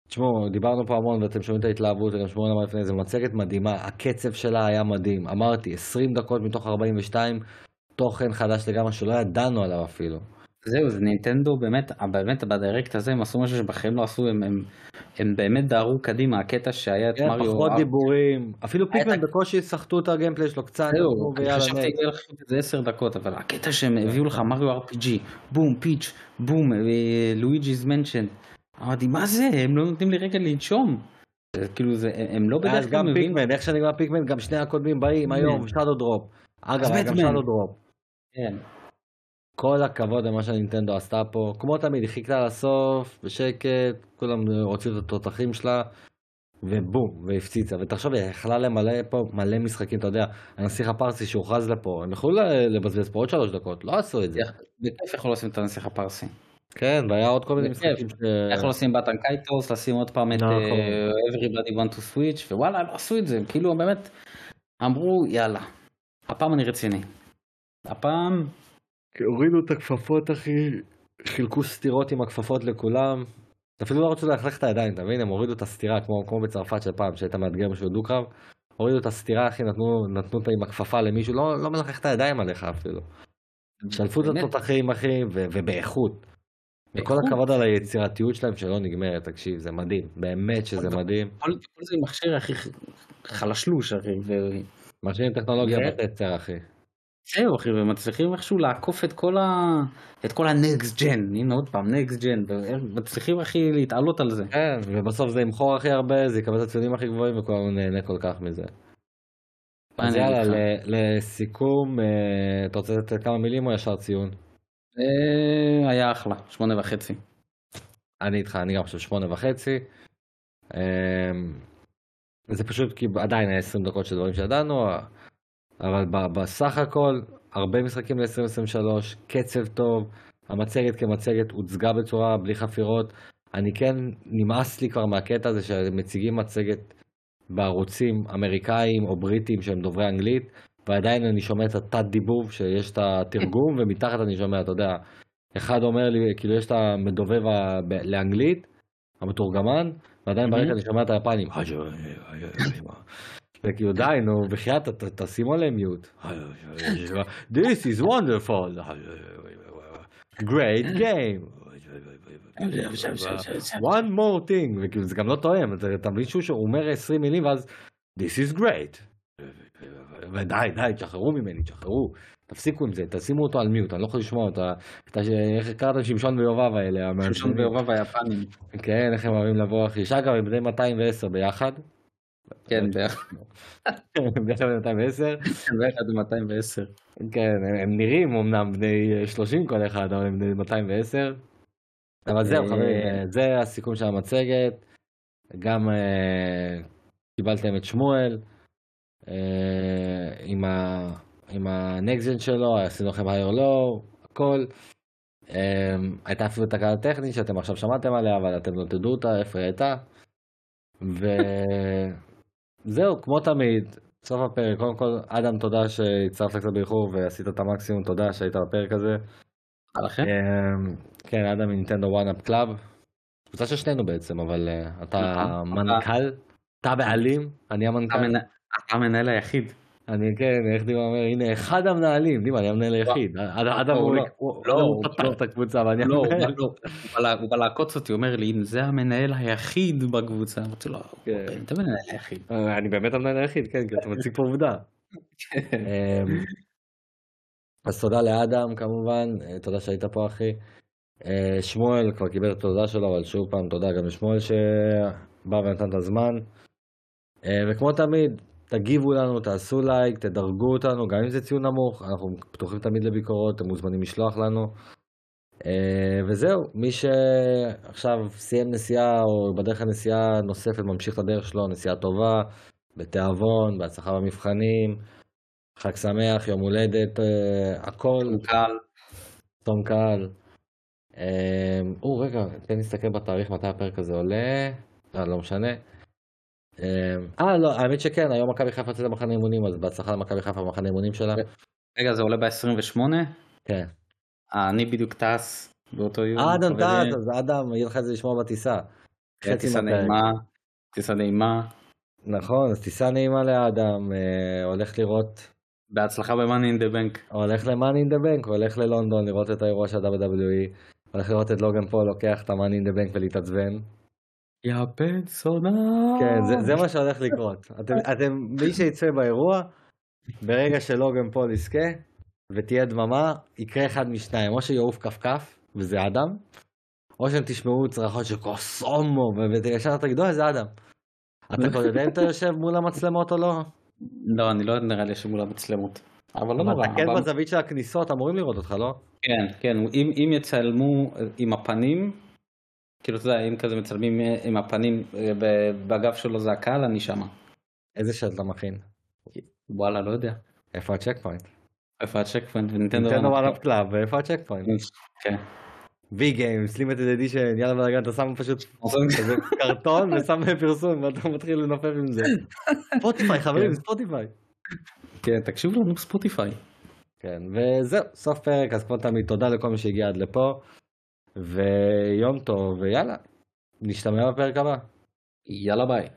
תשמעו, דיברנו פה המון ואתם שומעים את ההתלהבות, וגם שמעו למה לפני זה, מצגת מדהימה, הקצב שלה היה מדהים. אמרתי, 20 דקות מתוך 42, תוכן חדש לגמרי שלא ידענו עליו אפילו. זהו, זה נינטנדו באמת, באמת בדירקט הזה הם עשו משהו שבחיים לא עשו, הם, הם, הם באמת דהרו קדימה, הקטע שהיה את כן, מריו. פחות דיבורים, אפילו Pikmin בקושי סחטו את ה gameplay שלו קצת, זהו, אני חשבתי את זה 10 דקות, אבל הקטע שהם הביאו לך מריו RPG, בום, Peach, בום, אה, Luigi's Mansion. אמרתי, מה זה? הם לא נותנים לי רגע לנשום. כאילו, זה, הם לא בדרך כלל גם מביאים... Pikmin, איך שנגמר Pikmin, גם שני הקודמים באים היום, shadow drop. אגב, גם. shadow drop. כן. כל הכבוד למה שנינטנדו עשתה פה, כמו תמיד, היא חיכתה לסוף, בשקט, כולם הוציאו את התותחים שלה, ובום, והפציצה. ותחשוב, היא יכלה למלא פה מלא משחקים, אתה יודע, הנסיך הפרסי שהוכרז לפה, הם יכלו ל- לבזבז פה עוד שלוש דקות, לא עשו את זה. בכיף יכול לשים את הנסיך הפרסי. כן, והיה עוד כל מיני. משחקים ש... יכול לשים בטן קייטוס, לשים עוד פעם את נכון. אה, Everybody want to switch, ווואלה, לא עשו את זה, הם כאילו באמת אמרו, יאללה, הפעם אני רציני. הפעם, הורידו את הכפפות, אחי, חילקו סטירות עם הכפפות לכולם. אפילו לא רצו ללכלך את הידיים, אתה מבין? הם הורידו את הסטירה, כמו, כמו בצרפת של פעם, שהיית מאתגר בשביל דו-קרב. הורידו את הסטירה, אחי, נתנו, נתנו אותה עם הכפפה למישהו, לא, לא מלכלך את הידיים עליך אפילו. שלפו את התותחים, אחי, ו- ובאיכות. וכל. הכבוד על היצירתיות שלהם שלא נגמרת, תקשיב, זה מדהים. באמת שזה מדהים. כל כל זה מכשיר הכי חלשלוש, אחי, ו- משאירים טכנולוגיה ו- בתצר, אחי. זהו, אחי, ומצליחים איכשהו לעקוף את כל ה... את כל הנקסט ג'ן, הנה עוד פעם, נקסט ג'ן, ומצליחים, אחי, להתעלות על זה. כן, ובסוף זה ימכור הכי הרבה, זה יקבל את הציונים הכי גבוהים וכולנו נהנה כל כך מזה. אז יאללה, לסיכום, אה, אתה רוצה לתת כמה מילים או ישר ציון? אה, היה אחלה, שמונה וחצי. אני איתך, אני גם חושב שמונה וחצי. אה, זה פשוט כי עדיין היה 20 דקות של דברים שידענו, אבל בסך הכל, הרבה משחקים ל-2023, קצב טוב, המצגת כמצגת הוצגה בצורה בלי חפירות. אני כן, נמאס לי כבר מהקטע הזה שמציגים מצגת בערוצים אמריקאים או בריטים שהם דוברי אנגלית, ועדיין אני שומע את התת דיבוב שיש את התרגום, ומתחת אני שומע, אתה יודע, אחד אומר לי, כאילו יש את המדובב לאנגלית, המתורגמן, ועדיין ברקע אני שומע את היפנים. וכאילו די, נו, בחייאת, תשימו עליהם מיוט. This is wonderful. Great game. one more thing, וכאילו זה גם לא תואם, אתה מבין שהוא אומר 20 מילים ואז This is great. ודי, די, תשחררו ממני, תשחררו. תפסיקו עם זה, תשימו אותו על מיוט, אני לא יכול לשמוע אותה. איך קראת שמשון ויובב האלה? שמשון. ויובב היפנים. כן, איך הם אוהבים לבוא אחי. שאגב, הם בני 210 ביחד. כן, ביחד ביחד בני 210. ביחד 210. כן, הם, נראים אמנם בני 30 כל אחד, אבל הם בני 210. אבל זהו אה, חברים, אה, זה הסיכום של המצגת. גם אה, קיבלתם את שמואל עם ה... עם ה next שלו, עשינו לכם היי או לא, הכל. הייתה אפילו תקלה טכנית שאתם עכשיו שמעתם עליה, אבל אתם לא תדעו אותה, איפה היא הייתה. וזהו, כמו תמיד, סוף הפרק, קודם כל, אדם, תודה שהצטרפת קצת באיחור ועשית את המקסימום, תודה שהיית בפרק הזה. לכם. אמ, כן, אדם מנינטנדו OneUp Club. קבוצה של שנינו בעצם, אבל אה, אתה נכון, המנכ"ל, אתה הבעלים, אני המנכ"ל. המנ- אתה המנהל היחיד. אני כן, איך דימה אומר, הנה אחד המנהלים, דימה, אני המנהל היחיד. אדם אדם לא, הוא לא, לא, הוא הוא פתח. את הקבוצה ואני המנהל. הוא בא לעקוץ אותי, אומר לי, אם זה המנהל היחיד בקבוצה. אמרתי לו, כן. "אוקיי, אתה המנהל היחיד. אה, אני באמת המנהל היחיד, כן, כי אתה מציג פה עובדה. אמ, אז תודה לאדם כמובן, אה, תודה שהיית פה אחי. אה, שמואל כבר קיבל את התודה שלו, אבל שוב פעם תודה גם לשמואל שבא ונתן את הזמן. וכמו תמיד, תגיבו לנו, תעשו לייק, תדרגו אותנו, גם אם זה ציון נמוך, אנחנו פתוחים תמיד לביקורות, אתם מוזמנים לשלוח לנו. אה, וזהו, מי שעכשיו סיים נסיעה או בדרך לנסיעה נוספת, ממשיך את הדרך שלו, נסיעה טובה, בתיאבון, בהצלחה במבחנים, חג שמח, יום הולדת, אה, הכל, קל. צום קהל. אה, או, רגע, תן להסתכל בתאריך מתי הפרק הזה עולה, לא משנה. אה, אה, לא, האמת שכן, היום מכבי חיפה יוצאת למחנה אימונים, אז בהצלחה למכבי חיפה במחנה אימונים שלה. רגע, זה עולה ב-28? כן. אני בדיוק טס באותו יום. אה, אדם. טס, אז אדם, יהיה לך את זה לשמוע בטיסה. טיסה. נעימה. טיסה נעימה. נכון, אז טיסה נעימה לאדם, אה, הולך לראות, בהצלחה ב-Money in the Bank. הולך ל-Money in the Bank, הולך ללונדון לראות את האירוע של WWE, הולך לראות את לוגן פול לוקח את ה-Money in the Bank ולהתעצבן. יא בן זונה. כן, זה, זה מה שהולך לקרות. אתם, אתם, מי שיצא באירוע, ברגע שלוגן פול יזכה, ותהיה דממה, יקרה אחד משניים, או שיעוף כפכף, וזה אדם, או שהם תשמעו צרחות של קוסומו, וישר תגידו, "אה, זה אדם. אתה כבר יודע אם אתה יושב מול המצלמות או לא? לא, אני לא נראה לי שמול המצלמות. אבל לא נורא. אתה כן בזווית של הכניסות, אמורים לראות אותך, לא? כן, כן, אם יצלמו עם הפנים, כאילו אתה יודע, אם כזה מצלמים אה, עם הפנים אה, בגב שלו זה הקהל, אני שמה. איזה שלט אתה מכין? וואלה, לא יודע. איפה ה checkpoint? איפה ה checkpoint? נינטנדו OneUp Club, ואיפה ה checkpoint? כן. Vgames, limited edition, יאללה בלאגן, אתה שם פשוט קרטון ושם פרסום ואתה מתחיל לנופף עם זה. ספוטיפיי חברים, ספוטיפיי. כן, תקשיבו לנו בספוטיפיי. כן, וזהו, סוף פרק, אז כמו תמיד, תודה לכל מי שהגיע עד לפה, ויום טוב, ויאללה, נשתמע בפרק הבא. יאללה ביי.